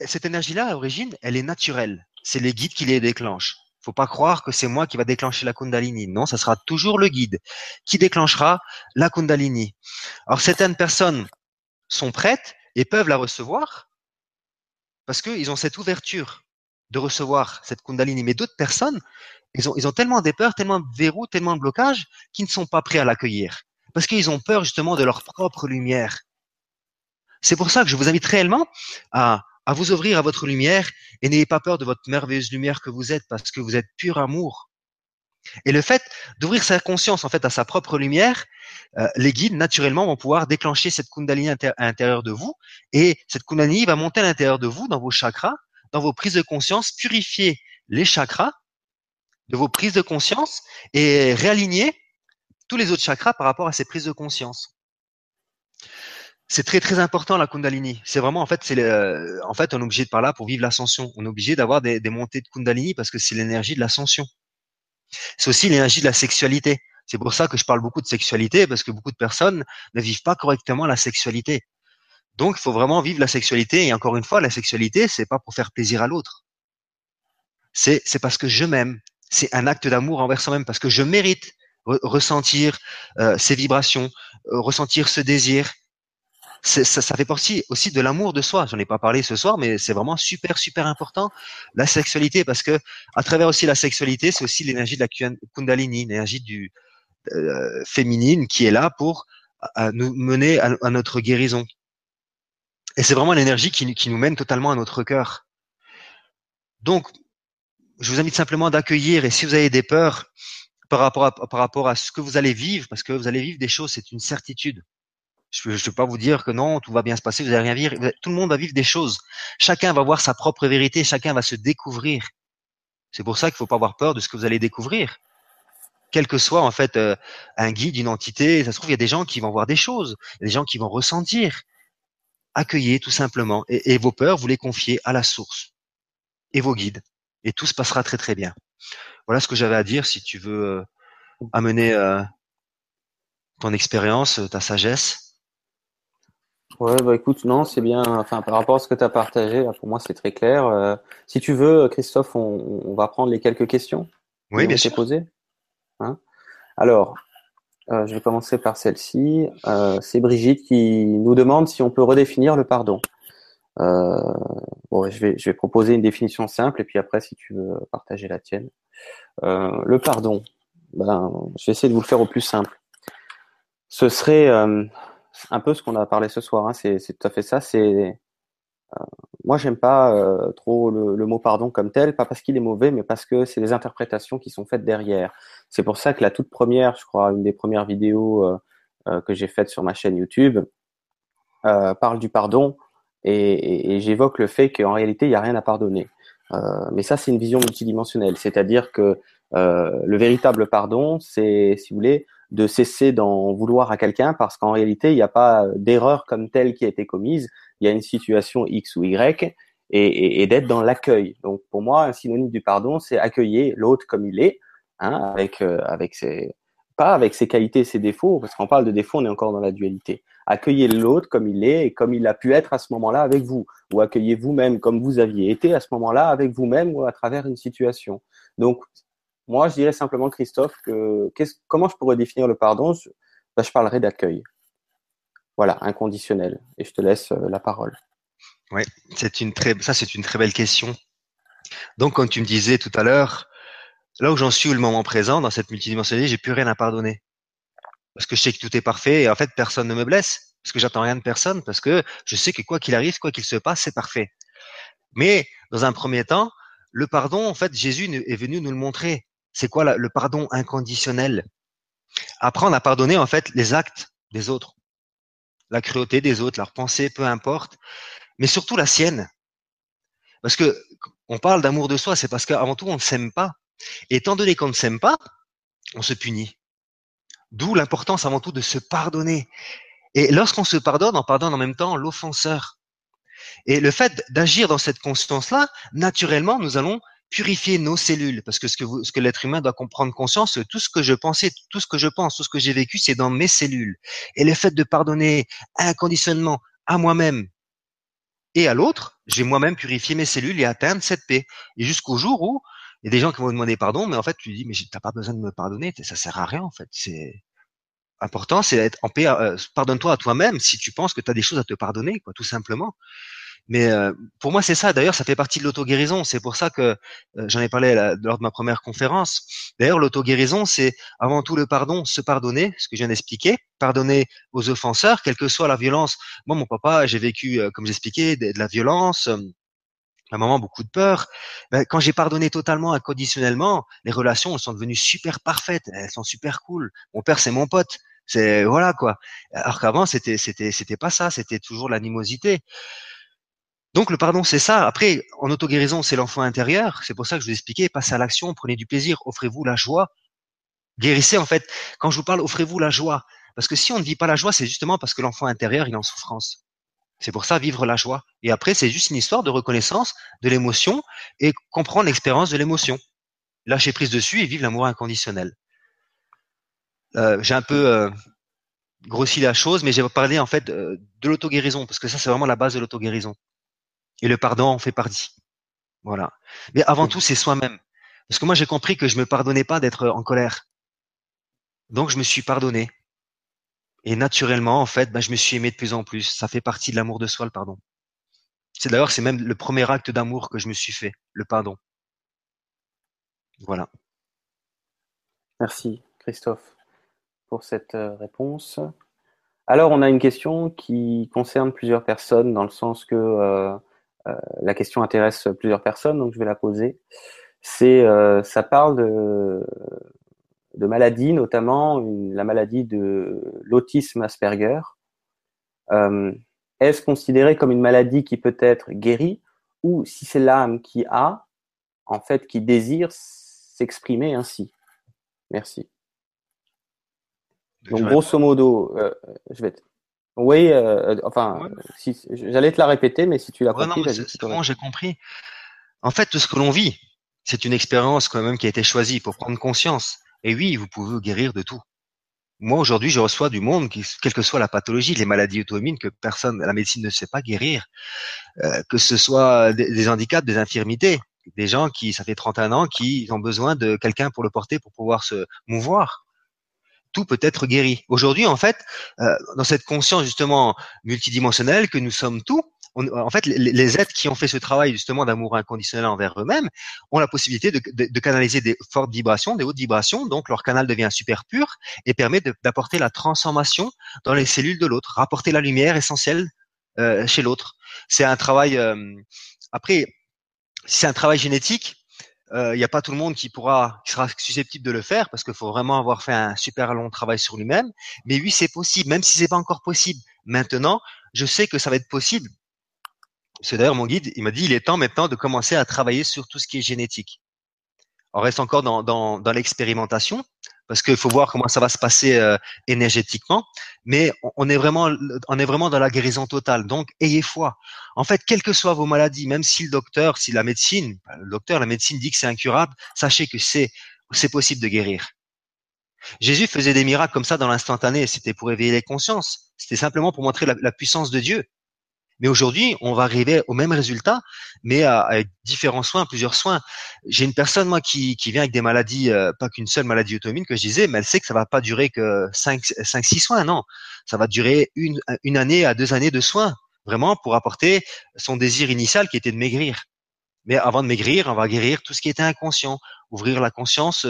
S2: cette énergie-là, à l'origine, elle est naturelle. C'est les guides qui les déclenchent. Faut pas croire que c'est moi qui va déclencher la Kundalini. Non, ça sera toujours le guide qui déclenchera la Kundalini. Alors certaines personnes sont prêtes et peuvent la recevoir parce qu'ils ont cette ouverture de recevoir cette Kundalini. Mais d'autres personnes, ils ont, tellement des peurs, tellement de verrous, tellement de blocages qu'ils ne sont pas prêts à l'accueillir. Parce qu'ils ont peur justement de leur propre lumière. C'est pour ça que je vous invite réellement à vous ouvrir à votre lumière et n'ayez pas peur de votre merveilleuse lumière que vous êtes parce que vous êtes pur amour. Et le fait d'ouvrir sa conscience en fait à sa propre lumière, euh, les guides naturellement vont pouvoir déclencher cette kundalini à l'intérieur de vous et cette kundalini va monter à l'intérieur de vous dans vos chakras, dans vos prises de conscience, purifier les chakras de vos prises de conscience et réaligner tous les autres chakras par rapport à ces prises de conscience c'est très très important la Kundalini. C'est vraiment en fait c'est en fait on est obligé de par là pour vivre l'ascension. On est obligé d'avoir des, des, montées de Kundalini parce que c'est l'énergie de l'ascension. C'est aussi l'énergie de la sexualité. C'est pour ça que je parle beaucoup de sexualité parce que beaucoup de personnes ne vivent pas correctement la sexualité. Donc il faut vraiment vivre la sexualité et encore une fois la sexualité c'est pas pour faire plaisir à l'autre. C'est parce que je m'aime. C'est un acte d'amour envers soi-même parce que je mérite ressentir euh, ces vibrations, euh, ressentir ce désir, ça, ça fait partie aussi de l'amour de soi. J'en ai pas parlé ce soir, mais c'est vraiment super, super important. La sexualité, parce que à travers aussi la sexualité, c'est aussi l'énergie de la Kundalini, l'énergie du euh, féminine qui est là pour nous mener à, notre guérison. Et c'est vraiment l'énergie qui, qui nous mène totalement à notre cœur. Donc, je vous invite simplement d'accueillir, et si vous avez des peurs par rapport, à, par rapport à ce que vous allez vivre, parce que vous allez vivre des choses, c'est une certitude. Je ne peux pas vous dire que non, tout va bien se passer, vous allez rien vivre. Tout le monde va vivre des choses. Chacun va voir sa propre vérité, chacun va se découvrir. C'est pour ça qu'il ne faut pas avoir peur de ce que vous allez découvrir. Quel que soit en fait euh, un guide, une entité, ça se trouve il y a des gens qui vont voir des choses, il y a des gens qui vont ressentir. Accueillez tout simplement et, et vos peurs, vous les confiez à la source et vos guides et tout se passera très très bien. Voilà ce que j'avais à dire. Si tu veux euh, amener euh, ton expérience, ta sagesse.
S1: Ouais, bah écoute, non, c'est bien. Enfin, par rapport à ce que tu as partagé, pour moi, c'est très clair. Euh, si tu veux, Christophe, on, va prendre les quelques questions.
S2: Oui, bien sûr.
S1: Posées. Hein Alors, euh, je vais commencer par celle-ci. Euh, c'est Brigitte qui nous demande si on peut redéfinir le pardon. bon, je vais, je vais proposer une définition simple et puis après, si tu veux partager la tienne. le pardon, ben, je vais essayer de vous le faire au plus simple. Ce serait un peu ce qu'on a parlé ce soir. Hein, c'est tout à fait ça. C'est euh, moi, j'aime pas euh, trop le, mot pardon comme tel, pas parce qu'il est mauvais, mais parce que c'est des interprétations qui sont faites derrière. C'est pour ça que la toute première, je crois, une des premières vidéos euh, que j'ai faites sur ma chaîne YouTube parle du pardon et, et j'évoque le fait qu'en réalité, il n'y a rien à pardonner. mais ça, c'est une vision multidimensionnelle, c'est-à-dire que le véritable pardon, c'est, si vous voulez, de cesser d'en vouloir à quelqu'un parce qu'en réalité, il n'y a pas d'erreur comme telle qui a été commise. Il y a une situation X ou Y et, et, d'être dans l'accueil. Donc, pour moi, un synonyme du pardon, c'est accueillir l'autre comme il est, hein, avec, euh, avec ses, pas avec ses qualités et ses défauts, parce qu'on parle de défauts, on est encore dans la dualité. Accueillez l'autre comme il est et comme il a pu être à ce moment-là avec vous, ou accueillez vous-même comme vous aviez été à ce moment-là avec vous-même ou à travers une situation. Donc, moi, je dirais simplement, Christophe, que comment je pourrais définir le pardon? Je, bah, je parlerai d'accueil. Voilà, inconditionnel. Et je te laisse euh, la parole.
S2: Oui, c'est une très, ça c'est une très belle question. Donc, comme tu me disais tout à l'heure, là où j'en suis au moment présent, dans cette multidimensionnalité, j'ai plus rien à pardonner. Parce que je sais que tout est parfait et en fait, personne ne me blesse. Parce que j'attends rien de personne. Parce que je sais que quoi qu'il arrive, quoi qu'il se passe, c'est parfait. Mais, dans un premier temps, le pardon, en fait, Jésus est venu nous le montrer. C'est quoi le pardon inconditionnel? Apprendre à pardonner en fait les actes des autres, la cruauté des autres, leurs pensées, peu importe, mais surtout la sienne. Parce que on parle d'amour de soi, c'est parce qu'avant tout on ne s'aime pas. Et étant donné qu'on ne s'aime pas, on se punit. D'où l'importance avant tout de se pardonner. Et lorsqu'on se pardonne, on pardonne en même temps l'offenseur. Et le fait d'agir dans cette conscience-là, naturellement, nous allons purifier nos cellules, parce que ce que, ce que l'être humain doit comprendre conscience, tout ce que je pensais, tout ce que je pense, tout ce que j'ai vécu, c'est dans mes cellules. Et le fait de pardonner inconditionnellement à moi-même et à l'autre, j'ai moi-même purifié mes cellules et atteindre cette paix. Et jusqu'au jour où il y a des gens qui vont demander pardon, mais en fait, tu dis, mais t'as pas besoin de me pardonner, ça sert à rien en fait. C'est important, c'est d'être en paix. Euh, pardonne-toi à toi-même si tu penses que tu as des choses à te pardonner, quoi, tout simplement. Mais euh, pour moi, c'est ça. D'ailleurs, ça fait partie de l'auto-guérison. C'est pour ça que euh, j'en ai parlé lors de ma première conférence. D'ailleurs, l'auto-guérison, c'est avant tout le pardon, se pardonner, ce que je viens d'expliquer, pardonner aux offenseurs, quelle que soit la violence. Moi, mon papa, j'ai vécu, euh, comme j'expliquais, de, de, la violence. à un moment, beaucoup de peur. Ben, quand j'ai pardonné totalement, inconditionnellement, les relations elles sont devenues super parfaites, elles sont super cool. Mon père, c'est mon pote. C'est voilà quoi. Alors qu'avant, c'était c'était c'était pas ça. C'était toujours l'animosité. Donc le pardon, c'est ça. Après, en auto-guérison, c'est l'enfant intérieur. C'est pour ça que je vous ai expliqué, passez à l'action, prenez du plaisir, offrez-vous la joie. Guérissez, en fait, quand je vous parle, offrez-vous la joie. Parce que si on ne vit pas la joie, c'est justement parce que l'enfant intérieur, il est en souffrance. C'est pour ça, vivre la joie. Et après, c'est juste une histoire de reconnaissance de l'émotion et comprendre l'expérience de l'émotion. Lâcher prise dessus et vivre l'amour inconditionnel. Euh, j'ai un peu euh, grossi la chose, mais j'ai parlé en fait euh, de l'auto-guérison, parce que ça, c'est vraiment la base de l'auto-guérison. Et le pardon en fait partie. Voilà. Mais avant tout, c'est soi-même. Parce que moi, j'ai compris que je me pardonnais pas d'être en colère. Donc, je me suis pardonné. Et naturellement, en fait, ben, je me suis aimé de plus en plus. Ça fait partie de l'amour de soi, le pardon. C'est d'ailleurs, c'est même le premier acte d'amour que je me suis fait, le pardon. Voilà.
S1: Merci, Christophe, pour cette euh, réponse. Alors, on a une question qui concerne plusieurs personnes, dans le sens que euh, la question intéresse plusieurs personnes, donc je vais la poser. C'est, ça parle de, de maladies, notamment la maladie de l'autisme Asperger. Euh, est-ce considéré comme une maladie qui peut être guérie ou si c'est l'âme qui a, en fait, qui désire s'exprimer ainsi? Merci. Donc, grosso modo, euh, je vais. Oui, euh, enfin, si, j'allais te la répéter, mais si tu l'as compris,
S2: c'est bon, j'ai compris. En fait, tout ce que l'on vit, c'est une expérience quand même qui a été choisie pour prendre conscience. Et oui, vous pouvez guérir de tout. Moi, aujourd'hui, je reçois du monde, qui, quelle que soit la pathologie, les maladies auto-immunes que personne, la médecine ne sait pas guérir, euh, que ce soit des, handicaps, des infirmités, des gens qui, ça fait 31 ans, qui ont besoin de quelqu'un pour le porter, pour pouvoir se mouvoir. Tout peut être guéri. Aujourd'hui, en fait, euh, dans cette conscience justement multidimensionnelle que nous sommes tout, en fait, les, êtres qui ont fait ce travail justement d'amour inconditionnel envers eux-mêmes ont la possibilité de, canaliser des fortes vibrations, des hautes vibrations. Donc, leur canal devient super pur et permet d'apporter la transformation dans les cellules de l'autre, rapporter la lumière essentielle euh, chez l'autre. C'est un travail. Euh, après, c'est un travail génétique. Il euh, n'y a pas tout le monde qui pourra, qui sera susceptible de le faire parce qu'il faut vraiment avoir fait un super long travail sur lui-même. Mais oui, c'est possible, même si c'est pas encore possible. Maintenant, je sais que ça va être possible c'est d'ailleurs mon guide, il m'a dit il est temps maintenant de commencer à travailler sur tout ce qui est génétique. On reste encore dans, dans, dans l'expérimentation parce qu'il faut voir comment ça va se passer euh, énergétiquement, mais on est vraiment on est vraiment dans la guérison totale. Donc ayez foi. En fait, quelles que soient vos maladies, même si le docteur, si la médecine, le docteur, la médecine dit que c'est incurable, sachez que c'est c'est possible de guérir. Jésus faisait des miracles comme ça dans l'instantané. C'était pour éveiller les consciences. C'était simplement pour montrer la, la puissance de Dieu. Mais aujourd'hui, on va arriver au même résultat, mais avec différents soins, plusieurs soins. J'ai une personne moi qui, qui vient avec des maladies, euh, pas qu'une seule maladie auto-immune que je disais, mais elle sait que ça va pas durer que 5 cinq, six soins, non. Ça va durer une, une année à deux années de soins, vraiment pour apporter son désir initial qui était de maigrir. Mais avant de maigrir, on va guérir tout ce qui était inconscient, ouvrir la conscience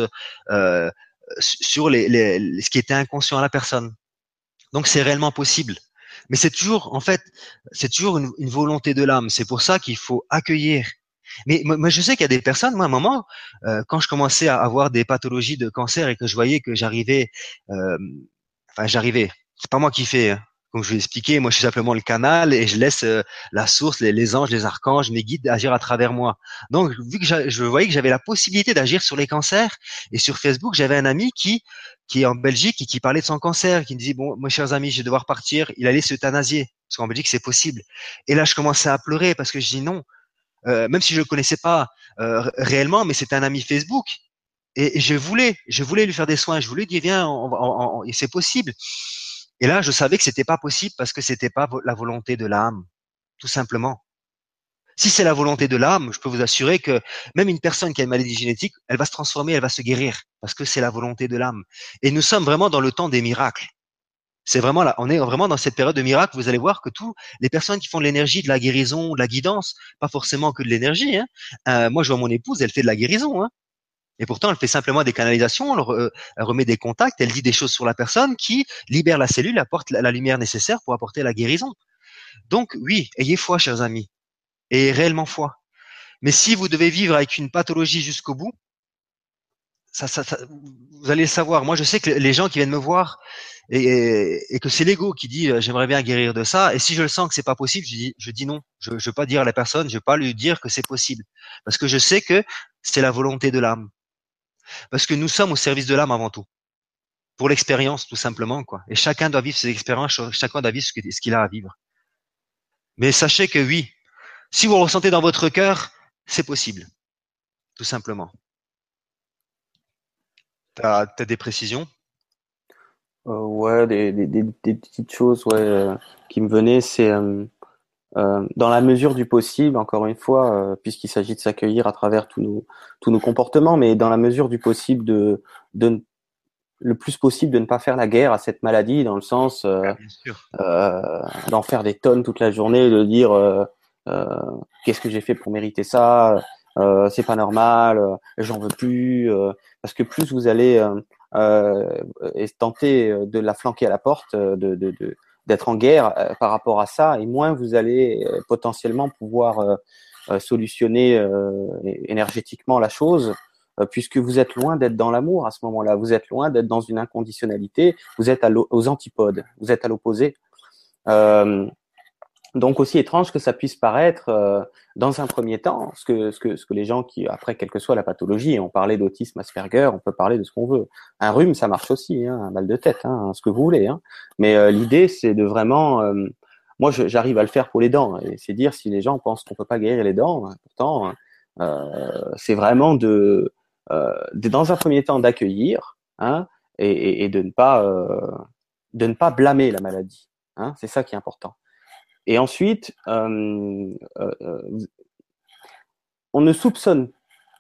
S2: euh, sur les, les, ce qui était inconscient à la personne. Donc c'est réellement possible. Mais c'est toujours, en fait, c'est toujours une, volonté de l'âme. C'est pour ça qu'il faut accueillir. Mais moi, je sais qu'il y a des personnes, moi, à un moment, euh, quand je commençais à avoir des pathologies de cancer et que je voyais que j'arrivais, euh, enfin, j'arrivais. C'est pas moi qui fais. Hein comme je l'ai expliqué, moi je suis simplement le canal et je laisse euh, la source, les, anges, les archanges, mes guides agir à travers moi. Donc vu que je voyais que j'avais la possibilité d'agir sur les cancers et sur Facebook, j'avais un ami qui qui est en Belgique et qui parlait de son cancer, qui me disait bon, mes chers amis, je vais devoir partir. Il allait s'euthanasier parce qu'en Belgique c'est possible. Et là je commençais à pleurer parce que je dis non, euh, même si je le connaissais pas euh, réellement, mais c'était un ami Facebook. Et, je voulais, je voulais lui faire des soins. Je voulais dire viens, et c'est possible. Et là, je savais que c'était pas possible parce que c'était pas la volonté de l'âme, tout simplement. Si c'est la volonté de l'âme, je peux vous assurer que même une personne qui a une maladie génétique, elle va se transformer, elle va se guérir parce que c'est la volonté de l'âme. Et nous sommes vraiment dans le temps des miracles. C'est vraiment là, on est vraiment dans cette période de miracles. Vous allez voir que tous les personnes qui font de l'énergie, de la guérison, de la guidance, pas forcément que de l'énergie. Hein. Euh, moi, je vois mon épouse, elle fait de la guérison. Hein. Et pourtant, elle fait simplement des canalisations, elle, remet des contacts, elle dit des choses sur la personne qui libère la cellule, apporte la, lumière nécessaire pour apporter la guérison. Donc oui, ayez foi, chers amis, et réellement foi. Mais si vous devez vivre avec une pathologie jusqu'au bout, ça, ça, vous allez le savoir. Moi, je sais que les gens qui viennent me voir et, que c'est l'ego qui dit euh, j'aimerais bien guérir de ça. Et si je le sens que c'est pas possible, je dis, je dis non. Je ne veux pas dire à la personne, je ne veux pas lui dire que c'est possible, parce que je sais que c'est la volonté de l'âme. Parce que nous sommes au service de l'âme avant tout. Pour l'expérience, tout simplement, quoi. Et chacun doit vivre ses expériences, chacun doit vivre ce qu'il a à vivre. Mais sachez que oui, si vous ressentez dans votre cœur, c'est possible. Tout simplement. Tu as, des précisions?
S1: Euh, Ouais, des, petites choses ouais, euh, qui me venaient, c'est euh, euh, dans la mesure du possible, encore une fois, euh, puisqu'il s'agit de s'accueillir à travers tous nos tous nos comportements, mais dans la mesure du possible de de le plus possible de ne pas faire la guerre à cette maladie, dans le sens euh, euh, d'en faire des tonnes toute la journée, de dire euh, qu'est-ce que j'ai fait pour mériter ça, c'est pas normal, j'en veux plus, parce que plus vous allez tenter de la flanquer à la porte, de, de, d'être en guerre par rapport à ça, et moins vous allez potentiellement pouvoir solutionner énergétiquement la chose euh, puisque vous êtes loin d'être dans l'amour à ce moment-là, vous êtes loin d'être dans une inconditionnalité, vous êtes aux antipodes, vous êtes à l'opposé. Euh, donc aussi étrange que ça puisse paraître euh, dans un premier temps, ce que, ce, que, ce que les gens qui, après quelle que soit la pathologie, on parlait d'autisme Asperger, on peut parler de ce qu'on veut. Un rhume, ça marche aussi, hein, un mal de tête, hein, ce que vous voulez. Hein. Mais l'idée, c'est de vraiment... moi, j'arrive à le faire pour les dents, et c'est dire si les gens pensent qu'on peut pas guérir les dents, pourtant, c'est vraiment de euh, dans un premier temps d'accueillir hein, et, et, de ne pas euh, de ne pas blâmer la maladie. Hein, c'est ça qui est important. Et ensuite, euh, euh, on ne soupçonne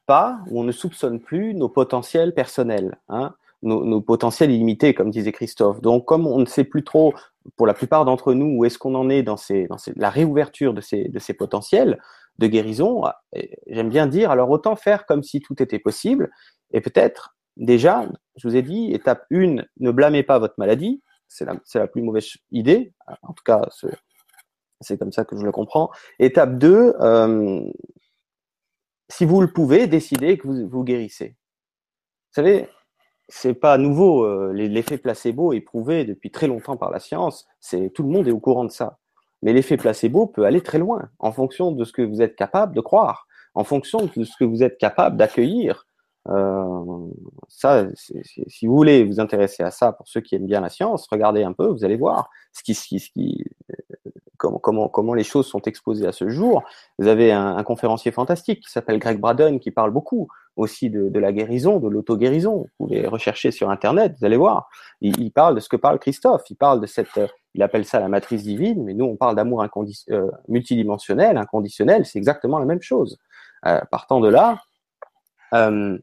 S1: pas ou on ne soupçonne plus nos potentiels personnels, hein, nos, potentiels illimités, comme disait Christophe. Donc, comme on ne sait plus trop, pour la plupart d'entre nous, où est-ce qu'on en est dans, la réouverture de ces, de ces potentiels, de guérison, j'aime bien dire, alors autant faire comme si tout était possible. Et peut-être, déjà, je vous ai dit, étape 1, ne blâmez pas votre maladie. C'est la, la, plus mauvaise idée. En tout cas, c'est comme ça que je le comprends. Étape 2, euh, si vous le pouvez, décidez que vous, vous guérissez. Vous savez, c'est pas nouveau. Euh, l'effet placebo est prouvé depuis très longtemps par la science. C'est tout le monde est au courant de ça. Mais l'effet placebo peut aller très loin en fonction de ce que vous êtes capable de croire, en fonction de ce que vous êtes capable d'accueillir. Euh, si vous voulez vous intéresser à ça, pour ceux qui aiment bien la science, regardez un peu, vous allez voir ce qui comment, les choses sont exposées à ce jour. Vous avez un, conférencier fantastique qui s'appelle Greg Braden qui parle beaucoup aussi de, la guérison, de l'auto-guérison. Vous pouvez rechercher sur Internet, vous allez voir. Il, parle de ce que parle Christophe. Il parle de cette, il appelle ça la matrice divine, mais nous on parle d'amour euh, multidimensionnel, inconditionnel. C'est exactement la même chose. Euh, partant de là, euh,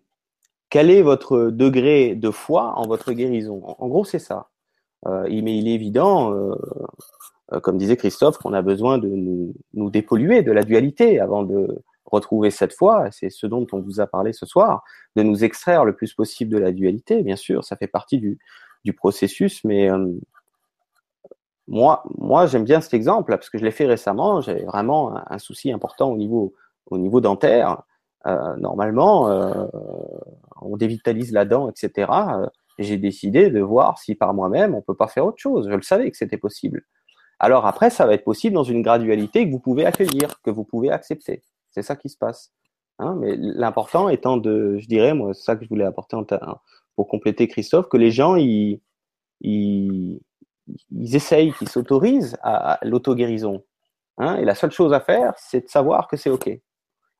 S1: quel est votre degré de foi en votre guérison? En, gros, c'est ça. Euh, mais il est évident euh, comme disait Christophe, qu'on a besoin de nous, dépolluer de la dualité avant de retrouver cette foi. C'est ce dont on vous a parlé ce soir, de nous extraire le plus possible de la dualité. Bien sûr, ça fait partie du, processus, mais euh, moi, moi, j'aime bien cet exemple parce que je l'ai fait récemment. J'ai vraiment un, souci important au niveau, au niveau dentaire. Euh, normalement, euh, on dévitalise la dent, etc. J'ai décidé de voir si par moi-même on peut pas faire autre chose. Je le savais que c'était possible. Alors après, ça va être possible dans une gradualité que vous pouvez accueillir, que vous pouvez accepter. C'est ça qui se passe. Hein Mais l'important étant de, je dirais, moi, c'est ça que je voulais apporter en pour compléter Christophe, que les gens, ils, ils, ils essayent, qu'ils s'autorisent à, l'auto-guérison. Hein et la seule chose à faire, c'est de savoir que c'est OK.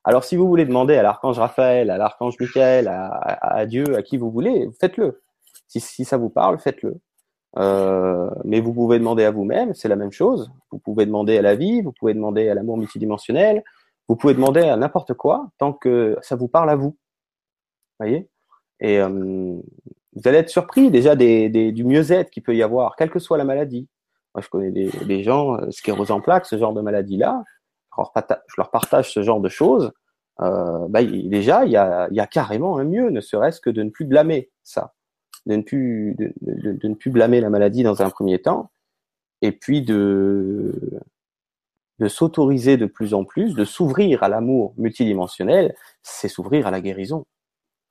S1: Alors, si vous voulez demander à l'archange Raphaël, à l'archange Michael, à, Dieu, à qui vous voulez, faites-le. Si, si ça vous parle, faites-le. Euh, mais vous pouvez demander à vous-même, c'est la même chose. Vous pouvez demander à la vie, vous pouvez demander à l'amour multidimensionnel, vous pouvez demander à n'importe quoi tant que ça vous parle à vous. Voyez? Et euh, vous allez être surpris déjà du mieux-être qu'il peut y avoir, quelle que soit la maladie. Moi, je connais des, des gens, euh, sclérose en plaques, ce genre de maladie-là. Je leur partage ce genre de choses. Euh, bah, déjà, il y a carrément un mieux, ne serait-ce que de ne plus blâmer ça de ne plus de, de, ne plus blâmer la maladie dans un premier temps, et puis de de s'autoriser de plus en plus, de s'ouvrir à l'amour multidimensionnel, c'est s'ouvrir à la guérison,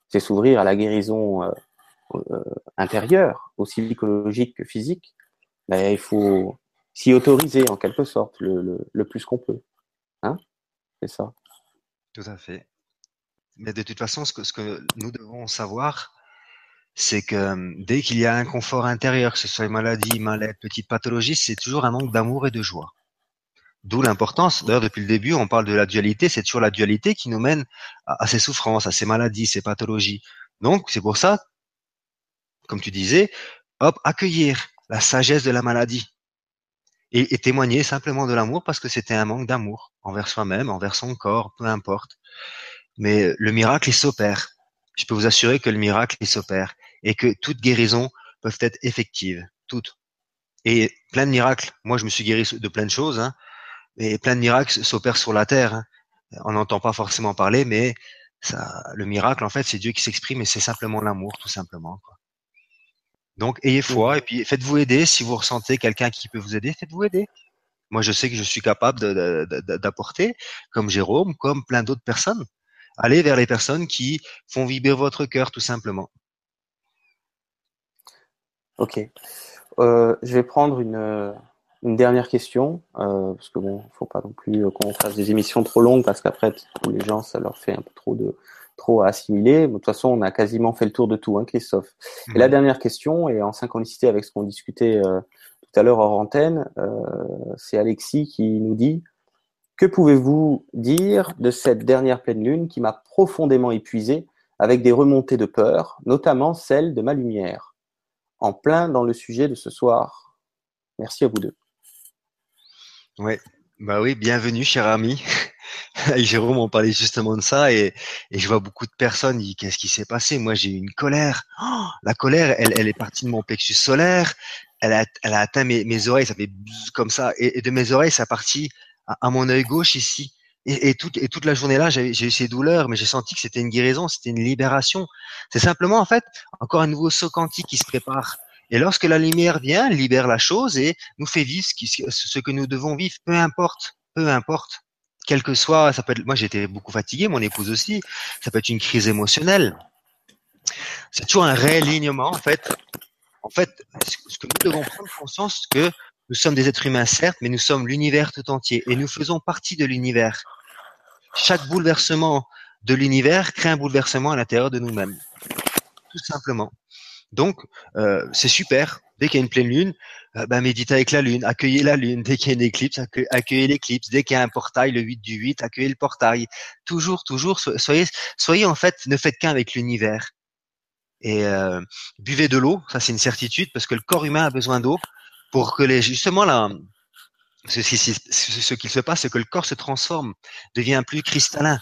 S1: c'est s'ouvrir à la guérison euh, euh, intérieure, aussi psychologique que physique. Mais il faut s'y autoriser en quelque sorte le, le, le plus qu'on peut. Hein? C'est ça.
S2: Tout à fait. Mais de toute façon, ce que, ce que nous devons savoir, c'est que euh, dès qu'il y a un confort intérieur, que ce soit une maladie, mal-être, petite pathologie, c'est toujours un manque d'amour et de joie. D'où l'importance, d'ailleurs depuis le début, on parle de la dualité, c'est toujours la dualité qui nous mène à, ces souffrances, à ces maladies, ces pathologies. Donc c'est pour ça, comme tu disais, hop, accueillir la sagesse de la maladie et, et témoigner simplement de l'amour parce que c'était un manque d'amour envers soi-même, envers son corps, peu importe. Mais le miracle, il s'opère. Je peux vous assurer que le miracle, il s'opère. Et que toutes guérisons peuvent être effectives, toutes. Et plein de miracles. Moi, je me suis guéri de plein de choses, hein, et plein de miracles s'opèrent sur la terre. Hein. On n'entend pas forcément parler, mais ça, le miracle, en fait, c'est Dieu qui s'exprime et c'est simplement l'amour, tout simplement. Quoi. Donc, ayez foi et puis faites-vous aider. Si vous ressentez quelqu'un qui peut vous aider, faites-vous aider. Moi, je sais que je suis capable d'apporter, comme Jérôme, comme plein d'autres personnes. Allez vers les personnes qui font vibrer votre cœur, tout simplement.
S1: Ok. Euh, je vais prendre une, une dernière question, euh, parce que bon, faut pas non plus qu'on fasse des émissions trop longues, parce qu'après, les gens, ça leur fait un peu trop de trop à assimiler. De toute façon, on a quasiment fait le tour de tout, hein, Christophe. Et la mhm. dernière question, et en synchronicité avec ce qu'on discutait euh, tout à l'heure hors antenne, euh, c'est Alexis qui nous dit Que pouvez-vous dire de cette dernière pleine lune qui m'a profondément épuisé avec des remontées de peur, notamment celle de ma lumière? En plein dans le sujet de ce soir. Merci à vous deux.
S2: Ouais, bah oui, bienvenue, cher ami. Jérôme, on parlait justement de ça et, je vois beaucoup de personnes disent qu'est-ce qui s'est passé? Moi, j'ai eu une colère. Oh, la colère, elle, elle est partie de mon plexus solaire. Elle a, elle a atteint mes, mes oreilles, ça fait comme ça. Et, de mes oreilles, ça a parti à, mon œil gauche ici. Et, toute, et toute la journée là, j'ai eu ces douleurs, mais j'ai senti que c'était une guérison, c'était une libération. C'est simplement en fait encore un nouveau saut quantique qui se prépare. Et lorsque la lumière vient, libère la chose et nous fait vivre ce, que nous devons vivre, peu importe, peu importe. Quel que soit, ça peut être, moi j'étais beaucoup fatigué, mon épouse aussi, ça peut être une crise émotionnelle. C'est toujours un réalignement, en fait. En fait, ce que nous devons prendre conscience, que nous sommes des êtres humains, certes, mais nous sommes l'univers tout entier et nous faisons partie de l'univers. Chaque bouleversement de l'univers crée un bouleversement à l'intérieur de nous-mêmes. Tout simplement. Donc, euh, c'est super. Dès qu'il y a une pleine lune, euh, bah, méditez avec la lune, accueillez la lune. Dès qu'il y a une éclipse, accueillez l'éclipse. Dès qu'il y a un portail, le 8 du 8, accueillez le portail. Toujours, toujours, soyez, soyez en fait, ne faites qu'un avec l'univers. Et euh, buvez de l'eau, ça c'est une certitude, parce que le corps humain a besoin d'eau pour que les justement là, ce, ce qui se passe, c'est que le corps se transforme, devient plus cristallin.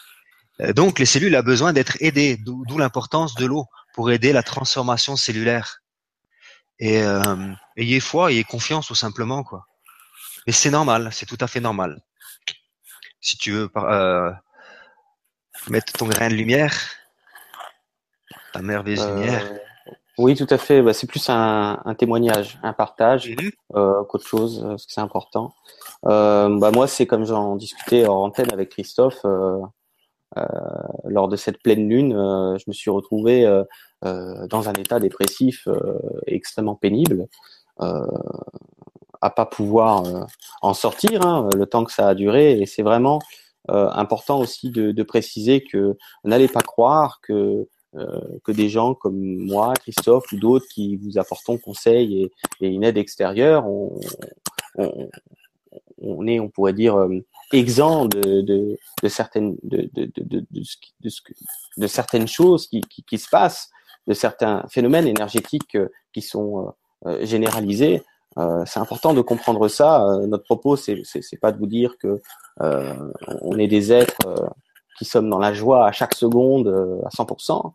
S2: Euh, donc les cellules ont besoin d'être aidées, d'où l'importance de l'eau pour aider la transformation cellulaire. Et euh, ayez foi, ayez confiance tout simplement quoi. Mais c'est normal, c'est tout à fait normal. Si tu veux euh, mettre ton grain de lumière, ta merveilleuse euh, lumière.
S1: Oui, tout à fait. Bah, c'est plus un, témoignage, un partage mhm. qu'autre chose, parce que c'est important. bah, moi, c'est comme j'en discutais en antenne avec Christophe. Euh, lors de cette pleine lune, euh, je me suis retrouvé euh, dans un état dépressif extrêmement pénible, à pas pouvoir en sortir hein, le temps que ça a duré. Et c'est vraiment important aussi de, de préciser que n'allez pas croire que que des gens comme moi, Christophe ou d'autres qui vous apportons conseils et, une aide extérieure, on, est, on pourrait dire, exempt de, de, certaines de, certaines choses qui, se passent, de certains phénomènes énergétiques euh, qui sont euh, euh, généralisés. Euh, c'est important de comprendre ça. notre propos, c'est pas de vous dire que euh, on est des êtres qui sommes dans la joie à chaque seconde à 100%.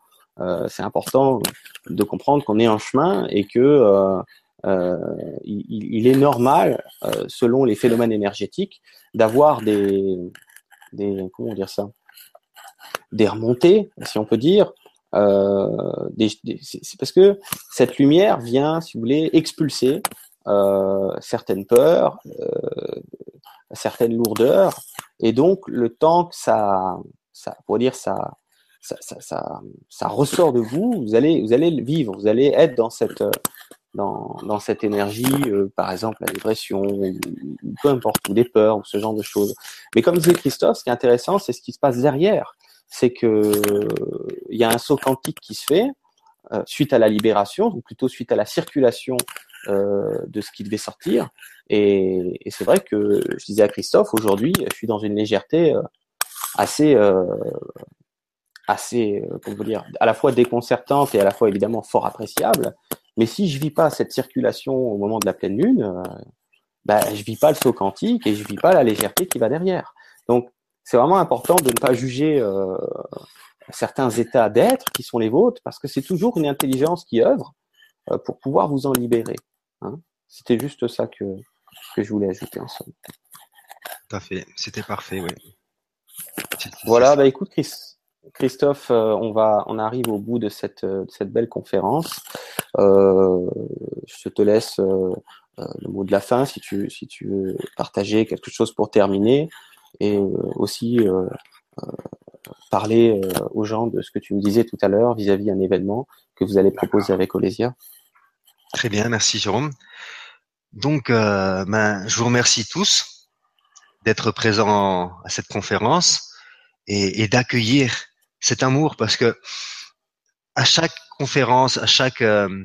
S1: C'est important de comprendre qu'on est en chemin et que euh, il, il, est normal, euh, selon les phénomènes énergétiques, d'avoir des, comment dire ça, des remontées, si on peut dire. Euh, c'est parce que cette lumière vient, si vous voulez, expulser euh, certaines peurs, euh, certaines lourdeurs, et donc le temps que ça pour dire ça, ça, ça, ça, ça ressort de vous, vous allez, vous allez le vivre, vous allez être dans cette dans, dans cette énergie, euh, par exemple la dépression, ou, peu importe, ou des peurs, ou ce genre de choses. Mais comme disait Christophe, ce qui est intéressant, c'est ce qui se passe derrière. C'est que il y a un saut quantique qui se fait euh, suite à la libération, ou plutôt suite à la circulation euh, de ce qui devait sortir. Et, et c'est vrai que je disais à Christophe, aujourd'hui, je suis dans une légèreté euh, assez assez, comment vous dire, à la fois déconcertante et à la fois évidemment fort appréciable, mais si je vis pas cette circulation au moment de la pleine lune, euh, bah, je vis pas le saut quantique et je vis pas la légèreté qui va derrière. Donc, c'est vraiment important de ne pas juger euh, certains états d'être qui sont les vôtres, parce que c'est toujours une intelligence qui œuvre euh, pour pouvoir vous en libérer. Hein. C'était juste ça que, que je voulais ajouter en somme.
S2: Tout à fait, c'était parfait, oui.
S1: Voilà, bah écoute Christophe, euh, on va, on arrive au bout de cette, de cette belle conférence. Euh, je te laisse euh, le mot de la fin si tu, si tu veux partager quelque chose pour terminer et aussi parler aux gens de ce que tu me disais tout à l'heure vis-à-vis d'un événement que vous allez proposer avec Olésia.
S2: Très bien, merci Jérôme. Donc, euh, ben, je vous remercie tous d'être présents à cette conférence et, et d'accueillir cet amour parce que à chaque conférence, à chaque euh,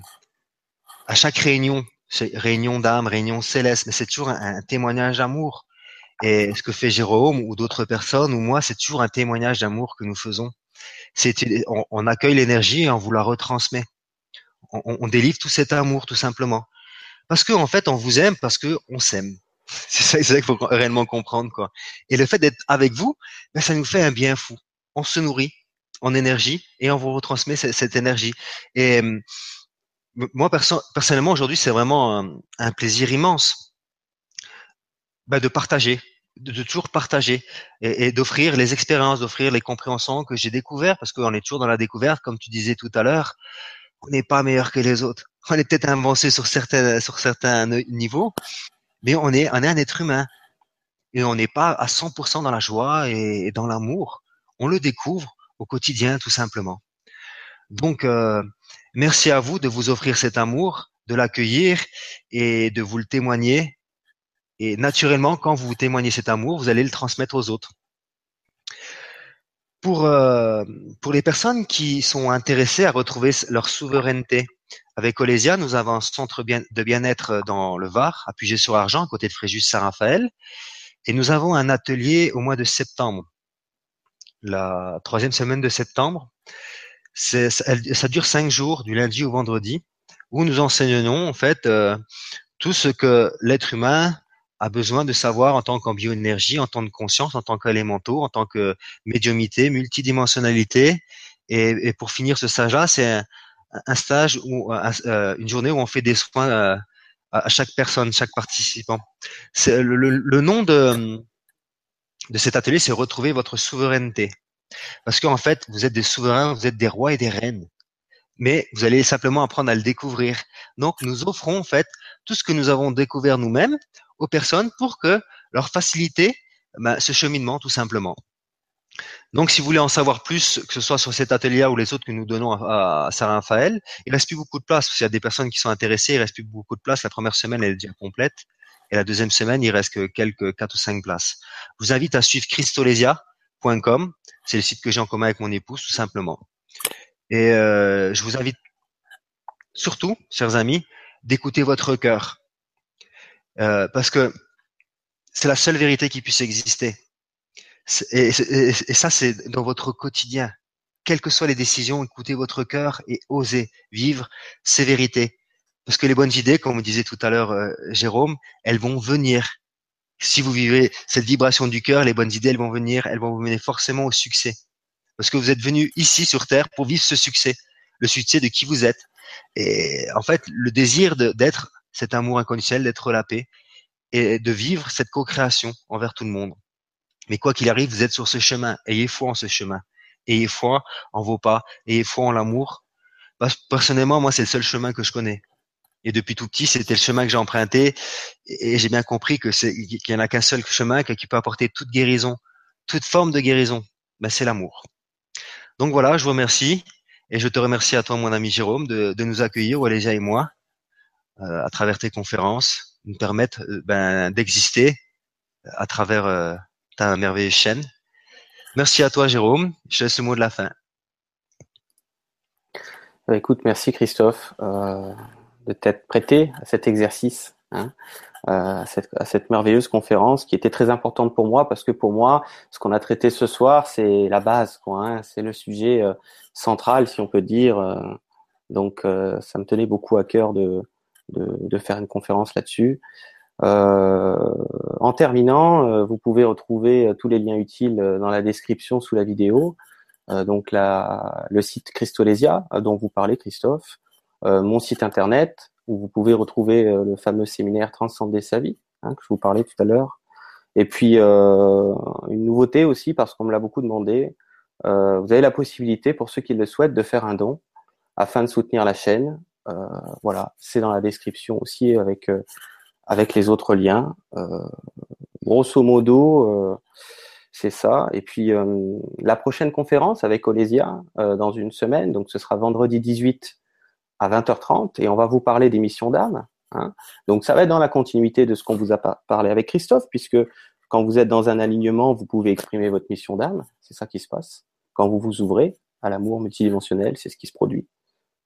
S2: à chaque réunion, réunion d'âme, réunion céleste, mais c'est toujours un, témoignage d'amour. Et ce que fait Jérôme ou d'autres personnes ou moi, c'est toujours un témoignage d'amour que nous faisons. C'est on, accueille l'énergie et on vous la retransmet. On, on, délivre tout cet amour tout simplement. Parce qu'en en fait, on vous aime parce que on s'aime. C'est ça, ça qu'il faut réellement comprendre quoi. Et le fait d'être avec vous, ben, ça nous fait un bien fou. On se nourrit en énergie et on vous retransmet cette, énergie. Et moi perso personnellement aujourd'hui, c'est vraiment un, plaisir immense ben, de partager, de, toujours partager et, d'offrir les expériences, d'offrir les compréhensions que j'ai découvertes parce qu'on est toujours dans la découverte, comme tu disais tout à l'heure. On n'est pas meilleur que les autres on est peut-être avancé sur certains sur certains niveaux, mais on est un être humain et on n'est pas à 100% dans la joie et, dans l'amour. On le découvre au quotidien tout simplement. Donc euh, merci à vous de vous offrir cet amour, de l'accueillir et de vous le témoigner. Et naturellement, quand vous témoignez cet amour, vous allez le transmettre aux autres. Pour, euh, pour les personnes qui sont intéressées à retrouver leur souveraineté, avec Olésia, nous avons un centre de bien-être dans le Var, à Puget-sur-Argent, à côté de Fréjus-Saint-Raphaël. Et nous avons un atelier au mois de septembre, la troisième semaine de septembre. Ça, dure cinq jours, du lundi au vendredi, où nous enseignons en fait euh, tout ce que l'être humain a besoin de savoir en tant qu'en bioénergie, en tant que conscience, en tant qu'élémentaux, en tant que médiumité, multidimensionnalité. Et, et pour finir ce stage-là, c'est un stage ou euh, une journée où on fait des soins euh, à chaque personne, chaque participant. Le, le, le, nom de, de cet atelier, c'est retrouver votre souveraineté. Parce qu'en fait, vous êtes des souverains, vous êtes des rois et des reines. Mais vous allez simplement apprendre à le découvrir. Donc, nous offrons en fait tout ce que nous avons découvert nous-mêmes aux personnes pour que leur faciliter ben, ce cheminement tout simplement. Donc, si vous voulez en savoir plus, que ce soit sur cet atelier ou les autres que nous donnons à, Saint-Raphaël, il reste plus beaucoup de place. S'il y a des personnes qui sont intéressées, il reste plus beaucoup de place. La première semaine, elle est déjà complète. Et la deuxième semaine, il reste que quelques quatre ou cinq places. Je vous invite à suivre christolesia.com. C'est le site que j'ai en commun avec mon épouse, tout simplement. Et euh, je vous invite surtout, chers amis, d'écouter votre cœur. Euh, parce que c'est la seule vérité qui puisse exister. Et, ça, c'est dans votre quotidien. Quelles que soient les décisions, écoutez votre cœur et osez vivre ces vérités. Parce que les bonnes idées, comme me disait tout à l'heure euh, Jérôme, elles vont venir. Si vous vivez cette vibration du cœur, les bonnes idées, elles vont venir, elles vont vous mener forcément au succès. Parce que vous êtes venu ici sur Terre pour vivre ce succès, le succès de qui vous êtes. Et en fait, le désir d'être cet amour inconditionnel, d'être la paix et de vivre cette co-création envers tout le monde. Mais quoi qu'il arrive, vous êtes sur ce chemin. Ayez foi en ce chemin. Ayez foi en vos pas. Ayez foi en l'amour. Personnellement, moi, c'est le seul chemin que je connais. Et depuis tout petit, c'était le chemin que j'ai emprunté. Et j'ai bien compris que c'est qu'il n'y en a qu'un seul chemin qui peut apporter toute guérison, toute forme de guérison. Ben, c'est l'amour. Donc voilà, je vous remercie. Et je te remercie à toi, mon ami Jérôme, de, de nous accueillir, Walésia et moi, euh, à travers tes conférences, nous permettre euh, ben, d'exister à travers euh, ta merveilleuse chaîne. Merci à toi, Jérôme. Je laisse le mot de la fin.
S1: Bah, écoute, merci Christophe euh, de t'être prêté à cet exercice, hein, euh, à, cette, merveilleuse conférence qui était très importante pour moi parce que pour moi, ce qu'on a traité ce soir, c'est la base, quoi. Hein, c'est le sujet euh, central, si on peut dire. Euh, donc, ça me tenait beaucoup à cœur de, de, faire une conférence là-dessus. En terminant, vous pouvez retrouver tous les liens utiles dans la description sous la vidéo. donc la, le site Christolésia dont vous parlez Christophe, mon site internet où vous pouvez retrouver le fameux séminaire Transcender sa vie hein, que je vous parlais tout à l'heure. Et puis une nouveauté aussi parce qu'on me l'a beaucoup demandé, vous avez la possibilité pour ceux qui le souhaitent de faire un don afin de soutenir la chaîne. voilà, c'est dans la description aussi avec avec les autres liens. grosso modo c'est ça. Et puis euh, la prochaine conférence avec Olésia euh, dans une semaine, donc ce sera vendredi 18 à 20h30 et on va vous parler des missions d'âme. Hein. Donc ça va être dans la continuité de ce qu'on vous a parlé avec Christophe, puisque quand vous êtes dans un alignement, vous pouvez exprimer votre mission d'âme. C'est ça qui se passe. Quand vous vous ouvrez à l'amour multidimensionnel, c'est ce qui se produit.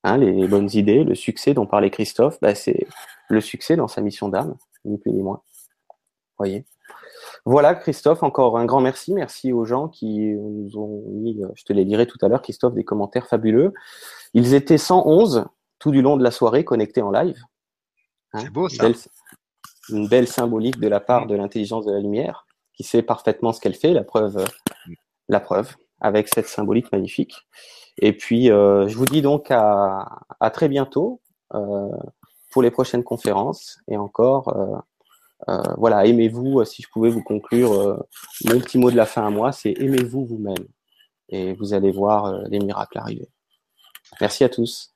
S1: Hein, les bonnes idées, le succès dont parlait Christophe, bah, c'est le succès dans sa mission d'âme, ni plus ni moins. Voyez. Voilà, Christophe, encore un grand merci. Merci aux gens qui nous ont mis, je te les lirai tout à l'heure, Christophe, des commentaires fabuleux. Ils étaient 111 tout du long de la soirée connectés en live.
S2: Hein, C'est beau ça.
S1: Une belle, symbolique de la part de l'intelligence de la lumière, qui sait parfaitement ce qu'elle fait, la preuve, la preuve, avec cette symbolique magnifique. Et puis, euh, je vous dis donc à, très bientôt euh, pour les prochaines conférences et encore. Euh, euh, voilà, aimez-vous, euh, si je pouvais vous conclure, euh, mon petit mot de la fin à moi, c'est aimez-vous vous-même. Et vous allez voir les miracles arriver. Merci à tous.